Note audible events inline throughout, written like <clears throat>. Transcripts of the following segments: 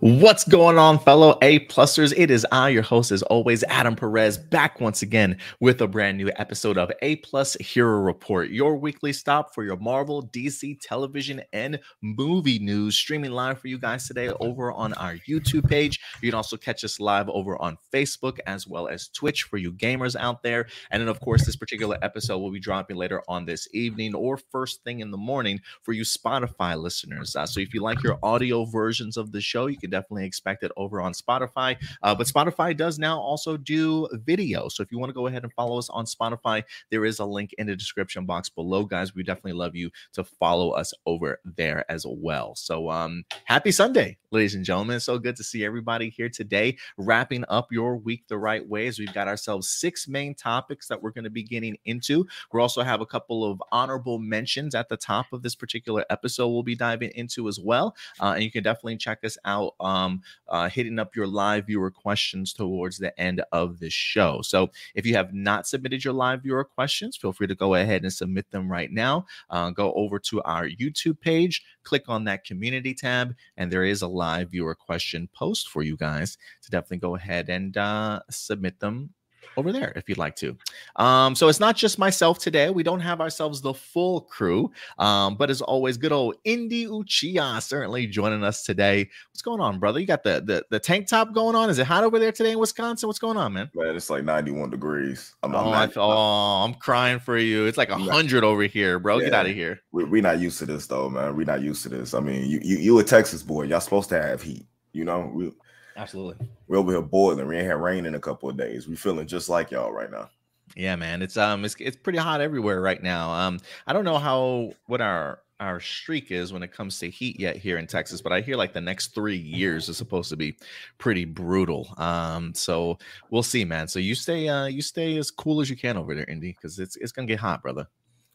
What's going on, fellow A plusers? It is I, your host, as always, Adam Perez, back once again with a brand new episode of A Plus Hero Report, your weekly stop for your Marvel, DC, television, and movie news. Streaming live for you guys today over on our YouTube page. You can also catch us live over on Facebook as well as Twitch for you gamers out there. And then, of course, this particular episode will be dropping later on this evening or first thing in the morning for you Spotify listeners. Uh, so if you like your audio versions of the show, you can definitely expect it over on Spotify. Uh, but Spotify does now also do video. So if you want to go ahead and follow us on Spotify, there is a link in the description box below, guys. We definitely love you to follow us over there as well. So um, happy Sunday, ladies and gentlemen. So good to see everybody here today, wrapping up your week the right ways. We've got ourselves six main topics that we're going to be getting into. We also have a couple of honorable mentions at the top of this particular episode we'll be diving into as well. Uh, and you can definitely check us out um, uh, hitting up your live viewer questions towards the end of the show. So if you have not submitted your live viewer questions, feel free to go ahead and submit them right now. Uh, go over to our YouTube page, click on that community tab, and there is a live viewer question post for you guys to definitely go ahead and uh, submit them over there if you'd like to. Um, so it's not just myself today. We don't have ourselves the full crew, um, but as always, good old Indy Uchiha certainly joining us today. What's going on, brother? You got the, the the tank top going on? Is it hot over there today in Wisconsin? What's going on, man? Man, it's like 91 degrees. I'm, oh, I'm, not, oh, I'm crying for you. It's like hundred over here, bro. Yeah, Get out of here. We're, we're not used to this though, man. We're not used to this. I mean, you you you a Texas boy. Y'all supposed to have heat. You know, we Absolutely. We're over here boiling. We ain't had rain in a couple of days. We feeling just like y'all right now. Yeah, man. It's um it's it's pretty hot everywhere right now. Um I don't know how what our our streak is when it comes to heat yet here in Texas, but I hear like the next three years is supposed to be pretty brutal. Um, so we'll see, man. So you stay uh you stay as cool as you can over there, Indy, because it's it's gonna get hot, brother.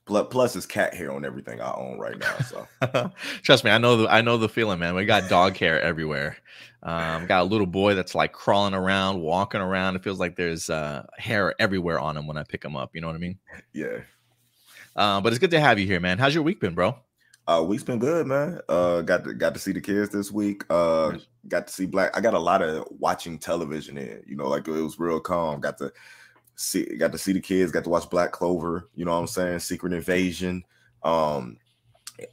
Plus, it's cat hair on everything I own right now. So <laughs> trust me, I know the I know the feeling, man. We got dog hair everywhere. Um, got a little boy that's like crawling around, walking around. It feels like there's uh, hair everywhere on him when I pick him up. You know what I mean? Yeah. Uh, but it's good to have you here, man. How's your week been, bro? Uh, week's been good, man. Uh, got to got to see the kids this week. Uh, got to see Black. I got a lot of watching television in. You know, like it was real calm. Got to see got to see the kids, got to watch Black Clover, you know what I'm saying? Secret Invasion. Um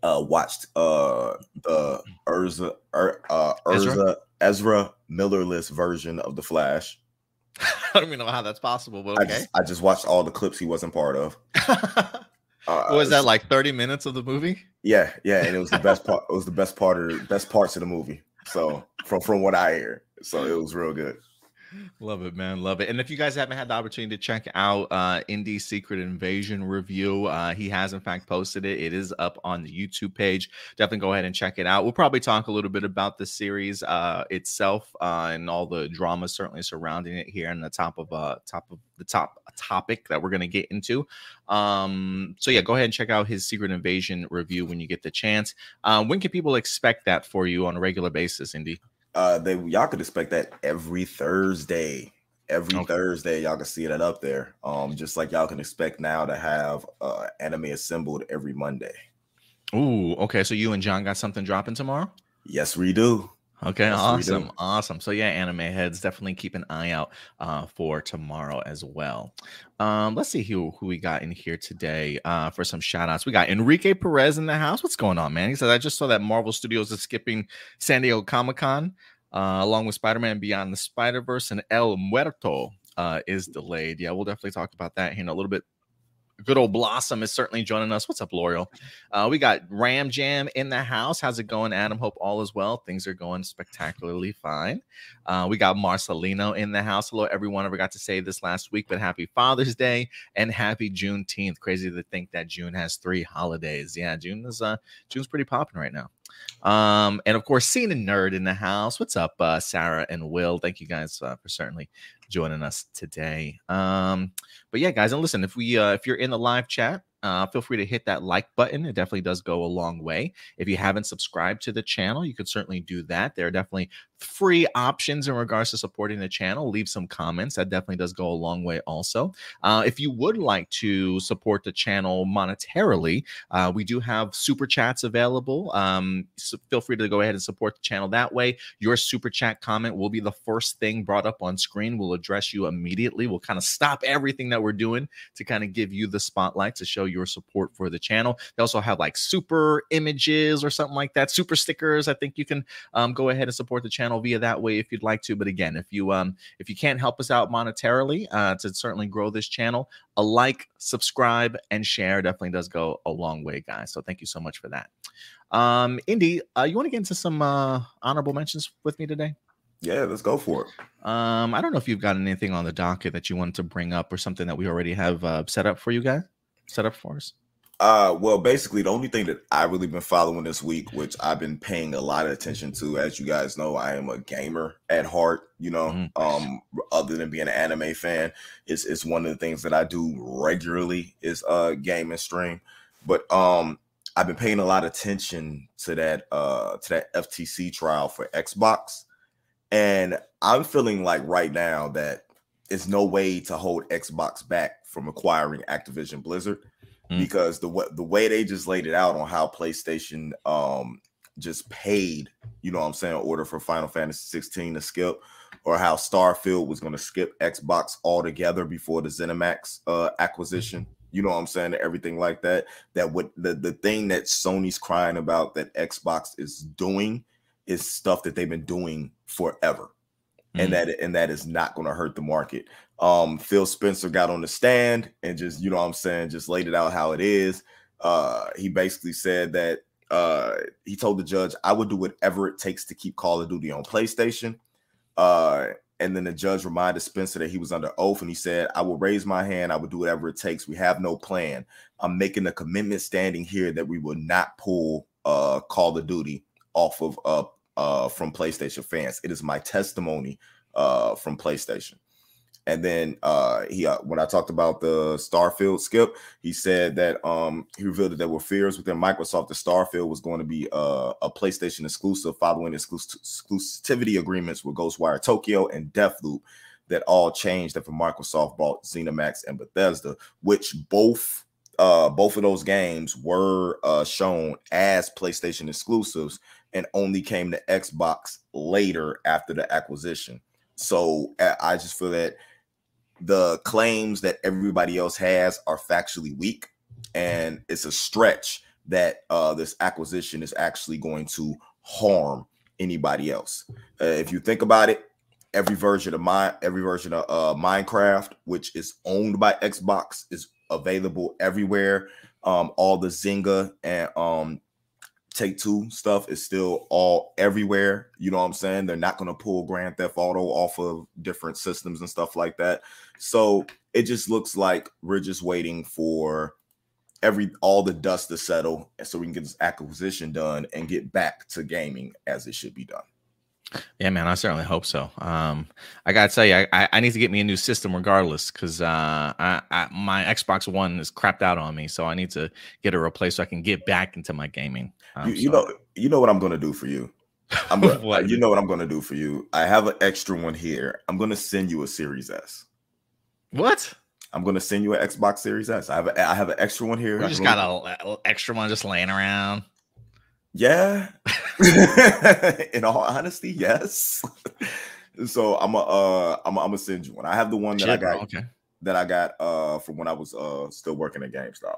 uh watched uh the Urza er, uh Urza Ezra, Ezra Millerless version of the Flash. <laughs> I don't even know how that's possible, but okay. I just, I just watched all the clips he wasn't part of. <laughs> uh, was that like 30 minutes of the movie? Yeah, yeah, and it was the best <laughs> part. It was the best part of best parts of the movie. So from from what I hear, so it was real good. Love it, man. Love it. And if you guys haven't had the opportunity to check out uh Indy Secret Invasion review, uh he has in fact posted it. It is up on the YouTube page. Definitely go ahead and check it out. We'll probably talk a little bit about the series uh itself uh and all the drama certainly surrounding it here in the top of uh top of the top topic that we're going to get into. Um so yeah, go ahead and check out his Secret Invasion review when you get the chance. Um when can people expect that for you on a regular basis, Indy? Uh, they y'all could expect that every Thursday. Every okay. Thursday, y'all can see that up there. Um, just like y'all can expect now to have uh anime assembled every Monday. Ooh, okay. So you and John got something dropping tomorrow? Yes, we do. Okay, yes, awesome, awesome. So yeah, anime heads definitely keep an eye out uh, for tomorrow as well. Um, let's see who who we got in here today uh, for some shout outs. We got Enrique Perez in the house. What's going on, man? He says I just saw that Marvel Studios is skipping San Diego Comic Con uh, along with Spider Man Beyond the Spider Verse and El Muerto uh, is delayed. Yeah, we'll definitely talk about that here in a little bit good old Blossom is certainly joining us. What's up, L'Oreal? Uh, we got Ram Jam in the house. How's it going, Adam? Hope all is well. Things are going spectacularly fine. Uh, we got Marcelino in the house. Hello, everyone. I forgot to say this last week, but happy Father's Day and happy Juneteenth. Crazy to think that June has three holidays. Yeah, June is uh June's pretty popping right now. Um, and of course, seeing a nerd in the house. What's up, uh, Sarah and Will? Thank you guys uh, for certainly joining us today. Um, but yeah, guys, and listen, if we uh, if you're in the live chat, uh, feel free to hit that like button. It definitely does go a long way. If you haven't subscribed to the channel, you could certainly do that. There are definitely free options in regards to supporting the channel. Leave some comments. That definitely does go a long way, also. Uh, if you would like to support the channel monetarily, uh, we do have super chats available. Um, so feel free to go ahead and support the channel that way. Your super chat comment will be the first thing brought up on screen. We'll address you immediately. We'll kind of stop everything that we're doing to kind of give you the spotlight to show your support for the channel. They also have like super images or something like that, super stickers. I think you can um, go ahead and support the channel via that way if you'd like to. But again, if you um if you can't help us out monetarily uh, to certainly grow this channel, a like, subscribe, and share definitely does go a long way, guys. So thank you so much for that. Um, Indy, uh, you want to get into some uh, honorable mentions with me today? Yeah, let's go for it. Um, I don't know if you've got anything on the docket that you wanted to bring up or something that we already have uh, set up for you guys, set up for us. Uh, well, basically, the only thing that I really been following this week, which I've been paying a lot of attention to, as you guys know, I am a gamer at heart. You know, mm-hmm. um, other than being an anime fan, it's it's one of the things that I do regularly is uh game and stream. But um, I've been paying a lot of attention to that uh to that FTC trial for Xbox, and I'm feeling like right now that it's no way to hold Xbox back from acquiring Activision Blizzard mm. because the way the way they just laid it out on how PlayStation um just paid, you know what I'm saying, order for Final Fantasy 16 to skip, or how Starfield was going to skip Xbox altogether before the ZeniMax uh, acquisition. You know what I'm saying? Everything like that. That what the, the thing that Sony's crying about that Xbox is doing is stuff that they've been doing forever. Mm. And that and that is not going to hurt the market. Um, Phil Spencer got on the stand and just, you know what I'm saying, just laid it out how it is. Uh, he basically said that uh, he told the judge, I would do whatever it takes to keep Call of Duty on PlayStation. Uh, and then the judge reminded Spencer that he was under oath and he said, I will raise my hand. I will do whatever it takes. We have no plan. I'm making a commitment standing here that we will not pull uh, Call of Duty off of uh, from PlayStation fans. It is my testimony uh, from PlayStation. And then uh, he, uh, when I talked about the Starfield skip, he said that um, he revealed that there were fears within Microsoft that Starfield was going to be uh, a PlayStation exclusive following exclusivity agreements with Ghostwire Tokyo and Deathloop that all changed after Microsoft bought ZeniMax and Bethesda, which both uh, both of those games were uh, shown as PlayStation exclusives and only came to Xbox later after the acquisition. So I just feel that the claims that everybody else has are factually weak, and it's a stretch that uh, this acquisition is actually going to harm anybody else. Uh, if you think about it, every version of my every version of uh, Minecraft, which is owned by Xbox, is available everywhere. Um, all the Zynga and um, Take Two stuff is still all everywhere. You know what I'm saying? They're not going to pull Grand Theft Auto off of different systems and stuff like that. So it just looks like we're just waiting for every all the dust to settle so we can get this acquisition done and get back to gaming as it should be done. Yeah, man, I certainly hope so. Um, I gotta tell you, I, I need to get me a new system regardless, because uh, I, I, my Xbox One is crapped out on me, so I need to get a replaced so I can get back into my gaming. You, you know, you know what I'm gonna do for you. <laughs> I'm gonna, you know what I'm gonna do for you. I have an extra one here. I'm gonna send you a Series S. What? I'm gonna send you an Xbox Series S. I have a, I have an extra one here. You just got a, a extra one just laying around. Yeah. <laughs> In all honesty, yes. <laughs> so I'm a uh I'm a, I'm gonna send you one. I have the one that Shit, I got okay. that I got uh from when I was uh still working at GameStop.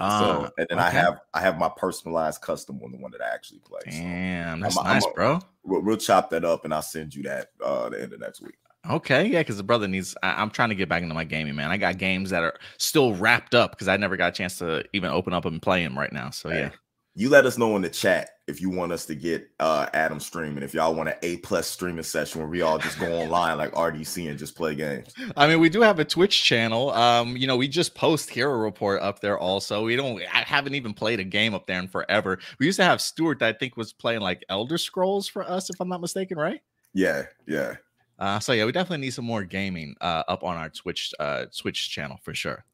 Uh, so ah, and then okay. I have I have my personalized custom one, the one that I actually play. Damn, so that's I'm, nice, I'm a, bro. We'll, we'll, chop that up and I'll send you that uh the end of next week. Okay, yeah, because the brother needs. I, am trying to get back into my gaming, man. I got games that are still wrapped up because I never got a chance to even open up and play them right now. So yeah, you let us know in the chat if you want us to get uh Adam streaming. If y'all want an A plus streaming session where we all just go <laughs> online like RDC and just play games. I mean, we do have a Twitch channel. Um, you know, we just post Hero Report up there also. We don't I haven't even played a game up there in forever. We used to have Stuart that I think was playing like Elder Scrolls for us, if I'm not mistaken, right? Yeah, yeah. Uh, so yeah, we definitely need some more gaming uh up on our Twitch uh Twitch channel for sure.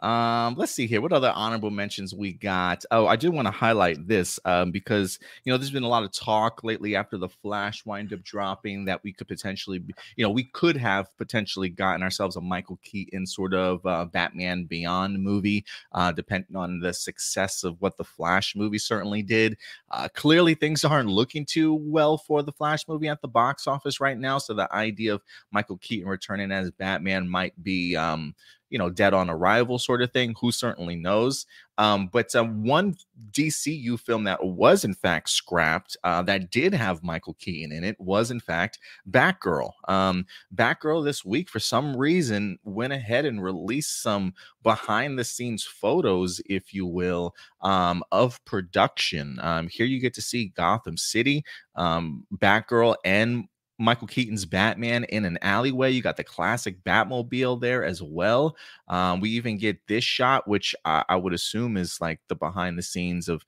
Um, let's see here. What other honorable mentions we got? Oh, I did want to highlight this um, because you know there's been a lot of talk lately after the Flash wind up dropping that we could potentially, be, you know, we could have potentially gotten ourselves a Michael Keaton sort of uh, Batman Beyond movie, uh, depending on the success of what the Flash movie certainly did. Uh, clearly, things aren't looking too well for the Flash movie at the box office right now. So the idea of Michael Keaton returning as Batman might be um, you know, dead on arrival sort of thing. Who certainly knows? Um, but uh, one DCU film that was in fact scrapped uh, that did have Michael Keaton in it was in fact Batgirl. Um, Batgirl this week for some reason went ahead and released some behind the scenes photos, if you will, um, of production. Um, here you get to see Gotham City, um, Batgirl, and Michael Keaton's Batman in an alleyway. You got the classic Batmobile there as well. Um, we even get this shot, which I, I, would assume is like the behind the scenes of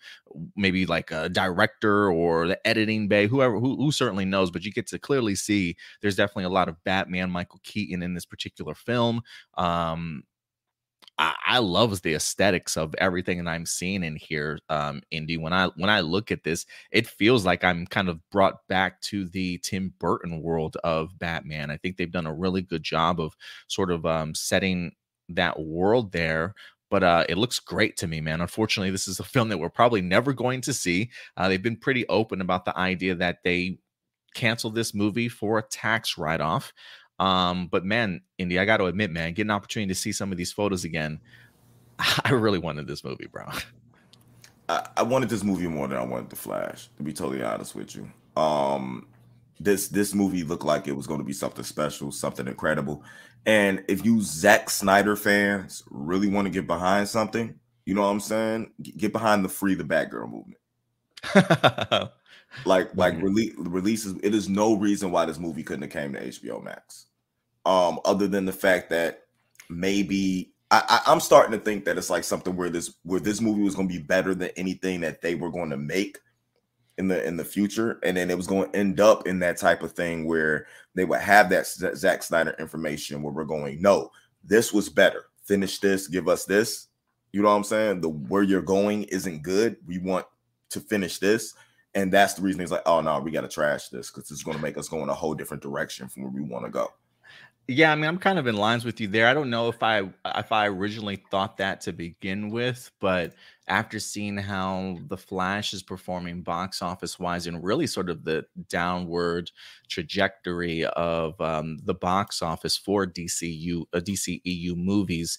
maybe like a director or the editing bay, whoever who, who certainly knows. But you get to clearly see there's definitely a lot of Batman, Michael Keaton in this particular film. Um, I, love the aesthetics of everything that I'm seeing in here, um, Indy. When I when I look at this, it feels like I'm kind of brought back to the Tim Burton world of Batman. I think they've done a really good job of sort of um, setting that world there but uh, it looks great to me, man. Unfortunately, this is a film that we're probably never going to see. Uh, they've been pretty open about the idea that they canceled this movie for a tax write off. Um, but man, Indy, I got to admit, man, get an opportunity to see some of these photos again. <laughs> I really wanted this movie, bro. I, I wanted this movie more than I wanted the Flash. To be totally honest with you, um, this this movie looked like it was going to be something special, something incredible. And if you Zack Snyder fans really want to get behind something, you know what I'm saying? Get behind the free the Batgirl movement. <laughs> like like mm-hmm. release releases. It is no reason why this movie couldn't have came to HBO Max um, other than the fact that maybe I, I, am starting to think that it's like something where this where this movie was going to be better than anything that they were going to make in the in the future, and then it was going to end up in that type of thing where they would have that Zack Snyder information where we're going, no, this was better. Finish this, give us this. You know what I'm saying? The where you're going isn't good. We want to finish this. And that's the reason he's like, oh no, we got to trash this because it's going to make us go in a whole different direction from where we want to go. Yeah, I mean, I'm kind of in lines with you there. I don't know if I if I originally thought that to begin with, but after seeing how the Flash is performing box office wise and really sort of the downward trajectory of um, the box office for DCU uh, DCEU movies,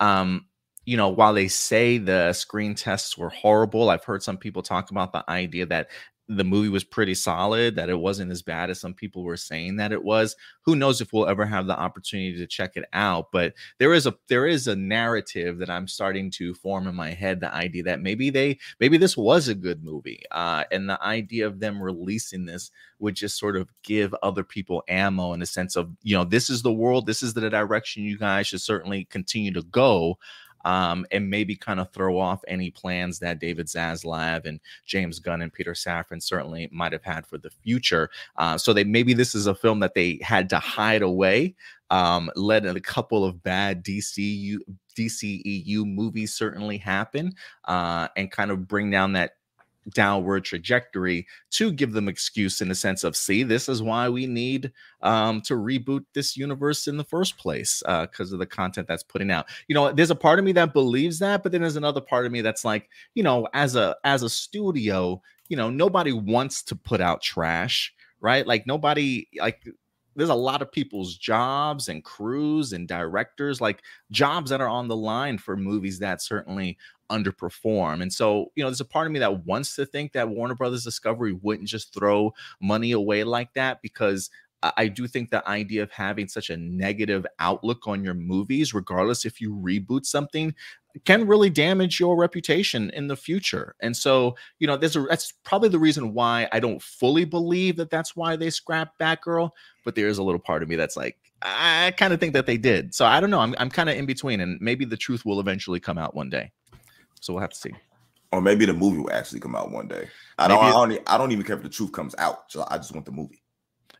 um, you know, while they say the screen tests were horrible, I've heard some people talk about the idea that the movie was pretty solid, that it wasn't as bad as some people were saying that it was. Who knows if we'll ever have the opportunity to check it out? But there is a there is a narrative that I'm starting to form in my head. The idea that maybe they maybe this was a good movie, uh, and the idea of them releasing this would just sort of give other people ammo in the sense of you know this is the world, this is the direction you guys should certainly continue to go um, and maybe kind of throw off any plans that David Zaslav and James Gunn and Peter Safran certainly might have had for the future. Uh, so they maybe this is a film that they had to hide away. Um, let a couple of bad DCU DCEU movies certainly happen uh, and kind of bring down that downward trajectory to give them excuse in the sense of see this is why we need um, to reboot this universe in the first place because uh, of the content that's putting out. You know there's a part of me that believes that but then there's another part of me that's like you know as a as a studio you know nobody wants to put out trash right? Like nobody like there's a lot of people's jobs and crews and directors like jobs that are on the line for movies that certainly underperform. And so, you know, there's a part of me that wants to think that Warner Brothers Discovery wouldn't just throw money away like that because I do think the idea of having such a negative outlook on your movies, regardless if you reboot something, can really damage your reputation in the future. And so, you know, there's a that's probably the reason why I don't fully believe that that's why they scrapped Batgirl, but there is a little part of me that's like I kind of think that they did. So I don't know. I'm I'm kind of in between and maybe the truth will eventually come out one day. So we'll have to see. Or maybe the movie will actually come out one day. I don't, I don't. I don't even care if the truth comes out. So I just want the movie.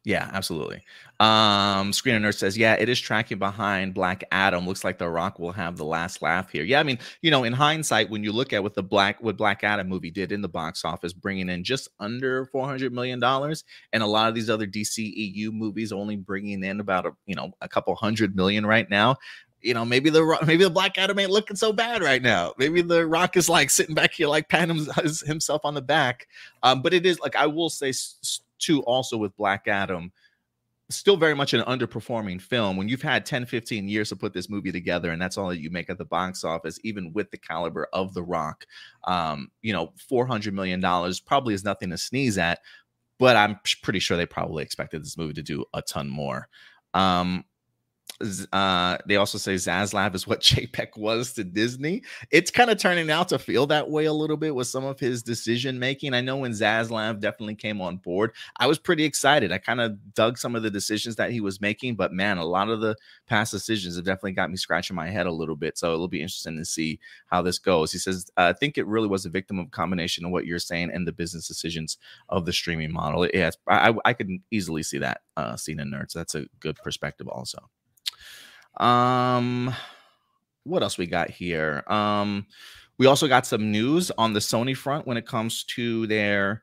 Yeah, absolutely. Um, Screener Nerd says, yeah, it is tracking behind Black Adam. Looks like The Rock will have the last laugh here. Yeah, I mean, you know, in hindsight, when you look at what the Black what Black Adam movie did in the box office, bringing in just under four hundred million dollars, and a lot of these other DCEU movies only bringing in about a you know a couple hundred million right now you know, maybe the maybe the Black Adam ain't looking so bad right now. Maybe the Rock is like sitting back here, like patting himself on the back. Um, but it is like I will say too, also with Black Adam, still very much an underperforming film. When you've had 10, 15 years to put this movie together, and that's all that you make at the box office, even with the caliber of The Rock, um, you know, four hundred million dollars probably is nothing to sneeze at. But I'm pretty sure they probably expected this movie to do a ton more. Um, uh, they also say Zaslav is what <laughs> Chapek was to Disney. It's kind of turning out to feel that way a little bit with some of his decision making. I know when Zaslav definitely came on board, I was pretty excited. I kind of dug some of the decisions that he was making, but man, a lot of the past decisions have definitely got me scratching my head a little bit. So it'll be interesting to see how this goes. He says, I think it really was a victim of a combination of what you're saying and the business decisions of the streaming model. Yes, I, I could easily see that, uh, seen in nerds. That's a good perspective also. Um, what else we got here? Um, we also got some news on the Sony front when it comes to their.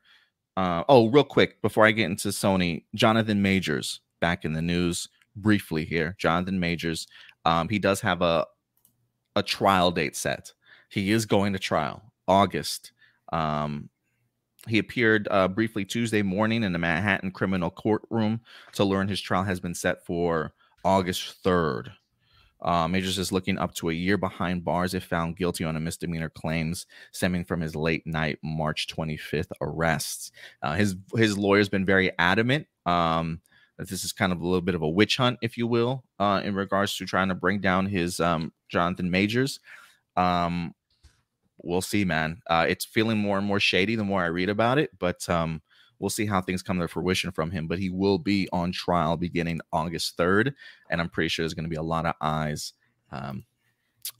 Uh, oh, real quick before I get into Sony, Jonathan Majors back in the news briefly here. Jonathan Majors, um, he does have a a trial date set. He is going to trial August. Um, he appeared uh, briefly Tuesday morning in the Manhattan criminal courtroom to learn his trial has been set for August 3rd. Uh, Majors is looking up to a year behind bars if found guilty on a misdemeanor claims stemming from his late night March 25th arrests. Uh, his his lawyer's been very adamant um, that this is kind of a little bit of a witch hunt, if you will, uh, in regards to trying to bring down his um, Jonathan Majors. Um, we'll see, man. Uh, it's feeling more and more shady the more I read about it, but um, we'll see how things come to fruition from him. But he will be on trial beginning August 3rd. And I'm pretty sure there's going to be a lot of eyes um,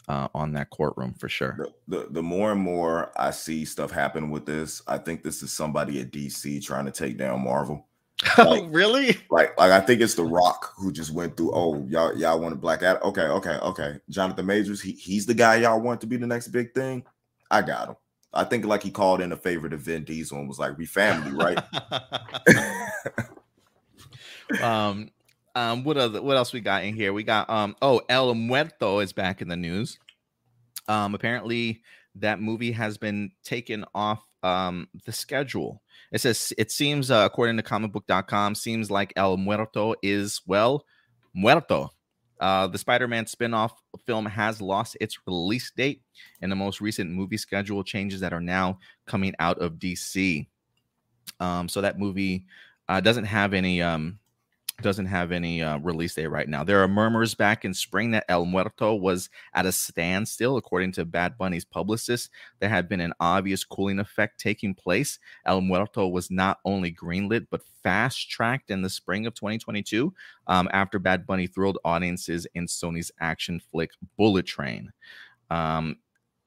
uh, on that courtroom for sure. The, the, the more and more I see stuff happen with this, I think this is somebody at DC trying to take down Marvel. <laughs> Like, oh, really? Like, like I think it's The Rock who just went through. Oh, y'all, y'all want to Black Adam? Okay, okay, okay. Jonathan Majors, he, he's the guy y'all want to be the next big thing. I got him. I think like he called in a favor to Vin Diesel and was like, "We family, right?" <laughs> um, um, what other what else we got in here? We got um, oh, El Muerto is back in the news. Um, apparently that movie has been taken off um the schedule. It says it seems uh, according to comicbook.com seems like El Muerto is well muerto uh, the Spider Man spin off film has lost its release date, and the most recent movie schedule changes that are now coming out of DC. Um, so that movie uh, doesn't have any um, doesn't have any uh, release date right now. There are murmurs back in spring that El Muerto was at a standstill, according to Bad Bunny's publicist. There had been an obvious cooling effect taking place. El Muerto was not only greenlit, but fast tracked in the spring of 2022 um, after Bad Bunny thrilled audiences in Sony's action flick Bullet Train. Um,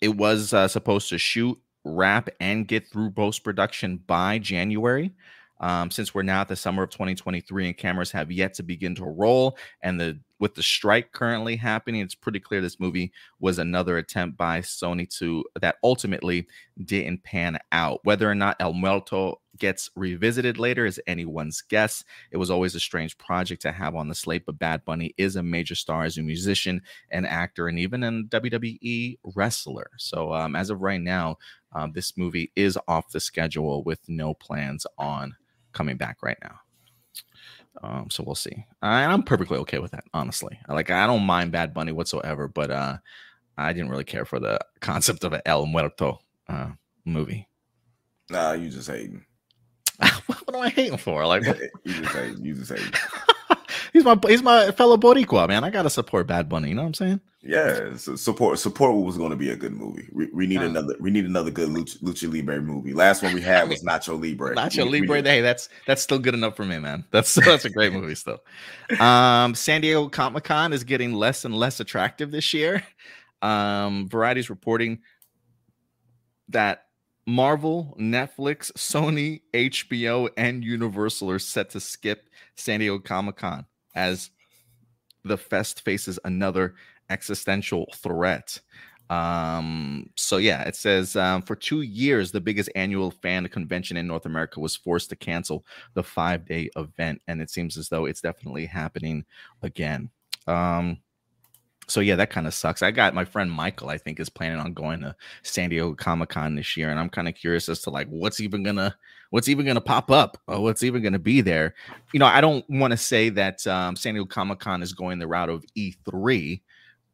it was uh, supposed to shoot, wrap, and get through post production by January. Um, since we're now at the summer of 2023 and cameras have yet to begin to roll, and the with the strike currently happening, it's pretty clear this movie was another attempt by Sony to that ultimately didn't pan out. Whether or not El Muerto gets revisited later is anyone's guess. It was always a strange project to have on the slate, but Bad Bunny is a major star as a musician and actor, and even a WWE wrestler. So um, as of right now, um, this movie is off the schedule with no plans on coming back right now. Um, so we'll see. I, I'm perfectly okay with that, honestly. Like I don't mind Bad Bunny whatsoever, but uh, I didn't really care for the <laughs> concept of an El Muerto uh, movie. Nah, you just hating. <laughs> what am I hating for? Like <laughs> you just hating. You just hating. He's my he's my fellow Boricua, man. I gotta support Bad Bunny. You know what I'm saying? Yeah, so support support what was going to be a good movie. We, we need another we need another good lucha, lucha, Libre movie. Last one we had was <laughs> Nacho Libre. Nacho we, Libre. We hey, that's that's still good enough for me, man. That's <laughs> that's a great movie still. Um, San Diego Comic Con is getting less and less attractive this year. Um, Variety's reporting that Marvel, Netflix, Sony, HBO, and Universal are set to skip San Diego Comic Con as the fest faces another existential threat. Um, so yeah, it says um, for two years, the biggest annual fan convention in North America was forced to cancel the five day event, and it seems as though it's definitely happening again. Um, so yeah, that kind of sucks. I got my friend Michael, I think, is planning on going to San Diego Comic Con this year, and I'm kind of curious as to like what's even gonna what's even gonna pop up or what's even gonna be there. You know, I don't want to say that um, San Diego Comic Con is going the route of E3.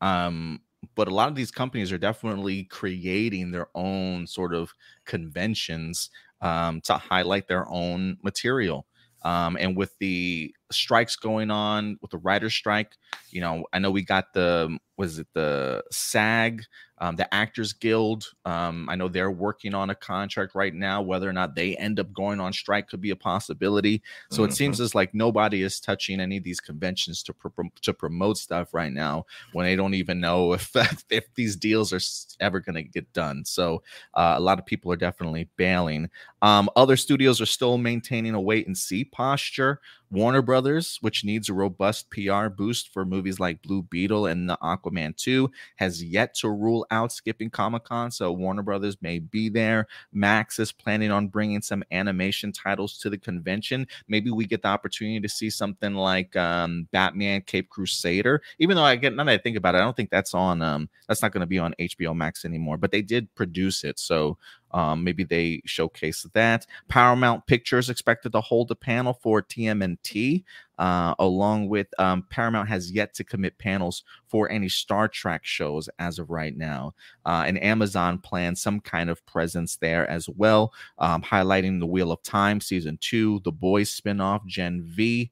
Um, but a lot of these companies are definitely creating their own sort of conventions um, to highlight their own material. Um, and with the strikes going on, with the writer's strike, you know, I know we got the was it the SAG, um, the Actors Guild. Um, I know they're working on a contract right now. Whether or not they end up going on strike could be a possibility. So mm-hmm. it seems mm-hmm. as like nobody is touching any of these conventions to to promote stuff right now when they don't even know <laughs> if if these deals are ever going to get done. So uh, a lot of people are definitely bailing. Um, other studios are still maintaining a wait and see posture. Warner Brothers, which needs a robust PR boost for movies like Blue Beetle and the Aquaman 2, has yet to rule out skipping Comic Con. So Warner Brothers may be there. Max is planning on bringing some animation titles to the convention. Maybe we get the opportunity to see something like um, Batman Cape Crusader. Even though I get now that I think about it, I don't think that's on. Um, that's not going to be on HBO Max anymore. But they did produce it, so um, maybe they showcase that. Paramount Pictures expected to hold a panel for TMNT, uh, along with um, Paramount has yet to commit panels for any Star Trek shows as of right now. Uh, and Amazon plans some kind of presence there as well, um, highlighting the Wheel of Time season two, The Boys spinoff, Gen V.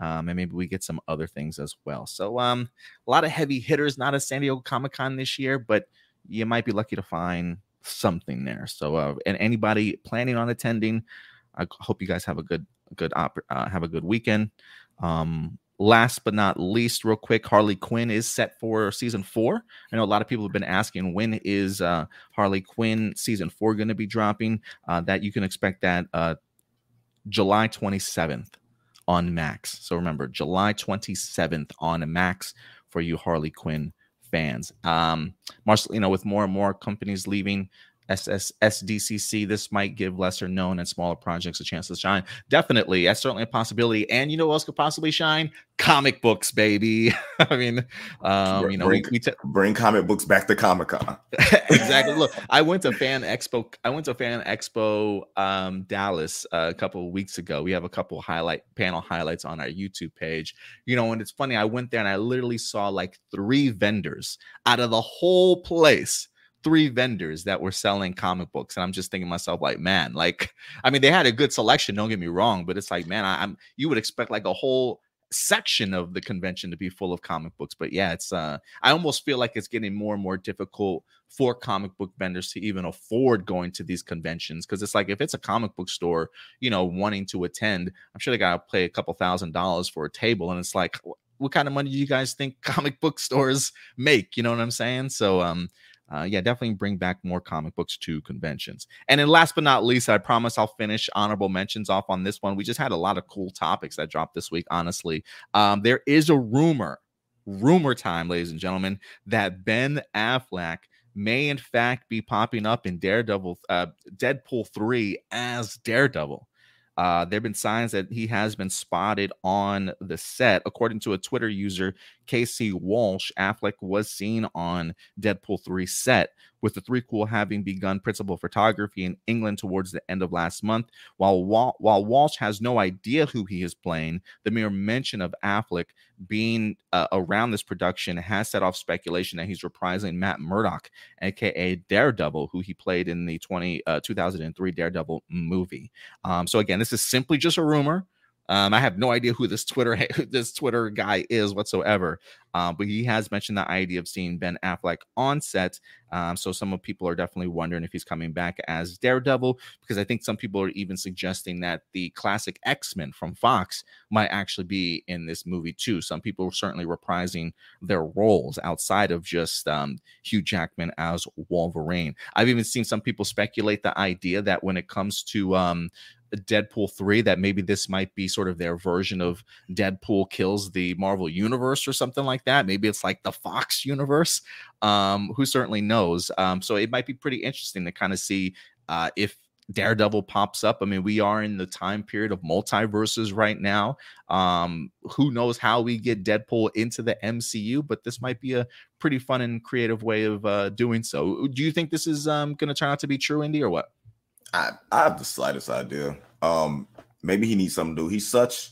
Um, and maybe we get some other things as well. So, um, a lot of heavy hitters, not a San Diego Comic Con this year, but you might be lucky to find something there. So, uh, and anybody planning on attending, I hope you guys have a good, good, op- uh, have a good weekend. Um, last but not least, real quick, Harley Quinn is set for season four. I know a lot of people have been asking when is uh, Harley Quinn season four going to be dropping. Uh, that you can expect that uh, July 27th on Max. So remember, July 27th on Max for you Harley Quinn fans. Um, Marcel, you know, with more and more companies leaving SS SDCC, this might give lesser known and smaller projects a chance to shine. Definitely, that's certainly a possibility. And you know what else could possibly shine? Comic books, baby. <laughs> I mean, um, you know, bring, we, we t- bring comic books back to Comic Con. <laughs> exactly. <laughs> Look, I went to Fan Expo. I went to Fan Expo um, Dallas uh, a couple of weeks ago. We have a couple highlight panel highlights on our YouTube page. You know, and it's funny. I went there and I literally saw like three vendors out of the whole place three vendors that were selling comic books and i'm just thinking myself like man like i mean they had a good selection don't get me wrong but it's like man I, am you would expect like a whole section of the convention to be full of comic books but yeah it's uh i almost feel like it's getting more and more difficult for comic book vendors to even afford going to these conventions because it's like if it's a comic book store you know wanting to attend i'm sure they gotta pay a couple thousand dollars for a table and it's like what kind of money do you guys think comic book stores make? You know what i'm saying? So um uh, yeah, definitely bring back more comic books to conventions. And then last but not least, I promise I'll finish honorable mentions off on this one. We just had a lot of cool topics that dropped this week, honestly. Um, there is a rumor, rumor time, ladies and gentlemen, that Ben Affleck may in fact be popping up in Daredevil, uh, Deadpool 3 as Daredevil. Uh, there have been signs that he has been spotted on the set. According to a Twitter user, Casey Walsh, Affleck was seen on Deadpool 3 set, with the threequel having begun principal photography in England towards the end of last month. While, while Walsh has no idea who he is playing, the mere mention of Affleck being uh, around this production has set off speculation that he's reprising Matt Murdock, aka Daredevil, who he played in the 20, uh, 2003 Daredevil movie. Um, so, again, this is simply just a rumor Um, I have no idea who this Twitter <laughs> this Twitter guy is whatsoever, uh, but he has mentioned the idea of seeing Ben Affleck on set. Um, so some people are definitely wondering if he's coming back as Daredevil, because I think some people are even suggesting that the classic X Men from Fox might actually be in this movie too. Some people are certainly reprising their roles outside of just um, Hugh Jackman as Wolverine. I've even seen some people speculate the idea that when it comes to um, Deadpool 3 that maybe this might be sort of their version of Deadpool kills the Marvel universe or something like that. Maybe it's like the Fox universe. Um, who certainly knows? Um, so it might be pretty interesting to kind of see uh, if Daredevil pops up. I mean, we are in the time period of multiverses right now. Um, who knows how we get Deadpool into the MCU, but this might be a pretty fun and creative way of uh, doing so. Do you think this is um, going to turn out to be true, Indy, or what? I, I have the slightest idea. Um, maybe he needs something to do. He's such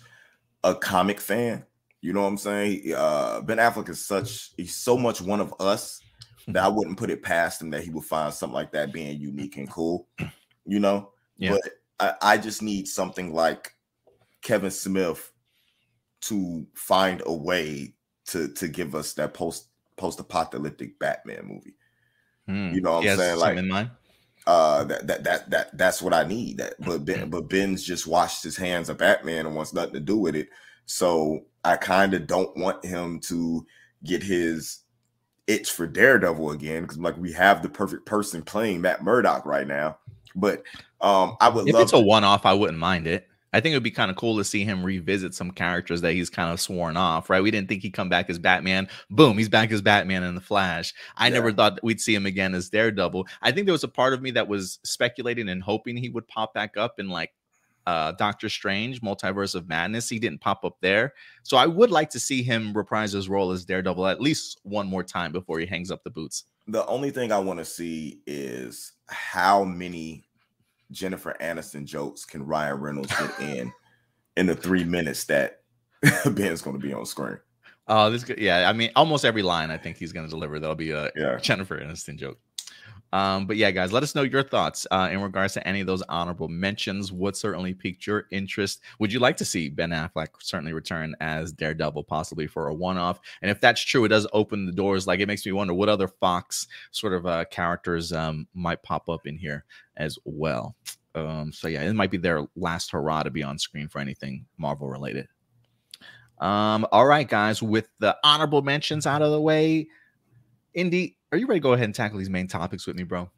a comic fan. You know what I'm saying? Uh, ben Affleck is such he's so much one of us <laughs> that I wouldn't put it past him that he would find something like that being unique and cool. You know, yeah. but I, I just need something like Kevin Smith to find a way to to give us that post post apocalyptic Batman movie. Hmm. You know what I'm saying? Like in mind? Uh that that that that that's what I need. That but Ben but Ben's just washed his hands of Batman and wants nothing to do with it. So I kind of don't want him to get his itch for Daredevil again because like we have the perfect person playing Matt Murdock right now. But um I would if love it's a one off, I wouldn't mind it. I think it would be kind of cool to see him revisit some characters that he's kind of sworn off, right? We didn't think he'd come back as Batman. Boom, he's back as Batman in the Flash. I yeah. never thought we'd see him again as Daredevil. I think there was a part of me that was speculating and hoping he would pop back up in like uh Doctor Strange, Multiverse of Madness. He didn't pop up there. So I would like to see him reprise his role as Daredevil at least one more time before he hangs up the boots. The only thing I want to see is how many Jennifer Aniston jokes can Ryan Reynolds get <laughs> in in the three minutes that <laughs> Ben's going to be on screen? Oh, uh, this yeah. I mean, almost every line I think he's going to deliver. There'll be a yeah. Jennifer Aniston joke. Um, but yeah, guys, let us know your thoughts uh, in regards to any of those honorable mentions. What certainly piqued your interest? Would you like to see Ben Affleck certainly return as Daredevil, possibly for a one-off? And if that's true, it does open the doors. Like it makes me wonder what other Fox sort of uh, characters um, might pop up in here as well. Um, so yeah, it might be their last hurrah to be on screen for anything Marvel related. Um, all right, guys, with the honorable mentions out of the way, Indy, are you ready to go ahead and tackle these main topics with me, bro?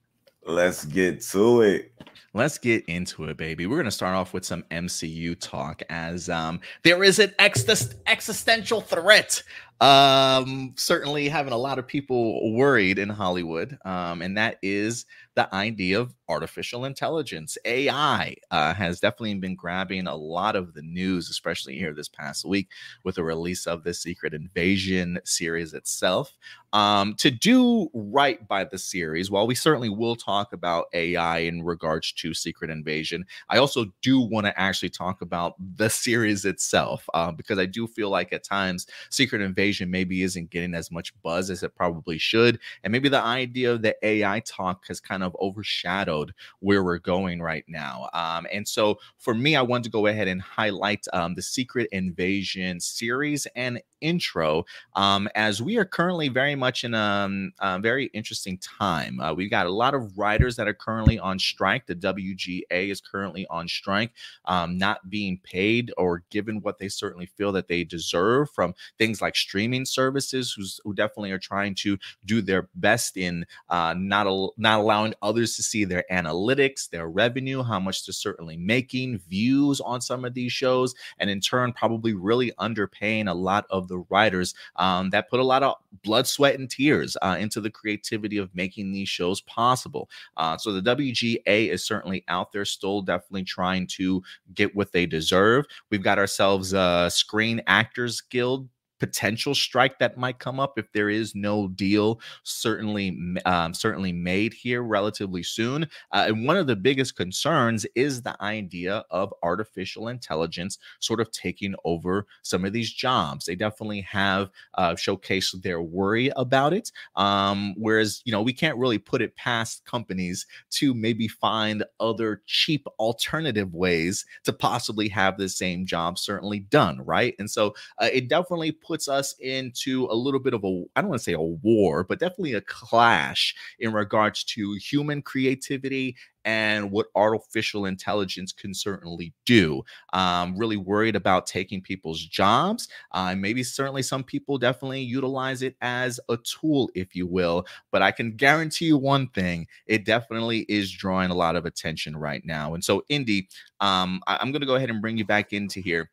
Let's get to it. Let's get into it, baby. We're going to start off with some MCU talk as um, there is an ex- existential threat. Um, certainly having a lot of people worried in Hollywood, um, and that is the idea of artificial intelligence. AI uh, has definitely been grabbing a lot of the news, especially here this past week with the release of the Secret Invasion series itself. Um, to do right by the series, while we certainly will talk about AI in regards to Secret Invasion, I also do want to actually talk about the series itself uh, because I do feel like at times Secret Invasion maybe isn't getting as much buzz as it probably should. And maybe the idea of the AI talk has kind of overshadowed where we're going right now. Um, and so for me, I wanted to go ahead and highlight um, the Secret Invasion series and intro um, as we are currently very much in a, um, a very interesting time. Uh, we've got a lot of writers that are currently on strike. The WGA is currently on strike, um, not being paid or given what they certainly feel that they deserve from things like streaming services, who definitely are trying to do their best in uh, not, al- not allowing others to see their analytics, their revenue, how much they're certainly making, views on some of these shows, and in turn, probably really underpaying a lot of the the writers um, that put a lot of blood, sweat, and tears uh, into the creativity of making these shows possible. Uh, so the WGA is certainly out there, still definitely trying to get what they deserve. We've got ourselves a Screen Actors Guild potential strike that might come up if there is no deal certainly um, certainly made here relatively soon. Uh, and one of the biggest concerns is the idea of artificial intelligence sort of taking over some of these jobs. They definitely have uh, showcased their worry about it. Um, whereas you know we can't really put it past companies to maybe find other cheap alternative ways to possibly have the same job certainly done, right? And so uh, it definitely puts us into a little bit of a, I don't want to say a war, but definitely a clash in regards to human creativity and what artificial intelligence can certainly do. Um, really worried about taking people's jobs. Uh, maybe certainly some people definitely utilize it as a tool, if you will. But I can guarantee you one thing: it definitely is drawing a lot of attention right now. And so, Indy, um, I- I'm going to go ahead and bring you back into here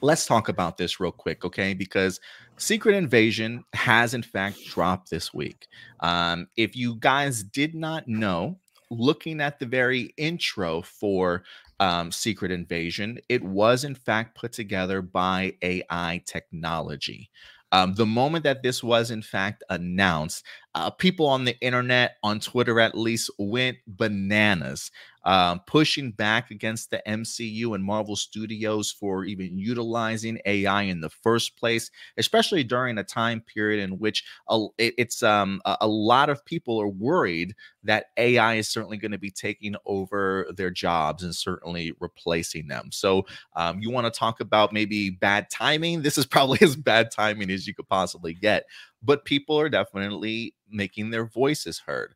let's talk about this real quick, okay? Because Secret Invasion has in fact dropped this week. Um, if you guys did not know, looking at the very intro for um, Secret Invasion, it was in fact put together by AI technology. Um, the moment that this was in fact announced, uh, people on the internet, on Twitter at least, went bananas um, pushing back against the MCU and Marvel Studios for even utilizing AI in the first place, especially during a time period in which a, it, it's um, a, a lot of people are worried that AI is certainly going to be taking over their jobs and certainly replacing them. So, um, you want to talk about maybe bad timing? <laughs> This is probably as bad timing as you could possibly get but people are definitely making their voices heard.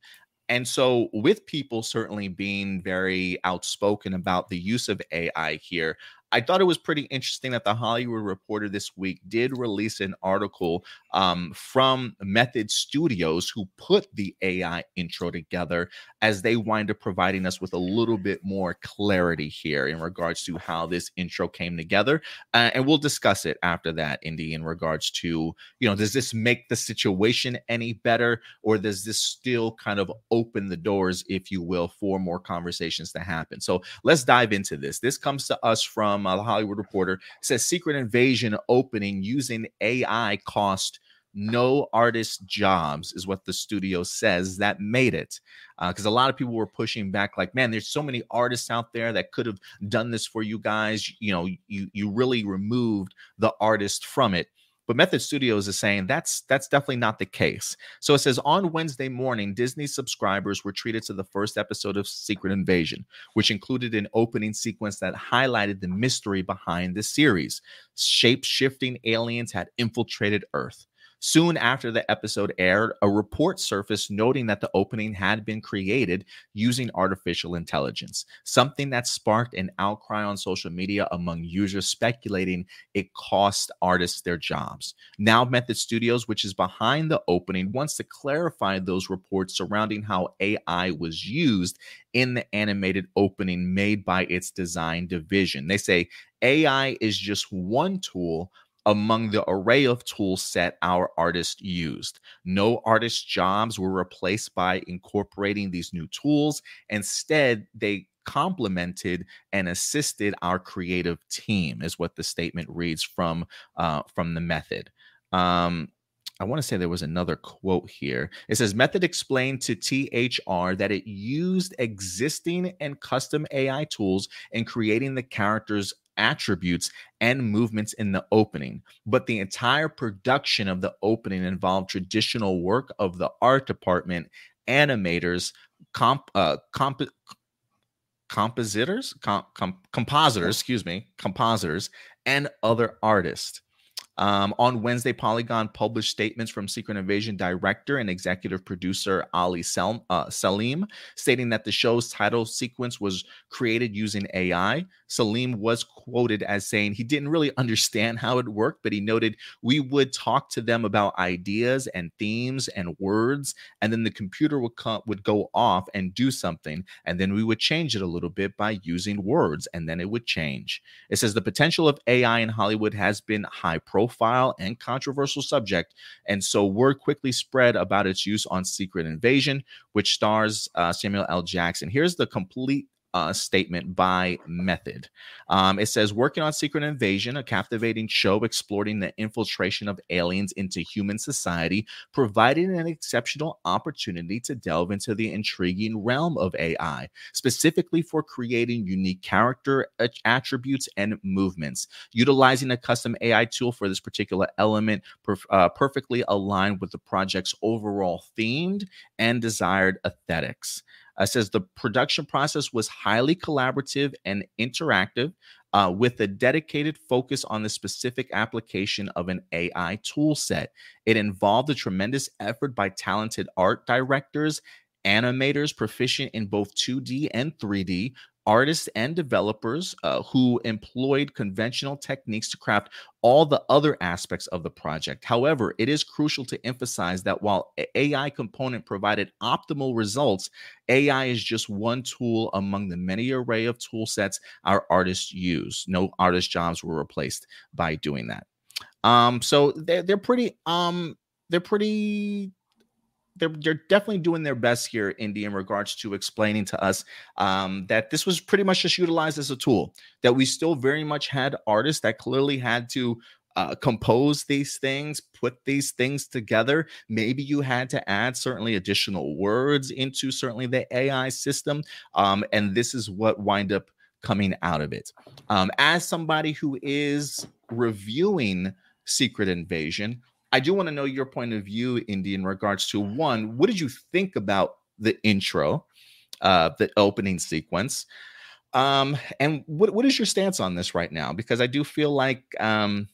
And so, with people certainly being very outspoken about the use of AI here, I thought it was pretty interesting that the Hollywood Reporter this week did release an article um, from Method Studios who put the AI intro together as they wind up providing us with a little bit more clarity here in regards to how this intro came together. Uh, and we'll discuss it after that, Indy, in regards to, you know, does this make the situation any better or does this still kind of open the doors, if you will, for more conversations to happen? So let's dive into this. This comes to us from from uh, the Hollywood Reporter. Says Secret Invasion opening using AI cost no artist jobs is what the studio says that made it because uh, a lot of people were pushing back like man there's so many artists out there that could have done this for you guys you know you you really removed the artist from it but Method Studios is saying that's that's definitely not the case. So it says on Wednesday morning, Disney subscribers were treated to the first episode of Secret Invasion, which included an opening sequence that highlighted the mystery behind the series. Shape-shifting aliens had infiltrated Earth. Soon after the episode aired, a report surfaced noting that the opening had been created using artificial intelligence, something that sparked an outcry on social media among users speculating it cost artists their jobs. Now, Method Studios, which is behind the opening, wants to clarify those reports surrounding how AI was used in the animated opening made by its design division. They say AI is just one tool among the array of tool set our artists used. No artist jobs were replaced by incorporating these new tools. Instead, they complemented and assisted our creative team is what the statement reads from uh, from the method um, I want to say there was another quote here. It says Method explained to THR that it used existing and custom AI tools in creating the characters attributes and movements in the opening. But the entire production of the opening involved traditional work of the art department, animators, comp, uh, comp, compositors, comp, compositors, excuse me, compositors, and other artists. Um, on Wednesday, Polygon published statements from Secret Invasion director and executive producer Ali Sel- uh, Selim, stating that the show's title sequence was created using AI. Selim was quoted as saying he didn't really understand how it worked, but he noted we would talk to them about ideas and themes and words, and then the computer would come, would go off and do something, and then we would change it a little bit by using words, and then it would change. It says the potential of AI in Hollywood has been high profile profile and controversial subject, and so word quickly spread about its use on Secret Invasion, which stars uh, Samuel L. Jackson. Here's the complete uh, statement by Method. Um, it says, working on Secret Invasion, a captivating show exploring the infiltration of aliens into human society, provided an exceptional opportunity to delve into the intriguing realm of AI, specifically for creating unique character attributes and movements. Utilizing a custom AI tool for this particular element uh, perfectly aligned with the project's overall themed and desired aesthetics. Uh, says the production process was highly collaborative and interactive uh, with a dedicated focus on the specific application of an AI tool set. It involved a tremendous effort by talented art directors, animators proficient in both 2D and 3D, artists and developers uh, who employed conventional techniques to craft all the other aspects of the project. However, it is crucial to emphasize that while AI component provided optimal results, AI is just one tool among the many array of tool sets our artists use. No artist jobs were replaced by doing that. Um, so they're they're pretty um they're pretty they're, they're definitely doing their best here, Indy, in regards to explaining to us um, that this was pretty much just utilized as a tool. That we still very much had artists that clearly had to uh, compose these things, put these things together. Maybe you had to add certainly additional words into certainly the AI system, um, and this is what wind up coming out of it. Um, as somebody who is reviewing Secret Invasion, I do want to know your point of view, Indy, in regards to one, what did you think about the intro, uh, the opening sequence? Um, and what, what is your stance on this right now? Because I do feel like, um,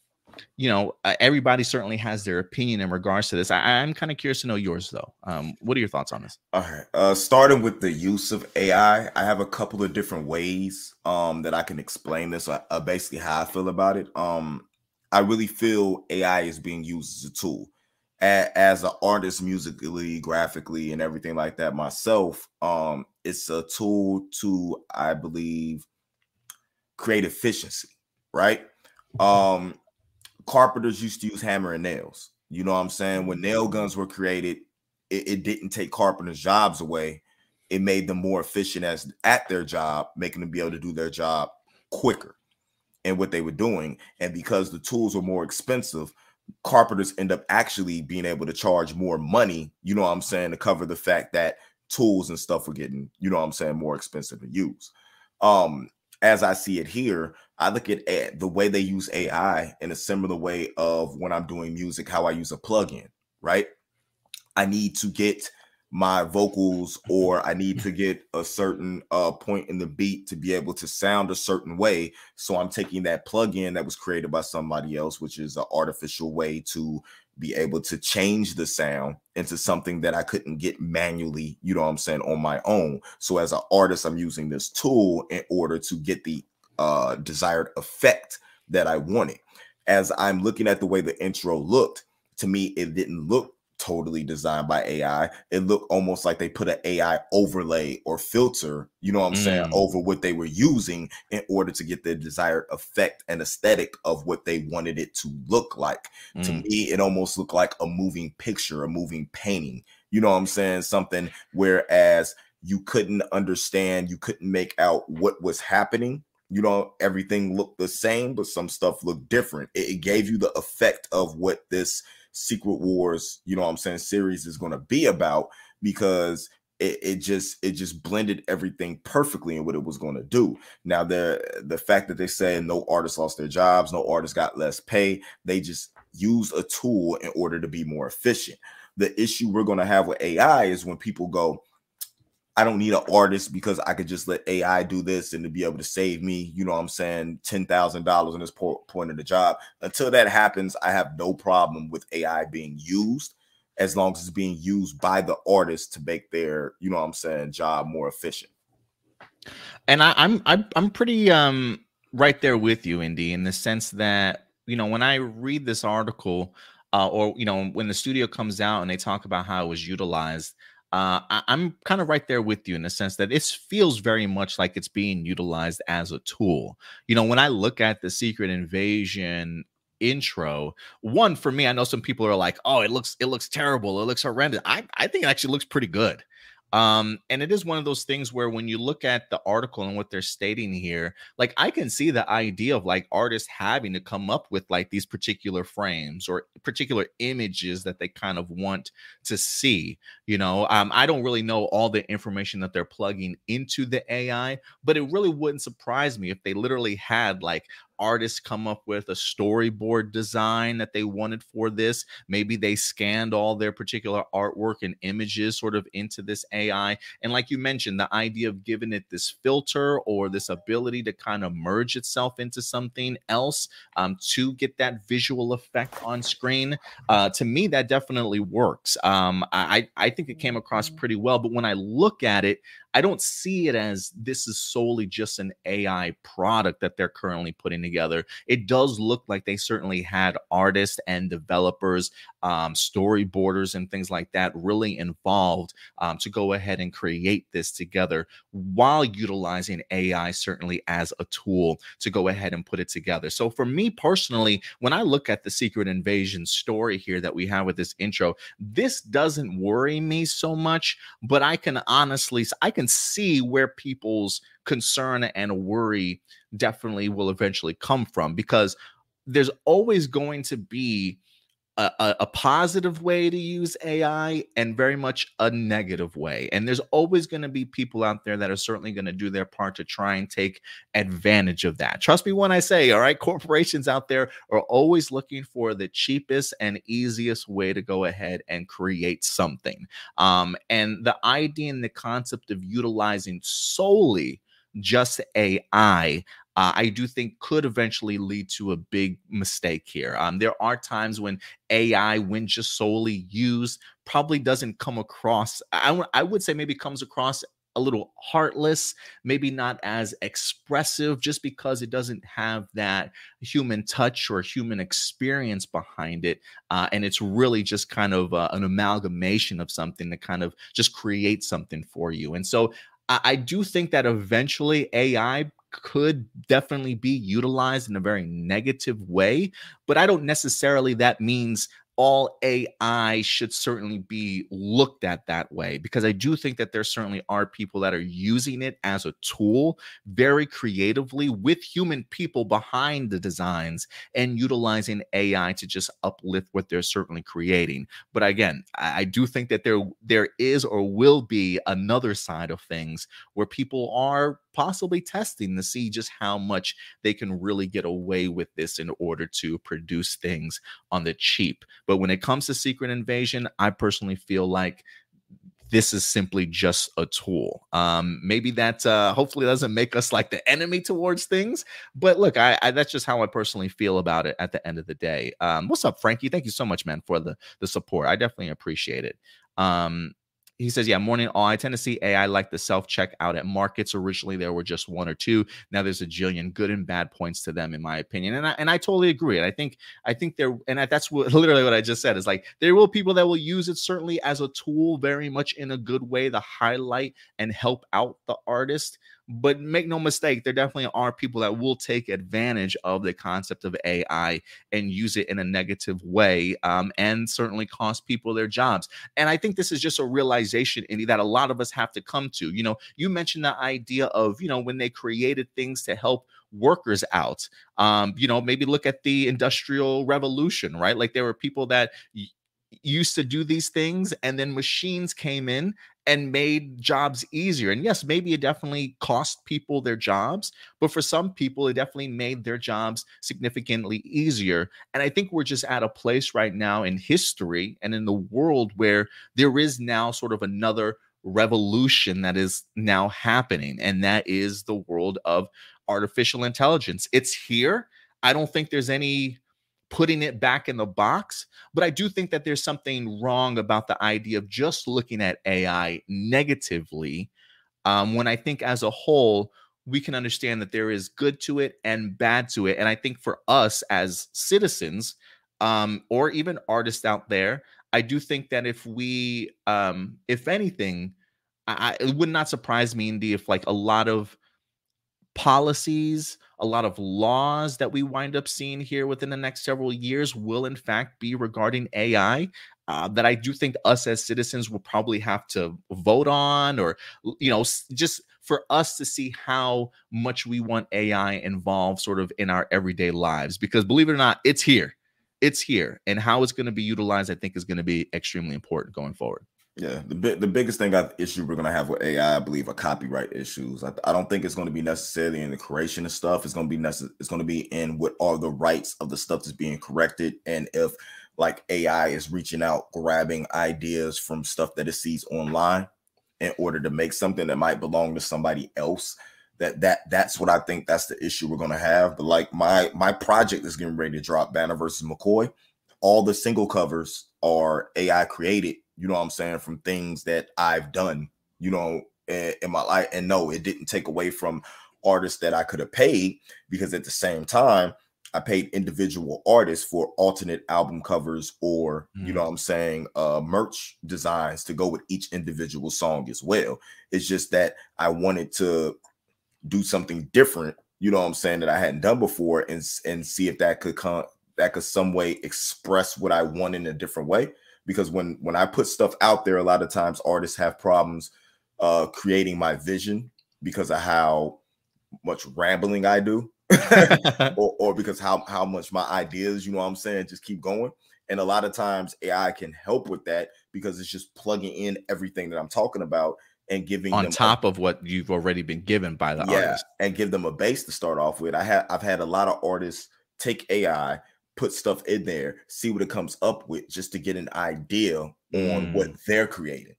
you know, uh, everybody certainly has their opinion in regards to this. I, am kind of curious to know yours, though. Um, what are your thoughts on this? All right. Uh, starting with the use of AI, I have a couple of different ways um, that I can explain this. Uh, uh basically, how I feel about it. Um, I really feel AI is being used as a tool. As an artist, musically, graphically, and everything like that, myself, um, it's a tool to, I believe, create efficiency. Right? Um, carpenters used to use hammer and nails. You know what I'm saying? When nail guns were created, it, it didn't take carpenters' jobs away. It made them more efficient as at their job, making them be able to do their job quicker and what they were doing. And because the tools were more expensive, carpenters end up actually being able to charge more money, you know what I'm saying, to cover the fact that tools and stuff were getting, you know what I'm saying, more expensive to use. Um, as I see it here, I look at the way they use AI in a similar way of when I'm doing music, how I use a plugin, right? I need to get my vocals or I need to get a certain uh, point in the beat to be able to sound a certain way. So I'm taking that plug-in that was created by somebody else, which is an artificial way to be able to change the sound into something that I couldn't get manually, you know what I'm saying, on my own. So as an artist, I'm using this tool in order to get the uh, desired effect that I wanted. As I'm looking at the way the intro looked, to me, it didn't look totally designed by AI. It looked almost like they put an AI overlay or filter, you know what I'm mm. saying, over what they were using in order to get the desired effect and aesthetic of what they wanted it to look like. Mm. To me, it almost looked like a moving picture, a moving painting. You know what I'm saying? Something whereas you couldn't understand, you couldn't make out what was happening you know everything looked the same but some stuff looked different it, it, gave you the effect of what this Secret Wars, you know what I'm saying, series is going to be about because it, it, just it just blended everything perfectly in what it was going to do. Now the the fact that they said no artists lost their jobs, no artists got less pay, they just use a tool in order to be more efficient. The issue we're going to have with AI is when people go, I don't need an artist because I could just let AI do this and to be able to save me, you know what I'm saying, $10,000 in this point of the job. Until that happens, I have no problem with AI being used as long as it's being used by the artist to make their, you know what I'm saying, job more efficient. And I, I'm I'm I'm pretty um right there with you, Indy, in the sense that you know when I read this article, uh, or you know when the studio comes out and they talk about how it was utilized, uh, I, am kind of right there with you in the sense that it feels very much like it's being utilized as a tool. You know, when I look at the Secret Invasion intro, one for me, I know some people are like, "Oh, it looks it looks terrible, it looks horrendous." I I think it actually looks pretty good. Um, and it is one of those things where when you look at the article and what they're stating here, like I can see the idea of like artists having to come up with like these particular frames or particular images that they kind of want to see. You know, um, I don't really know all the information that they're plugging into the AI, but it really wouldn't surprise me if they literally had like artists come up with a storyboard design that they wanted for this. Maybe they scanned all their particular artwork and images sort of into this AI. And like you mentioned, the idea of giving it this filter or this ability to kind of merge itself into something else um, to get that visual effect on screen, uh, to me, that definitely works. Um, I, I think it came across pretty well. But when I look at it, I don't see it as this is solely just an AI product that they're currently putting together. It does look like they certainly had artists and developers, um, storyboarders, and things like that really involved um, to go ahead and create this together while utilizing AI certainly as a tool to go ahead and put it together. So for me personally, when I look at the Secret Invasion story here that we have with this intro, this doesn't worry me so much, but I can honestly, I can see where people's concern and worry definitely will eventually come from because there's always going to be a, a, positive way to use AI and very much a negative way. And there's always going to be people out there that are certainly going to do their part to try and take advantage of that. Trust me when I say, all right, corporations out there are always looking for the cheapest and easiest way to go ahead and create something. Um, and the idea and the concept of utilizing solely just AI uh, I do think could eventually lead to a big mistake here. Um, there are times when AI, when just solely used, probably doesn't come across. I, I would say maybe comes across a little heartless, maybe not as expressive, just because it doesn't have that human touch or human experience behind it. Uh, and it's really just kind of uh, an amalgamation of something to kind of just create something for you. And so I, I do think that eventually AI could definitely be utilized in a very negative way, but I don't necessarily that means all AI should certainly be looked at that way because I do think that there certainly are people that are using it as a tool very creatively with human people behind the designs and utilizing AI to just uplift what they're certainly creating. But again, I, do think that there there is or will be another side of things where people are possibly testing to see just how much they can really get away with this in order to produce things on the cheap. But when it comes to Secret Invasion, I personally feel like this is simply just a tool. Um, maybe that uh, hopefully doesn't make us like the enemy towards things, but look, I, I, that's just how I personally feel about it at the end of the day. Um, what's up, Frankie? Thank you so much, man, for the the support. I definitely appreciate it. Um, he says, yeah, morning all. I tend to see AI like the self checkout at markets. Originally, there were just one or two. Now there's a jillion good and bad points to them, in my opinion. And I and I totally agree. And I think I think there and that's what <laughs> literally what I just said is like there will people that will use it certainly as a tool, very much in a good way to highlight and help out the artist. But make no mistake, there definitely are people that will take advantage of the concept of AI and use it in a negative way um, and certainly cost people their jobs. And I think this is just a realization, that a lot of us have to come to. You know, you mentioned the idea of, you know, when they created things to help workers out. Um, you know, maybe look at the industrial revolution, right? Like there were people that used to do these things and then machines came in and made jobs easier. And yes, maybe it definitely cost people their jobs, but for some people, it definitely made their jobs significantly easier. And I think we're just at a place right now in history and in the world where there is now sort of another revolution that is now happening, and that is the world of artificial intelligence. It's here. I don't think there's any putting it back in the box. But I do think that there's something wrong about the idea of just looking at AI negatively. Um, when I think as a whole, we can understand that there is good to it and bad to it. And I think for us as citizens, um, or even artists out there, I do think that if we, um, if anything, I, it would not surprise me, Indy, if like a lot of policies, a lot of laws that we wind up seeing here within the next several years will, in fact, be regarding AI. uh, that I do think us as citizens will probably have to vote on, or you know, just for us to see how much we want AI involved, sort of in our everyday lives. Because believe it or not, it's here, it's here, and how it's going to be utilized, I think, is going to be extremely important going forward. Yeah, the big, the biggest thing I issue we're gonna have with AI, I believe, are copyright issues. I, I don't think it's to be necessarily in the creation of stuff. It's to be necessary. It's to be in what are the rights of the stuff that's being corrected, and if like AI is reaching out, grabbing ideas from stuff that it sees online in order to make something that might belong to somebody else. That that that's what I think that's the issue we're gonna have. But like my my project is getting ready to drop Banner versus McCoy. All the single covers are AI created you know what I'm saying, from things that I've done, you know, in, in my life. And no, it didn't take away from artists that I could have paid because at the same time, I paid individual artists for alternate album covers or, mm. you know what I'm saying, uh, merch designs to go with each individual song as well. It's just that I wanted to do something different, you know what I'm saying, that I hadn't done before and, and see if that could come that could some way express what I want in a different way because when when I put stuff out there, a lot of times artists have problems uh, creating my vision because of how much rambling I do, <laughs> or, or because how how much my ideas, you know what I'm saying, just keep going. And a lot of times AI can help with that because it's just plugging in everything that I'm talking about and giving on top a, of what you've already been given by the yeah, artist and give them a base to start off with. I have I've had a lot of artists take AI, put stuff in there, see what it comes up with, just to get an idea mm. on what mm. they're creating.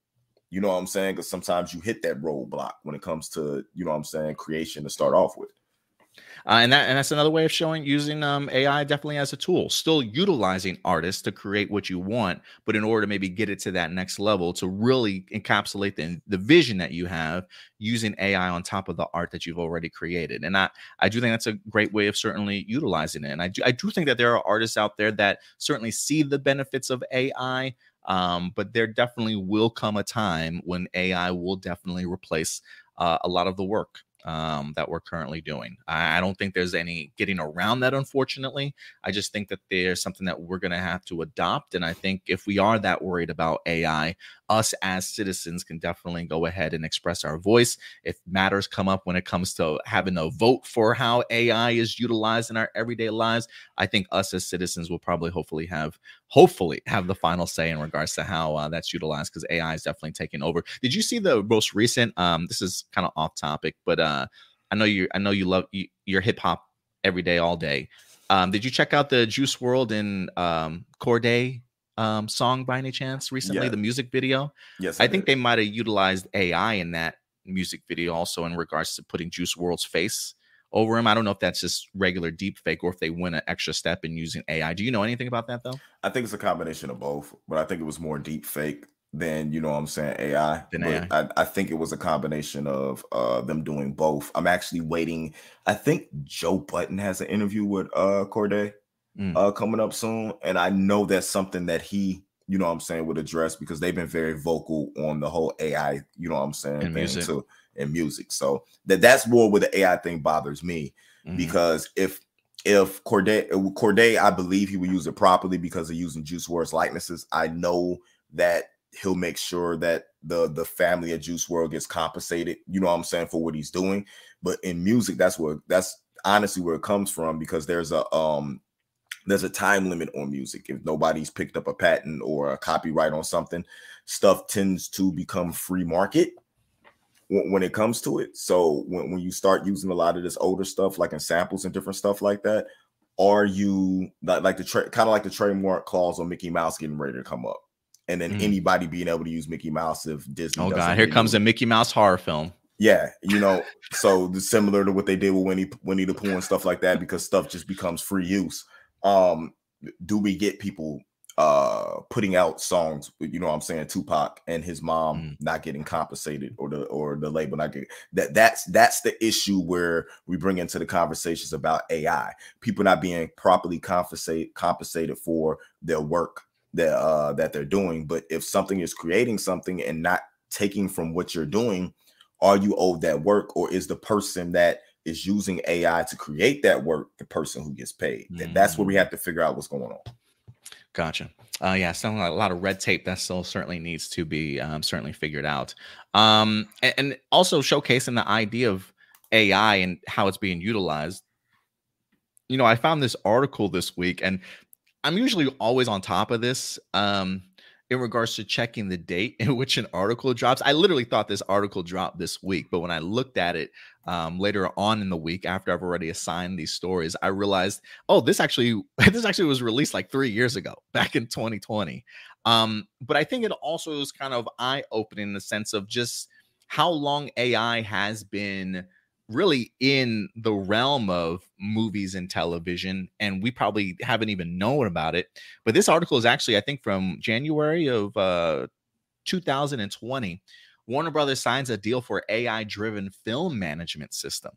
You know what I'm saying? Because sometimes you hit that roadblock when it comes to, you know what I'm saying, creation to start off with. Uh, and that and that's another way of showing using um, AI definitely as a tool. Still utilizing artists to create what you want, but in order to maybe get it to that next level, to really encapsulate the, the vision that you have, using AI on top of the art that you've already created. And I I do think that's a great way of certainly utilizing it. And I do I do think that there are artists out there that certainly see the benefits of AI. Um, but there definitely will come a time when AI will definitely replace uh, a lot of the work um, that we're currently doing. I, don't think there's any getting around that, unfortunately. I just think that there's something that we're going to have to adopt. And I think if we are that worried about AI, us as citizens can definitely go ahead and express our voice. If matters come up when it comes to having a vote for how AI is utilized in our everyday lives, I think us as citizens will probably hopefully have hopefully have the final say in regards to how uh, that's utilized because AI is definitely taking over. Did you see the most recent? Um, this is kind of off topic, but uh, I know you. I know you love you, your hip hop every day, all day. Um, did you check out the Juice WRLD and um, Cordae um, song by any chance recently? Yeah. The music video. Yes, I, I think they might have utilized AI in that music video also in regards to putting Juice WRLD's face over him. I don't know if that's just regular deep fake or if they went an extra step in using AI. Do you know anything about that though? I think it's a combination of both, but I think it was more deep fake than you know what I'm saying AI. Than AI. I, I, think it was a combination of uh them doing both. I'm actually waiting. I think Joe Budden has an interview with uh Cordae mm. uh, coming up soon. And I know that's something that he, you know what I'm saying, would address because they've been very vocal on the whole AI, you know what I'm saying, in music. too, in music. So that that's more where the AI thing bothers me mm-hmm. because if if Cordae Cordae, I believe he would use it properly because of using Juice WRLD's likenesses. I know that he'll make sure that the the family of Juice WRLD gets compensated. You know what I'm saying for what he's doing. But in music, that's where that's honestly where it comes from because there's a um there's a time limit on music. If nobody's picked up a patent or a copyright on something, stuff tends to become free market when, it comes to it. So when, when you start using a lot of this older stuff, like in samples and different stuff like that, are you like, like the tra- kind of like the trademark clause on Mickey Mouse getting ready to come up? And then mm. anybody being able to use Mickey Mouse if Disney. Oh God, here comes a Mickey Mouse horror film. Yeah, you know, <laughs> so similar to what they did with Winnie Winnie the Pooh and stuff like that, because stuff just becomes free use um do we get people uh putting out songs you know what i'm saying tupac and his mom mm. not getting compensated or the or the label not getting that that's that's the issue where we bring into the conversations about ai people not being properly compensated compensated for their work that uh that they're doing but if something is creating something and not taking from what you're doing are you owed that work or is the person that is using AI to create that work, the person who gets paid. Mm. That's where we mm. have to figure out what's going on. Gotcha. Uh, yeah, sounds like a lot of red tape that still certainly needs to be um, certainly figured out. Um, and, and also showcasing the idea of AI and how it's being utilized. You know, I found this article this week, and I'm usually always on top of this. Um, in regards to checking the date in which an article drops. I literally thought this article dropped this week, but when I looked at it um, later on in the week after I've already assigned these stories, I realized, oh, this actually <laughs> this actually was released like three years ago, <laughs> back in 2020. Um, but I think it also is kind of eye opening in the sense of just how long AI has been really in the realm of movies and television and we probably haven't even known about it but this article is actually i think from january of uh 2020 warner brothers signs a deal for ai driven film management system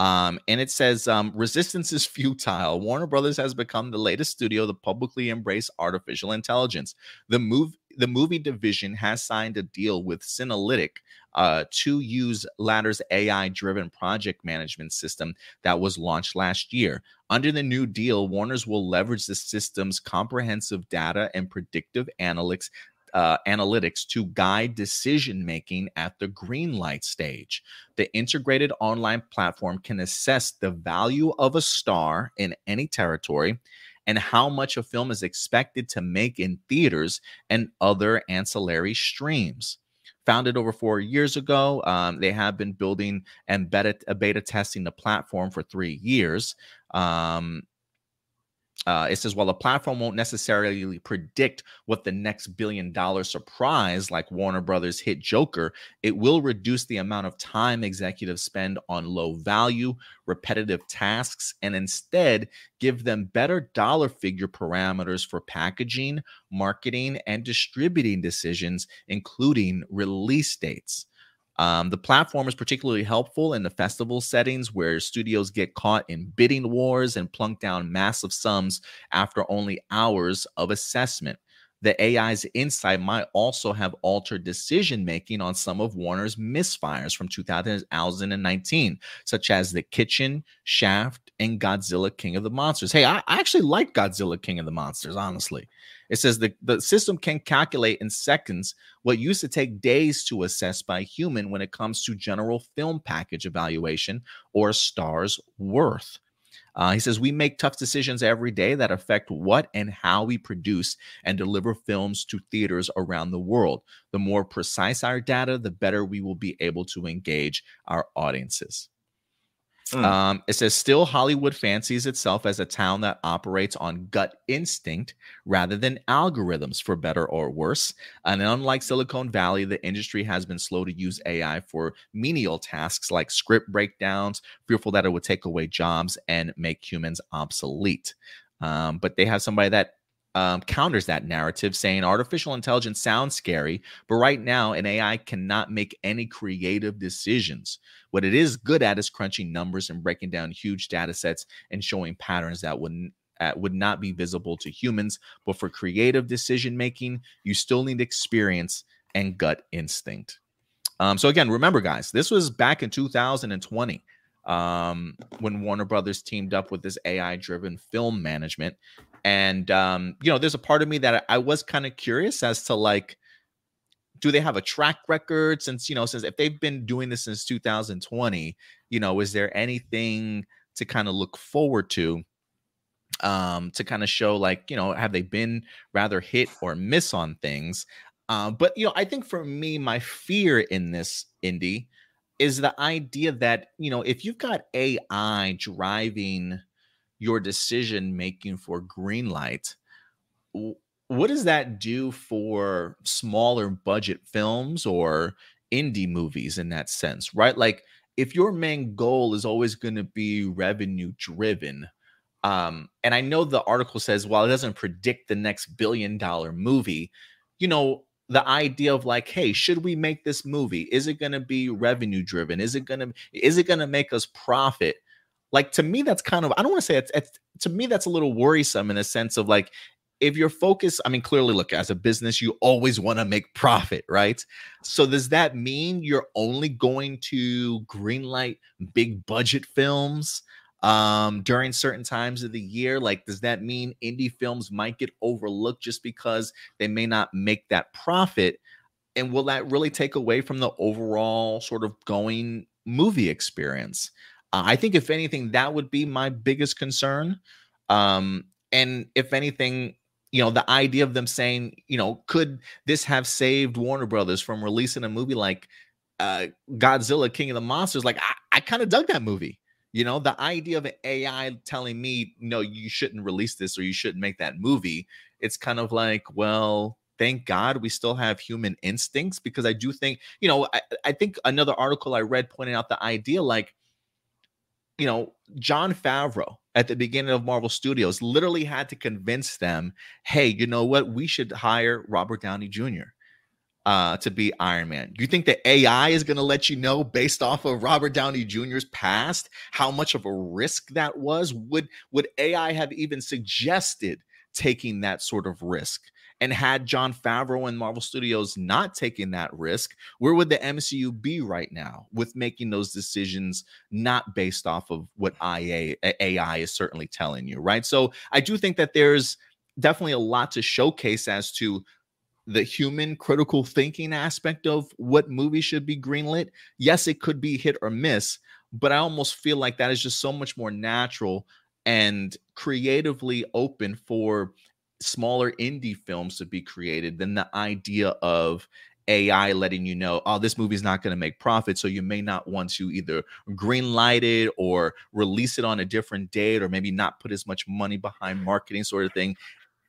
um, and it says um, resistance is futile. Warner Brothers has become the latest studio to publicly embrace artificial intelligence. The move the movie division has signed a deal with Cinelytic uh, to use Ladder's AI driven project management system that was launched last year. Under the new deal, Warner's will leverage the system's comprehensive data and predictive analytics uh, analytics to guide decision making at the green light stage. The integrated online platform can assess the value of a star in any territory and how much a film is expected to make in theaters and other ancillary streams. Founded over four years ago, um, they have been building and beta, beta testing the platform for three years. Um, uh, it says while the platform won't necessarily predict what the next billion dollar surprise like warner brothers hit joker it will reduce the amount of time executives spend on low value repetitive tasks and instead give them better dollar figure parameters for packaging marketing and distributing decisions including release dates um, the platform is particularly helpful in the festival settings where studios get caught in bidding wars and plunk down massive sums after only hours of assessment. The AI's insight might also have altered decision making on some of Warner's misfires from 2019, such as The Kitchen, Shaft, and Godzilla King of the Monsters. Hey, I, I actually like Godzilla King of the Monsters, honestly. It says the, the system can calculate in seconds what used to take days to assess by human when it comes to general film package evaluation or star's worth. Uh, he says, We make tough decisions every day that affect what and how we produce and deliver films to theaters around the world. The more precise our data, the better we will be able to engage our audiences. Mm. Um, it says still Hollywood fancies itself as a town that operates on gut instinct rather than algorithms, for better or worse. And unlike Silicon Valley, the industry has been slow to use AI for menial tasks like script breakdowns, fearful that it would take away jobs and make humans obsolete. Um, but they have somebody that um, counters that narrative, saying artificial intelligence sounds scary, but right now an AI cannot make any creative decisions. What it is good at is crunching numbers and breaking down huge data sets and showing patterns that wouldn't uh, would not be visible to humans. But for creative decision making, you still need experience and gut instinct. Um, so again, remember, guys, this was back in 2020 um, when Warner Brothers teamed up with this AI driven film management. And um, you know, there's a part of me that I was kind of curious as to like, do they have a track record since you know, since if they've been doing this since 2020, you know, is there anything to kind of look forward to? Um, to kind of show like, you know, have they been rather hit or miss on things? Uh, but you know, I think for me, my fear in this Indy is the idea that you know if you've got AI driving your decision making for Greenlight, what does that do for smaller budget films or indie movies in that sense, right? Like if your main goal is always going to be revenue driven, um, and I know the article says, while it doesn't predict the next billion dollar movie, you know, the idea of like, hey, should we make this movie? Is it going to be revenue driven? Is it going to is it going to make us profit? Like to me that's kind of i don't want to say it's, it's to me that's a little worrisome in a sense of like if your focus i mean clearly look as a business you always want to make profit right so does that mean you're only going to greenlight big budget films um, during certain times of the year? Like, does that mean indie films might get overlooked just because they may not make that profit? And will that really take away from the overall sort of going movie experience? Uh, I think, if anything, that would be my biggest concern. Um, and if anything, you know, the idea of them saying, you know, could this have saved Warner Brothers from releasing a movie like uh, Godzilla King of the Monsters? Like, I, I kind of dug that movie. You know, the idea of AI telling me, no, you shouldn't release this or you shouldn't make that movie. It's kind of like, well, thank God we still have human instincts because I do think, you know, I, I think another article I read pointed out the idea like, you know, Jon Favreau at the beginning of Marvel Studios literally had to convince them, hey, you know what? We should hire Robert Downey Jr. Uh, to be Iron Man. You think the AI is going to let you know based off of Robert Downey Jr.'s past how much of a risk that was? Would would AI have even suggested taking that sort of risk? And had Jon Favreau and Marvel Studios not taken that risk, where would the MCU be right now with making those decisions not based off of what IA, AI is certainly telling you, right? So I do think that there's definitely a lot to showcase as to the human critical thinking aspect of what movies should be greenlit. Yes, it could be hit or miss, but I almost feel like that is just so much more natural and creatively open for smaller indie films to be created than the idea of AI letting you know, oh, this movie's not going to make profit. So you may not want to either green light it or release it on a different date or maybe not put as much money behind marketing sort of thing.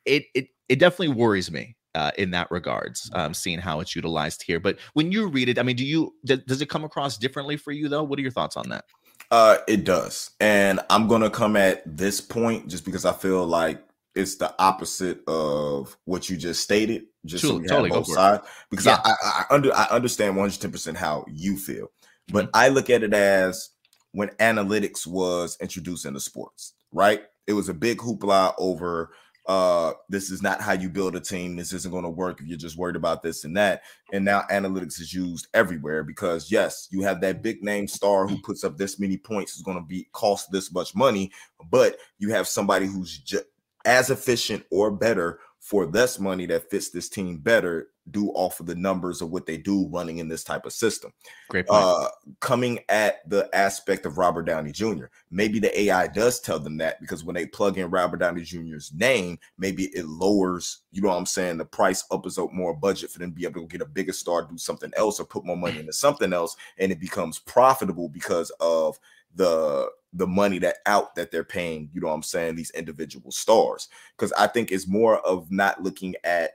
It it it definitely worries me uh, in that regards, um, seeing how it's utilized here. But when you read it, I mean, do you does, does it come across differently for you though? What are your thoughts on that? Uh, it does, and I'm gonna come at this point just because I feel like it's the opposite of what you just stated. Just so we totally have both sides, because yeah. I, I, I, under I understand 110 percent how you feel, but mm-hmm. I look at it as when analytics was introduced into sports, right? It was a big hoopla over uh this is not how you build a team this isn't going to work if you're just worried about this and that and now analytics is used everywhere because yes you have that big name star who puts up this many points is going to be cost this much money but you have somebody who's just as efficient or better for less money that fits this team better do off of the numbers of what they do running in this type of system. Great point. Uh, coming at the aspect of Robert Downey Jr. Maybe the AI does tell them that because when they plug in Robert Downey Jr.'s name, maybe it lowers, you know what I'm saying, the price up is up more budget for them to be able to get a bigger star, do something else, or put more money into something else, and it becomes profitable because of the the money that out that they're paying, you know what I'm saying, these individual stars. Because I think it's more of not looking at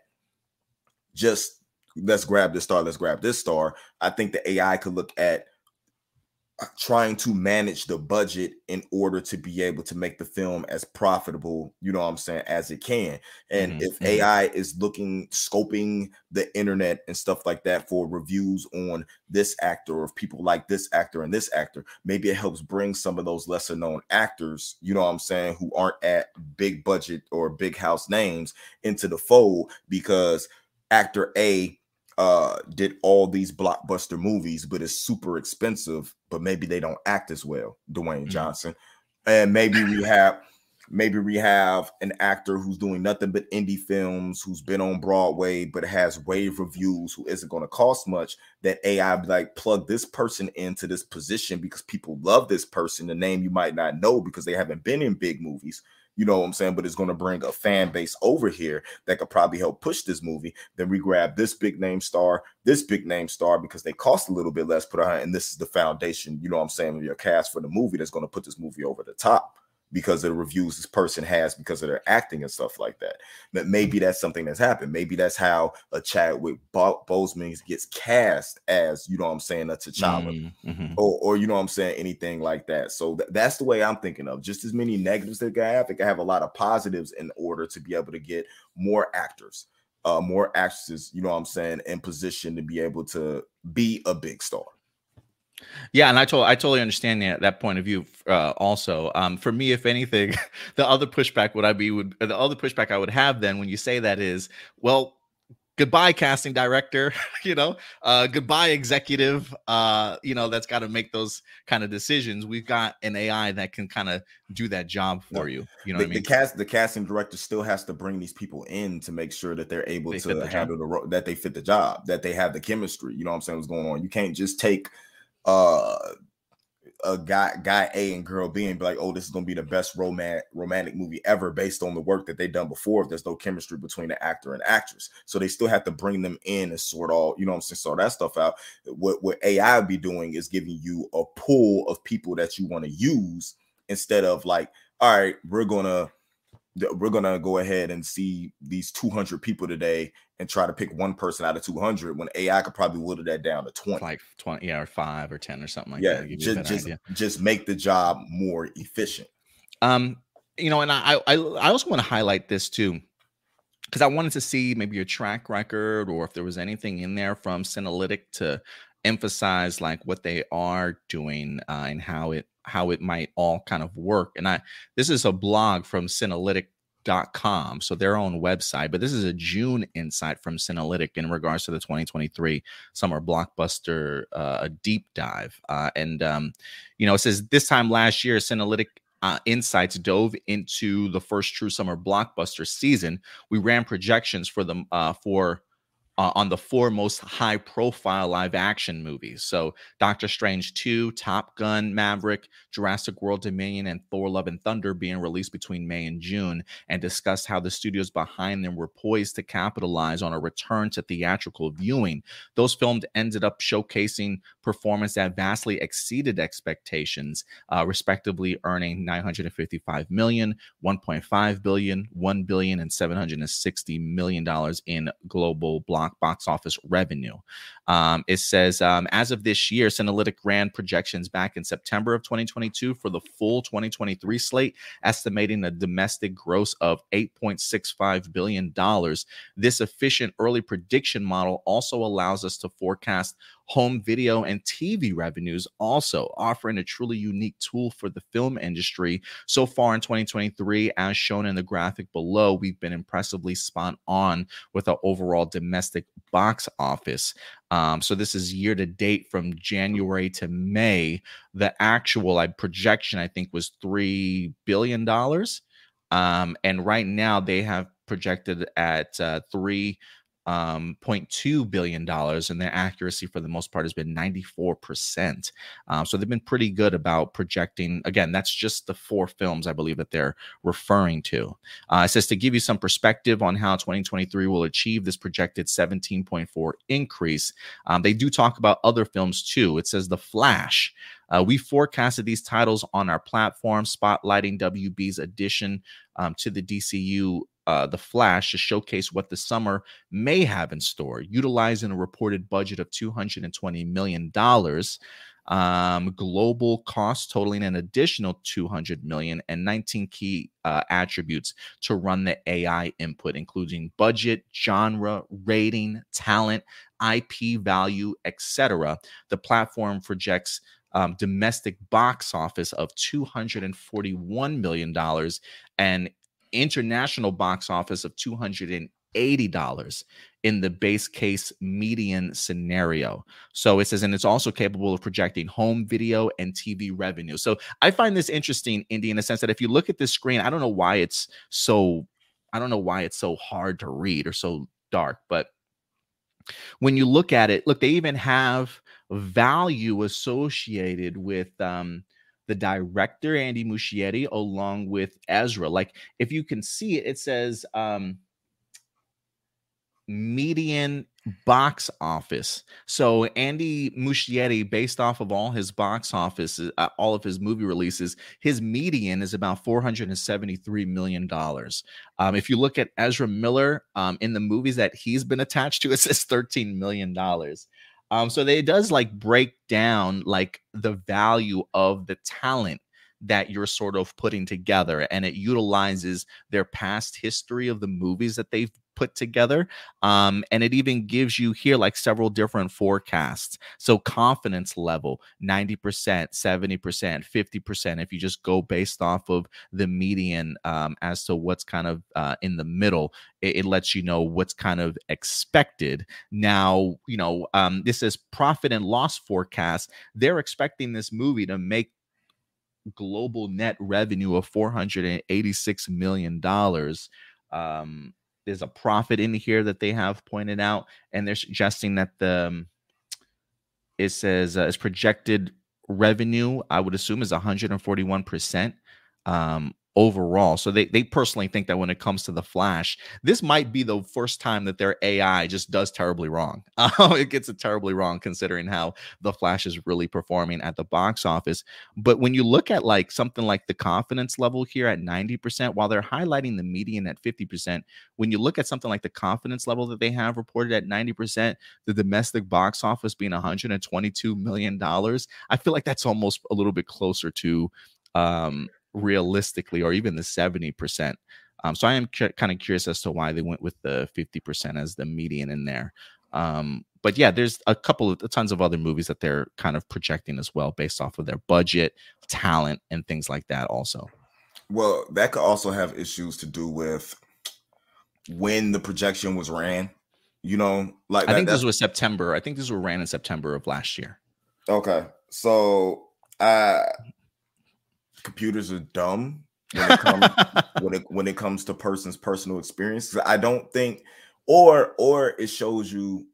just let's grab this star, let's grab this star. I think the AI could look at trying to manage the budget in order to be able to make the film as profitable, you know what I'm saying, as it can. And mm-hmm. if mm-hmm. AI is looking, scoping the internet and stuff like that for reviews on this actor or if people like this actor and this actor, maybe it helps bring some of those lesser known actors, you know what I'm saying, who aren't at big budget or big house names into the fold because actor A uh did all these blockbuster movies but it's super expensive but maybe they don't act as well dwayne mm-hmm. johnson and maybe we have maybe we have an actor who's doing nothing but indie films who's been on broadway but has rave reviews who isn't going to cost much that ai like plug this person into this position because people love this person the name you might not know because they haven't been in big movies you know what I'm saying? But it's going to bring a fan base over here that could probably help push this movie. Then we grab this big name star, this big name star because they cost a little bit less, put on, and this is the foundation, you know what I'm saying, your cast for the movie that's going to put this movie over the top because of the reviews this person has because of their acting and stuff like that. That maybe that's something that's happened. Maybe that's how a Chadwick Bo- Boseman gets cast as you know what I'm saying a T'Challa, mm, mm-hmm. or or you know what I'm saying anything like that. So th- that's the way I'm thinking of. Just as many negatives that I have, I have a lot of positives in order to be able to get more actors. Uh, more actresses, you know what I'm saying, in position to be able to be a big star. Yeah, and I told I totally understand that that point of view. Uh, also, um, for me, if anything, <laughs> the other pushback would I be would the other pushback I would have then when you say that is well, goodbye casting director <laughs> you know uh goodbye executive uh you know that's got to make those kind of decisions we've got an ai that can kind of do that job for no, you you know the, I mean? the cast the casting director still has to bring these people in to make sure that they're able they to the handle job. the role that they fit the job that they have the chemistry you know what i'm saying what's going on you can't just take uh a guy guy A and girl B and be like, oh, this is gonna be the best romantic romantic movie ever based on the work that they've done before. If there's no chemistry between the actor and actress, so they still have to bring them in and sort all, you know I'm saying, sort that stuff out. What what AI be doing is giving you a pool of people that you want to use instead of like, all right, we're gonna we're gonna go ahead and see these 200 people today and try to pick one person out of 200 when AI could probably whittle that down to 20, like 20, yeah, or five or 10 or something like yeah, that. Yeah, just just, just make the job more efficient. Um, you know, and I I I also want to highlight this too because I wanted to see maybe your track record or if there was anything in there from Cinelytic to emphasize like what they are doing uh, and how it how it might all kind of work. And I this is a blog from Cinelytic.com, so their own website, but this is a June insight from Cinelytic in regards to the 2023 summer blockbuster uh, deep dive. Uh, and um, you know, it says this time last year, Cinelytic uh, Insights dove into the first true summer blockbuster season. We ran projections for them uh, for uh, on the four most high profile live action movies. So, Doctor Strange 2, Top Gun, Maverick, Jurassic World Dominion, and Thor Love and Thunder being released between May and June, and discussed how the studios behind them were poised to capitalize on a return to theatrical viewing. Those films ended up showcasing performance that vastly exceeded expectations, uh, respectively earning 955 million, 1.5 billion, 1 billion, and 760 million dollars in global block box office revenue. Um, it says, um, as of this year, Cinelytic ran projections back in September of 2022 for the full 2023 slate, estimating a domestic gross of $8.65 billion. This efficient early prediction model also allows us to forecast home video and TV revenues, also offering a truly unique tool for the film industry. So far in 2023, as shown in the graphic below, we've been impressively spot on with our overall domestic box office. Um, so this is year to date from January to May. The actual like, projection, I think, was three billion dollars. Um, and right now they have projected at uh, three um, 0.2 billion dollars, and their accuracy for the most part has been 94 percent. Um, so they've been pretty good about projecting. Again, that's just the four films I believe that they're referring to. Uh, it says to give you some perspective on how 2023 will achieve this projected 17.4 increase. Um, they do talk about other films too. It says The Flash. Uh, we forecasted these titles on our platform, spotlighting WB's addition um, to the DCU uh, The Flash to showcase what the summer may have in store, utilizing a reported budget of $220 million. Um, global costs totaling an additional 200 million and 19 key uh, attributes to run the AI input, including budget, genre, rating, talent, IP value, etc. The platform projects um, domestic box office of $241 million and international box office of $280 in the base case median scenario. So it says, and it's also capable of projecting home video and TV revenue. So I find this interesting, Indy, in the sense that if you look at this screen, I don't know why it's so, I don't know why it's so hard to read or so dark, but when you look at it, look, they even have value associated with um, the director Andy Muschietti along with Ezra. Like if you can see it, it says um median box office. So Andy Muschietti, based off of all his box office, uh, all of his movie releases, his median is about four hundred and seventy-three million dollars. Um, if you look at Ezra Miller um, in the movies that he's been attached to, <laughs> it says thirteen million dollars. Um, so they, it does like break down like the value of the talent that you're sort of putting together, and it utilizes their past history of the movies that they've put together. Um, and it even gives you here like several different forecasts. So confidence level 90%, 70%, 50%. If you just go based off of the median um, as to what's kind of uh, in the middle, it, it, lets you know what's kind of expected. Now, you know, um, this is profit and loss forecast. They're expecting this movie to make global net revenue of 486 million dollars um there's a profit in here that they have pointed out and they're suggesting that the um, it says uh, its projected revenue i would assume is 141% um overall. So they they personally think that when it comes to the Flash, this might be the first time that their AI just does terribly wrong. Uh, <laughs> it gets it terribly wrong considering how the Flash is really performing at the box office. But when you look at like something like the confidence level here at 90%, while they're highlighting the median at 50%, when you look at something like the confidence level that they have reported at 90%, the domestic box office being 122 million dollars, I feel like that's almost a little bit closer to um realistically, or even the 70%. Um, so I am cu- kind of curious as to why they went with the 50% as the median in there. Um, but yeah, there's a couple of tons of other movies that they're kind of projecting as well based off of their budget, talent, and things like that, also. Well, that could also have issues to do with when the projection was ran. You know, like I that, think this was September. I think this was ran in September of last year. Okay, so uh computers are dumb when it comes <laughs> when it when it comes to person's personal experience. I don't think, or or it shows you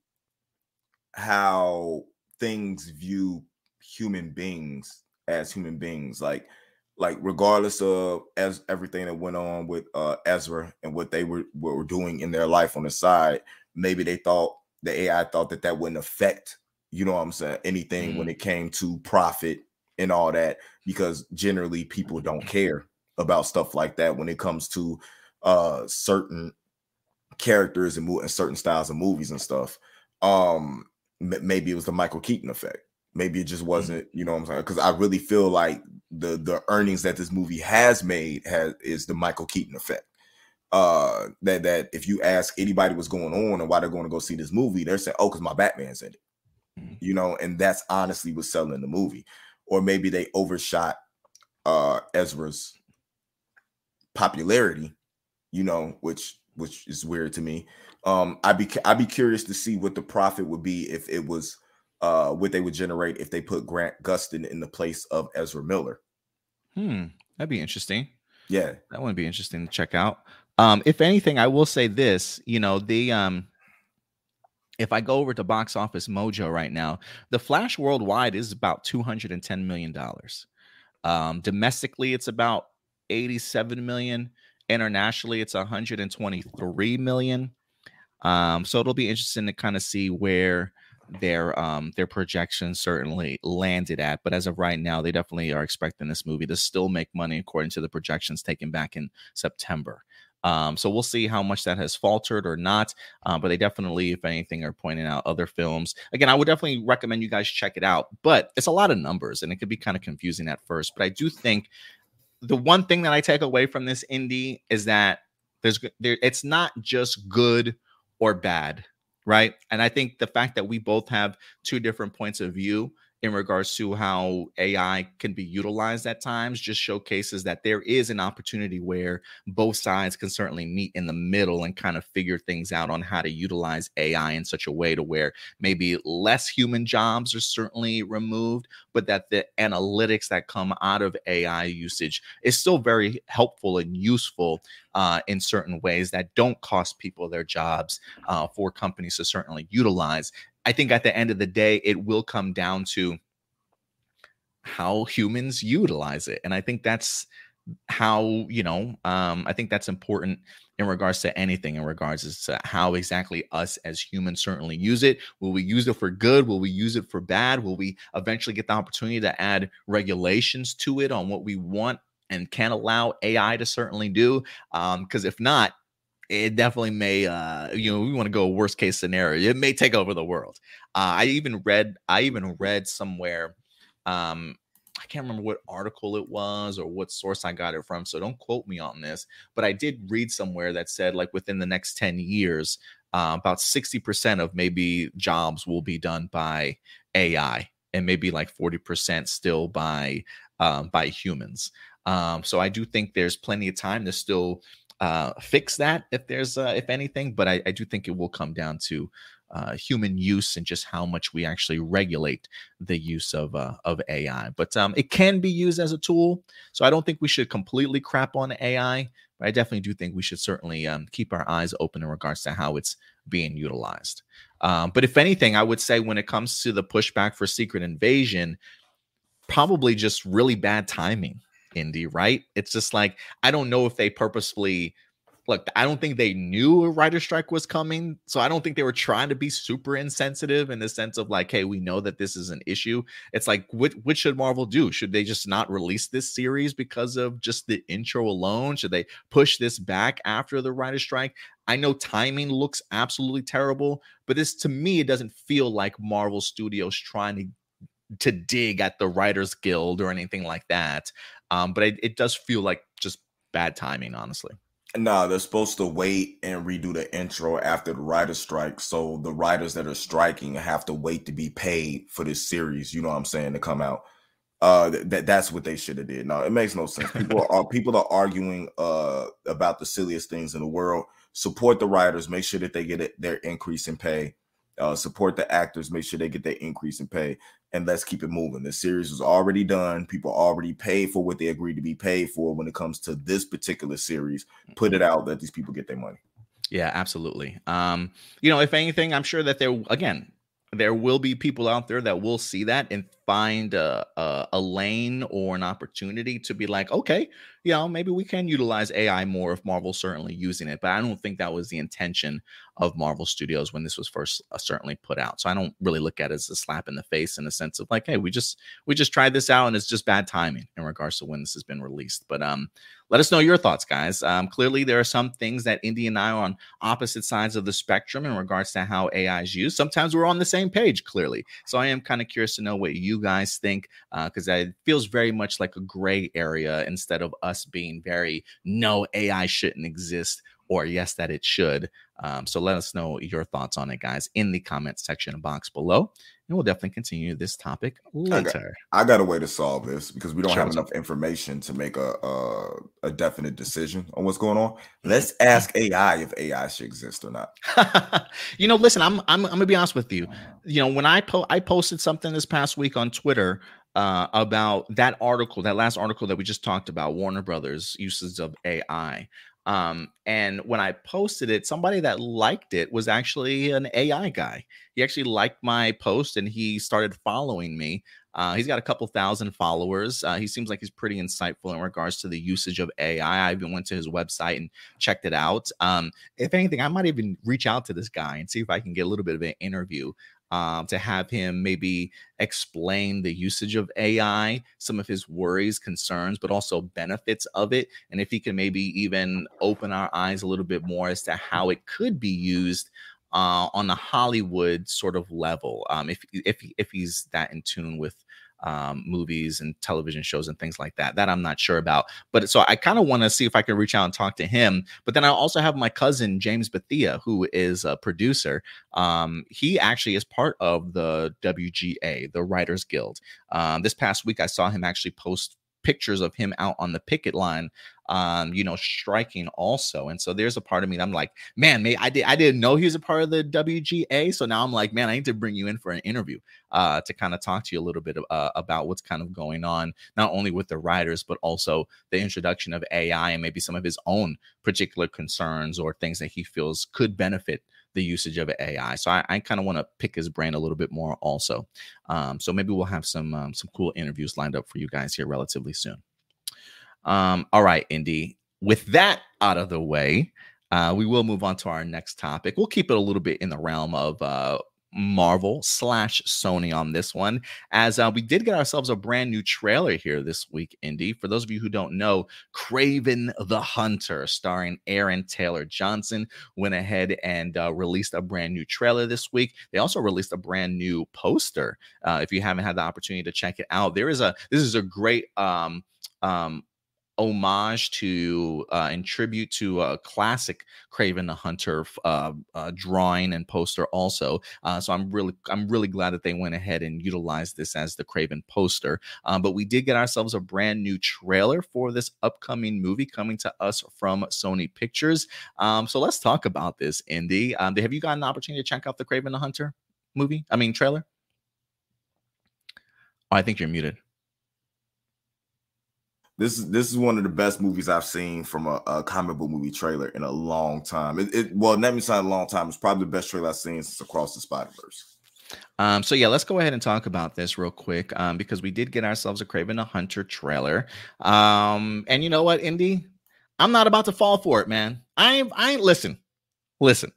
how things view human beings as human beings, like like regardless of as everything that went on with uh Ezra and what they were were doing in their life on the side, maybe they thought the AI thought that that wouldn't affect, you know what I'm saying, anything mm. when it came to profit and all that because generally people don't care about stuff like that when it comes to uh certain characters and, and certain styles of movies and stuff. Um maybe it was the michael keaton effect. Maybe it just mm. wasn't you know what i'm saying? Because i really feel like the the earnings that this movie has made has is the michael keaton effect. Uh that that if you ask anybody what's going on and why they're going to go see this movie they're saying oh because my batman's in it. Mm. you know and that's honestly what's selling the movie or maybe they overshot uh Ezra's popularity, you know, which which is weird to me. Um, I'd be I'd be curious to see what the profit would be if it was uh what they would generate if they put Grant Gustin in the place of Ezra Miller. Hmm, that'd be interesting. Yeah, that would be interesting to check out. Um, if anything, I will say this: you know, the um, if I go over to Box Office Mojo right now, The Flash worldwide is about $210 million. Um, domestically, it's about 87 million. Internationally, it's 123 million. Um, so it'll be interesting to kind of see where their um their projections certainly landed at but as of right now they definitely are expecting this movie to still make money according to the projections taken back in september um, so we'll see how much that has faltered or not. Uh, but they definitely, if anything, are pointing out other films. Again, I would definitely recommend you guys check it out. But it's a lot of numbers and it could be kind of confusing at first. But I do think the one thing that I take away from this indie is that there's there it's not just good or bad, right? And I think the fact that we both have two different points of view in regards to how AI can be utilized at times just showcases that there is an opportunity where both sides can certainly meet in the middle and kind of figure things out on how to utilize AI in such a way to where maybe less human jobs are certainly removed, but that the analytics that come out of AI usage is still very helpful and useful uh, in certain ways that don't cost people their jobs uh, for companies to certainly utilize. I think at the end of the day, it will come down to how humans utilize it. And I think that's how, you know, um, I think that's important in regards to anything in regards to how exactly us as humans certainly use it. Will we use it for good? Will we use it for bad? Will we eventually get the opportunity to add regulations to it on what we want and can allow AI to certainly do? Because um, if not, it definitely may uh you know we want to go worst case scenario it may take over the world uh, i even read i even read somewhere um I can't remember what article it was or what source I got it from, so don't quote me on this. But I did read somewhere that said like within the next ten years, uh, about sixty percent of maybe jobs will be done by AI, and maybe like forty percent still by um, by humans. Um, so I do think there's plenty of time to still uh, fix that if there's uh, if anything, but I, I do think it will come down to uh, human use and just how much we actually regulate the use of uh, of AI. But um, it can be used as a tool, so I don't think we should completely crap on AI. But I definitely do think we should certainly um, keep our eyes open in regards to how it's being utilized. Um, but if anything, I would say when it comes to the pushback for Secret Invasion, probably just really bad timing. Indy, right? It's just like I don't know if they purposefully look, I don't think they knew a writer strike was coming. So I don't think they were trying to be super insensitive in the sense of like, hey, we know that this is an issue. It's like, what, what should Marvel do? Should they just not release this series because of just the intro alone? Should they push this back after the writer strike? I know timing looks absolutely terrible, but this to me, it doesn't feel like Marvel Studios trying to to dig at the Writers Guild or anything like that. Um, but it, it does feel like just bad timing, honestly. No, they're supposed to wait and redo the intro after the writer's strike. So the writers that are striking have to wait to be paid for this series. You know what I'm saying to come out. Uh, that that's what they should have did. No, it makes no sense. People <laughs> are people are arguing uh about the silliest things in the world. Support the writers. Make sure that they get it, their increase in pay. Uh, support the actors. Make sure they get their increase in pay and let's keep it moving. The series was already done. People already paid for what they agreed to be paid for when it comes to this particular series. Put it out, let these people get their money. Yeah, absolutely. Um, you know, if anything, I'm sure that there again, there will be people out there that will see that and find a, a, a, lane or an opportunity to be like, okay, you know, maybe we can utilize AI more if Marvel's certainly using it. But I don't think that was the intention of Marvel Studios when this was first uh, certainly put out. So I don't really look at it as a slap in the face in the sense of like, hey, we just we just tried this out and it's just bad timing in regards to when this has been released. But um, let us know your thoughts, guys. Um, clearly there are some things that Indy and I are on opposite sides of the spectrum in regards to how AI is used. Sometimes we're on the same page, clearly. So I am kind of curious to know what you guys think because uh, it feels very much like a gray area instead of us being very no AI shouldn't exist or yes that it should. Um, so let us know your thoughts on it, guys, in the comments section box below. And we'll definitely continue this topic later. I got, I got a way to solve this because we don't sure. have enough information to make a, a, a definite decision on what's going on. Let's ask AI if AI should exist or not. <laughs> you know, listen, I'm I'm, I'm gonna be honest with you. You know, when I po- I posted something this past week on Twitter uh, about that article, that last article that we just talked about, Warner Brothers uses of AI. Um, and when I posted it, somebody that liked it was actually an AI guy. He actually liked my post and he started following me. Uh, he's got a couple thousand followers. Uh, he seems like he's pretty insightful in regards to the usage of AI. I even went to his website and checked it out. Um, if anything, I might even reach out to this guy and see if I can get a little bit of an interview um, to have him maybe explain the usage of AI, some of his worries, concerns, but also benefits of it. And if he can maybe even open our eyes a little bit more as to how it could be used uh, on the Hollywood sort of level. Um, if if if he's that in tune with um, movies and television shows and things like that. That I'm not sure about. But so I kind of want to see if I can reach out and talk to him. But then I also have my cousin James Bethia, who is a producer. Um, he actually is part of the WGA, the Writers Guild. Um, this past week, I saw him actually post pictures of him out on the picket line um, you know, striking also. And so there's a part of me I'm like, man, may I did I didn't know he was a part of the WGA. So now I'm like, man, I need to bring you in for an interview uh, to kind of talk to you a little bit uh, about what's kind of going on, not only with the writers, but also the introduction of AI and maybe some of his own particular concerns or things that he feels could benefit the usage of AI. So I, I kind of want to pick his brain a little bit more also. Um, so maybe we'll have some um, some cool interviews lined up for you guys here relatively soon. Um, all right, Indy. With that out of the way, uh, we will move on to our next topic. We'll keep it a little bit in the realm of uh, Marvel slash Sony on this one, as uh, we did get ourselves a brand new trailer here this week, Indy. For those of you who don't know, Kraven the Hunter, starring Aaron Taylor Johnson, went ahead and uh, released a brand new trailer this week. They also released a brand new poster. Uh, if you haven't had the opportunity to check it out, there is a this is a great um, um, homage to uh, and tribute to a classic Kraven the Hunter uh, uh, drawing and poster also. Uh, so I'm really I'm really glad that they went ahead and utilized this as the Kraven poster. Um, but we did get ourselves a brand new trailer for this upcoming movie coming to us from Sony Pictures. Um, so let's talk about this, Indy. Um, have you gotten an opportunity to check out the Kraven the Hunter movie? I mean trailer. Oh, I think you're muted this is this is one of the best movies I've seen from a, a comic book movie trailer in a long time. It, it well, me say a long time. It's probably the best trailer I've seen since Across the Spider Verse. Um, so yeah, let's go ahead and talk about this real quick um, because we did get ourselves a Kraven the Hunter trailer. Um, and you know what, Indy, I'm not about to fall for it, man. I ain't, I ain't listen, listen.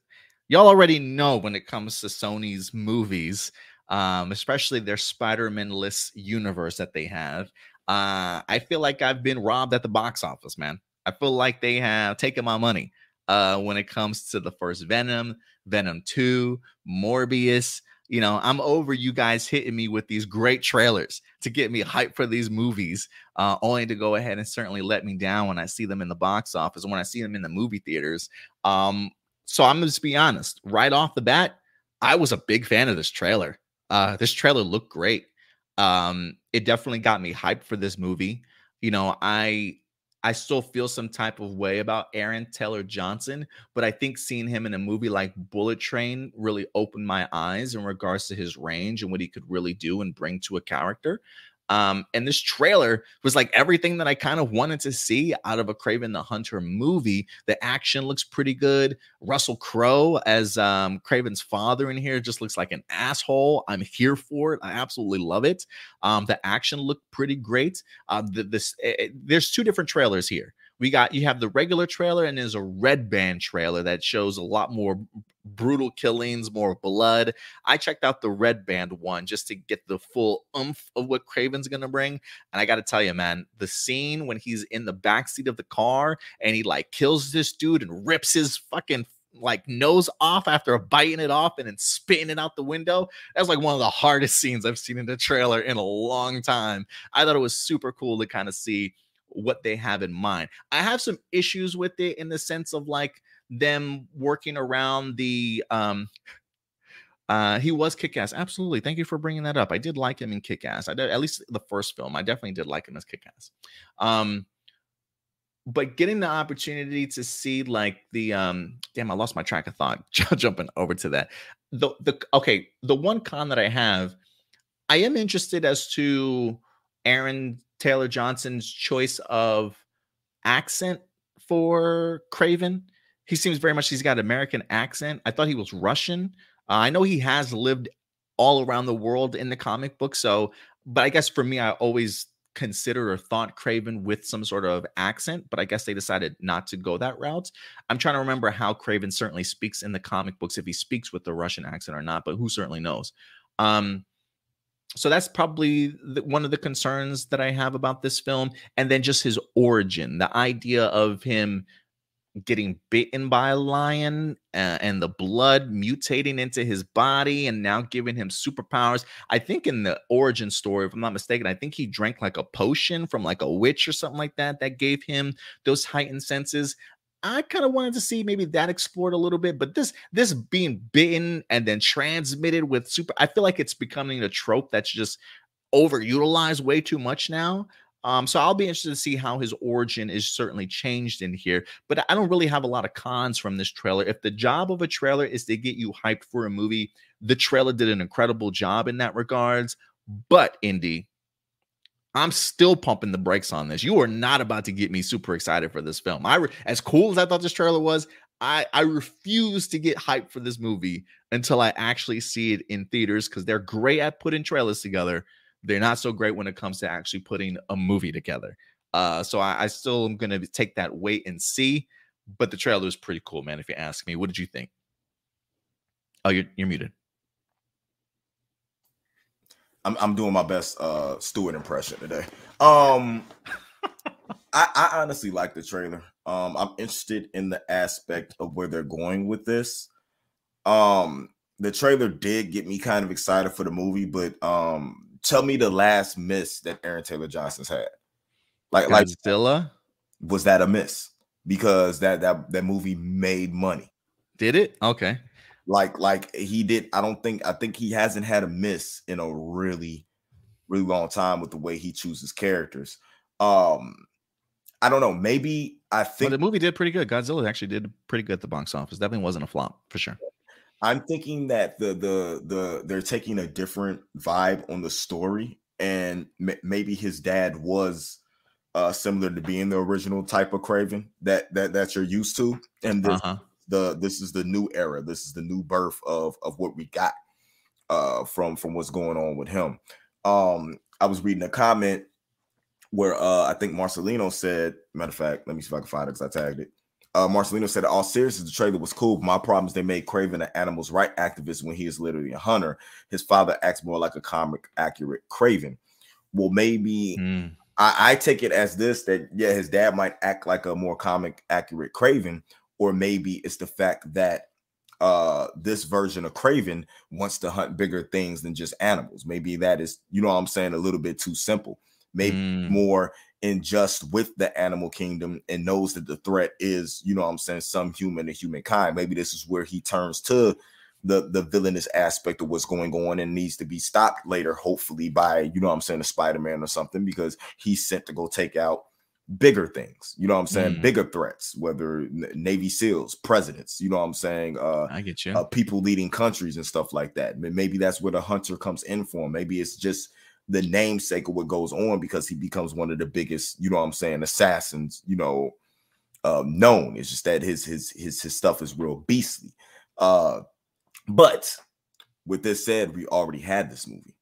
Y'all already know when it comes to Sony's movies, um, especially their Spider-Man-less universe that they have. Uh, I feel like I've been robbed at the box office, man. I feel like they have taken my money uh, when it comes to the first Venom, Venom 2, Morbius. You know, I'm over you guys hitting me with these great trailers to get me hyped for these movies, uh, only to go ahead and certainly let me down when I see them in the box office when I see them in the movie theaters. Um, so I'm just be honest, right off the bat, I was a big fan of this trailer. Uh, this trailer looked great um it definitely got me hyped for this movie. You know i i still feel some type of way about aaron taylor johnson but i think seeing him in a movie like bullet train really opened my eyes in regards to his range and what he could really do and bring to a character um, and this trailer was like everything that I kind of wanted to see out of a Kraven the Hunter movie. The action looks pretty good. Russell Crowe as um, Kraven's father in here just looks like an asshole. I'm here for it. I absolutely love it. Um, the action looked pretty great. Uh, the, this uh, there's two different trailers here we got you have the regular trailer and there's a red band trailer that shows a lot more brutal killings, more blood. I checked out the red band one just to get the full umph of what Kraven's gonna bring. And I gotta tell you, man, the scene when he's in the backseat of the car and he like kills this dude and rips his fucking like nose off after biting it off and then spitting it out the window. That's like one of the hardest scenes I've seen in the trailer in a long time. I thought it was super cool to kind of see what they have in mind. I have some issues with it in the sense of like them working around the um uh he was kick-ass. Absolutely thank you for bringing that up. I did like him in kick-ass. I did at least the first film i definitely did like him as kick-ass. Um but getting the opportunity to see like the um damn i lost my track of thought <laughs> jumping over to that. The the okay the one con that i have i am interested as to aaron taylor johnson's choice of accent for Kraven. He seems very much he's got American accent. I thought he was Russian. Uh, I know he has lived all around the world in the comic book. So, but I guess for me, I always considered or thought Kraven with some sort of accent, but I guess they decided not to go that route. I'm trying to remember how Kraven certainly speaks in the comic books, if he speaks with the Russian accent or not, but who certainly knows. Um, so that's probably the, one of the concerns that I have about this film. And then just his origin, the idea of him getting bitten by a lion uh, and the blood mutating into his body and now giving him superpowers. I think in the origin story, if I'm not mistaken, I think he drank like a potion from like a witch or something like that that gave him those heightened senses. I kind of wanted to see maybe that explored a little bit, but this this being bitten and then transmitted with super, I feel like it's becoming a trope that's just overutilized way too much now. Um, so I'll be interested to see how his origin is certainly changed in here. But I don't really have a lot of cons from this trailer. If the job of a trailer is to get you hyped for a movie, the trailer did an incredible job in that regards. But Indy, I'm still pumping the brakes on this. You are not about to get me super excited for this film. I re- as cool as I thought this trailer was, I I refuse to get hyped for this movie until I actually see it in theaters because they're great at putting trailers together they're not so great when it comes to actually putting a movie together. Uh, so I, I still am gonna take that wait and see. But the trailer is pretty cool, man. If you ask me, what did you think? Oh, you're you're muted. I'm I'm doing my best uh Stewart impression today. Um I, I honestly like the trailer. Um I'm interested in the aspect of where they're going with this. Um the trailer did get me kind of excited for the movie, but um tell me the last miss that Aaron Taylor Johnson's had. Like Godzilla? like was that a miss? Because that that that movie made money. Did it? Okay. Like like he did. I don't think I think he hasn't had a miss in a really really long time with the way he chooses characters. Um I don't know. Maybe I think the movie did pretty good. Godzilla actually did pretty good at the box office. Definitely wasn't a flop for sure. I'm thinking that the the the they're taking a different vibe on the story, and m- maybe his dad was uh, similar to being the original type of Kraven that that that you're used to, and this uh-huh. The this is the new era. This is the new birth of of what we got uh, from from what's going on with him. Um, I was reading a comment where uh, I think Marcelino said, matter of fact, let me see if I can find it because I tagged it. Uh, Marcelino said, all seriousness, the trailer was cool. my problem is they made Kraven an animals right activist when he is literally a hunter. His father acts more like a comic accurate Kraven. Well, maybe mm. I, I, take it as this that yeah, his dad might act like a more comic accurate Kraven, or maybe it's the fact that uh this version of Kraven wants to hunt bigger things than just animals. Maybe that is, you know what I'm saying, a little bit too simple. Maybe mm. more in just with the animal kingdom and knows that the threat is, you know what I'm saying, some human and humankind. Maybe this is where he turns to the the villainous aspect of what's going on and needs to be stopped later, hopefully by you know I'm saying a Spider-Man or something, because he's sent to go take out bigger things, you know what I'm saying, mm. bigger threats, whether Navy SEALs, presidents, you know what I'm saying, uh I get you, uh, people leading countries and stuff like that. Maybe that's where the hunter comes in for. Maybe it's just the namesake of what goes on because he becomes one of the biggest, you know what I'm saying, assassins, you know, um, known. It's just that his his his his stuff is real beastly. Uh but with this said, we already had this movie.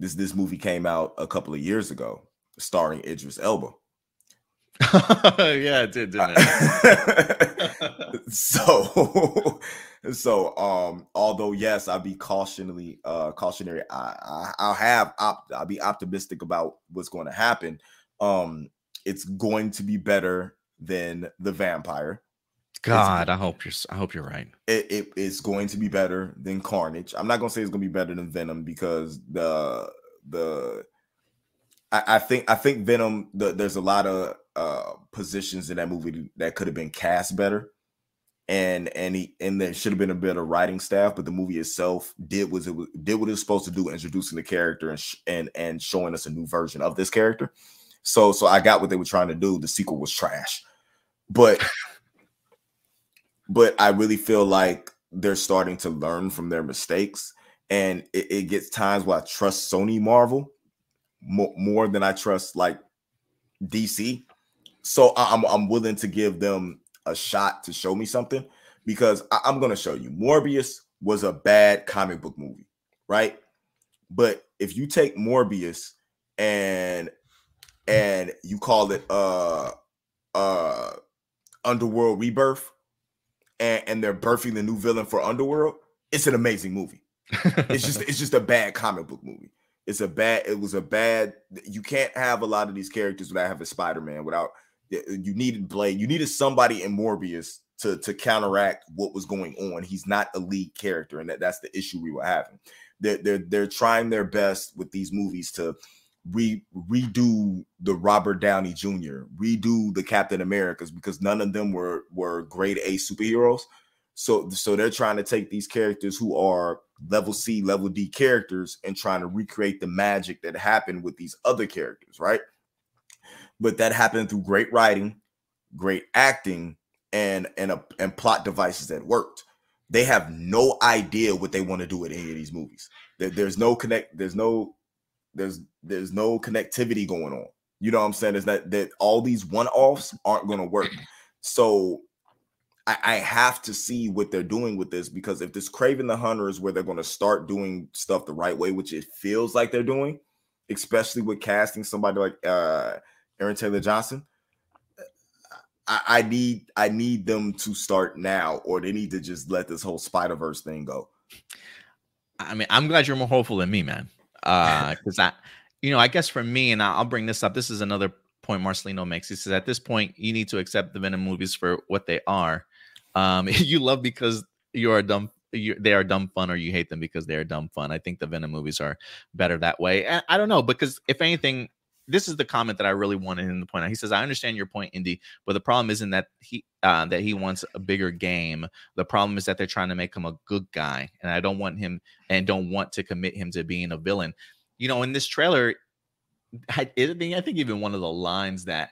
This this movie came out a couple of years ago, starring Idris Elba. <laughs> yeah, it did, didn't it? <laughs> so, <laughs> so um, although yes, I'll be cautionally uh cautionary. I, I will have op- I'll be optimistic about what's going to happen. Um, it's going to be better than the vampire. God, I hope you're. I hope you're right. It, it is going to be better than Carnage. I'm not gonna say it's gonna be better than Venom because the the I, I think I think Venom. The, there's a lot of uh positions in that movie that could have been cast better, and and he and there should have been a better writing staff. But the movie itself did was it did what it was supposed to do, introducing the character and sh- and and showing us a new version of this character. So so I got what they were trying to do. The sequel was trash, but but I really feel like they're starting to learn from their mistakes. And it, it gets times where I trust Sony Marvel more, more than I trust like DC. So I'm I'm willing to give them a shot to show me something because I, I'm gonna show you. Morbius was a bad comic book movie, right? But if you take Morbius and and you call it uh uh Underworld Rebirth, and, and they're birthing the new villain for Underworld, it's an amazing movie. <laughs> it's just it's just a bad comic book movie. It's a bad. It was a bad. You can't have a lot of these characters without having Spider Man. Without you needed Blade. You needed somebody in Morbius to to counteract what was going on. He's not a lead character, and that, that's the issue we were having. They're they're they're trying their best with these movies to re redo the Robert Downey Jr., redo the Captain Americas because none of them were were grade A superheroes. So so they're trying to take these characters who are level C, level D characters and trying to recreate the magic that happened with these other characters, right? But that happened through great writing, great acting, and and a, and plot devices that worked. They have no idea what they want to do with any of these movies. There, there's no connect. There's no there's there's no connectivity going on. You know what I'm saying? Is that that all these one-offs aren't going to work. So I, I, have to see what they're doing with this because if this Kraven the Hunter is where they're going to start doing stuff the right way, which it feels like they're doing, especially with casting somebody like uh Aaron Taylor Johnson. I, I need I need them to start now, or they need to just let this whole Spider Verse thing go. I mean, I'm glad you're more hopeful than me, man. Uh, <laughs> because I, you know, I guess for me, and I'll bring this up. This is another point Marcelino makes. He says at this point, you need to accept the Venom movies for what they are. Um, <laughs> you love because you are dumb. You, they are dumb fun, or you hate them because they are dumb fun. I think the Venom movies are better that way. And I don't know because if anything, this is the comment that I really wanted him to point out. He says, "I understand your point, Indy, but the problem isn't that he uh, that he wants a bigger game. The problem is that they're trying to make him a good guy, and I don't want him and don't want to commit him to being a villain. You know, in this trailer, I, I think even one of the lines that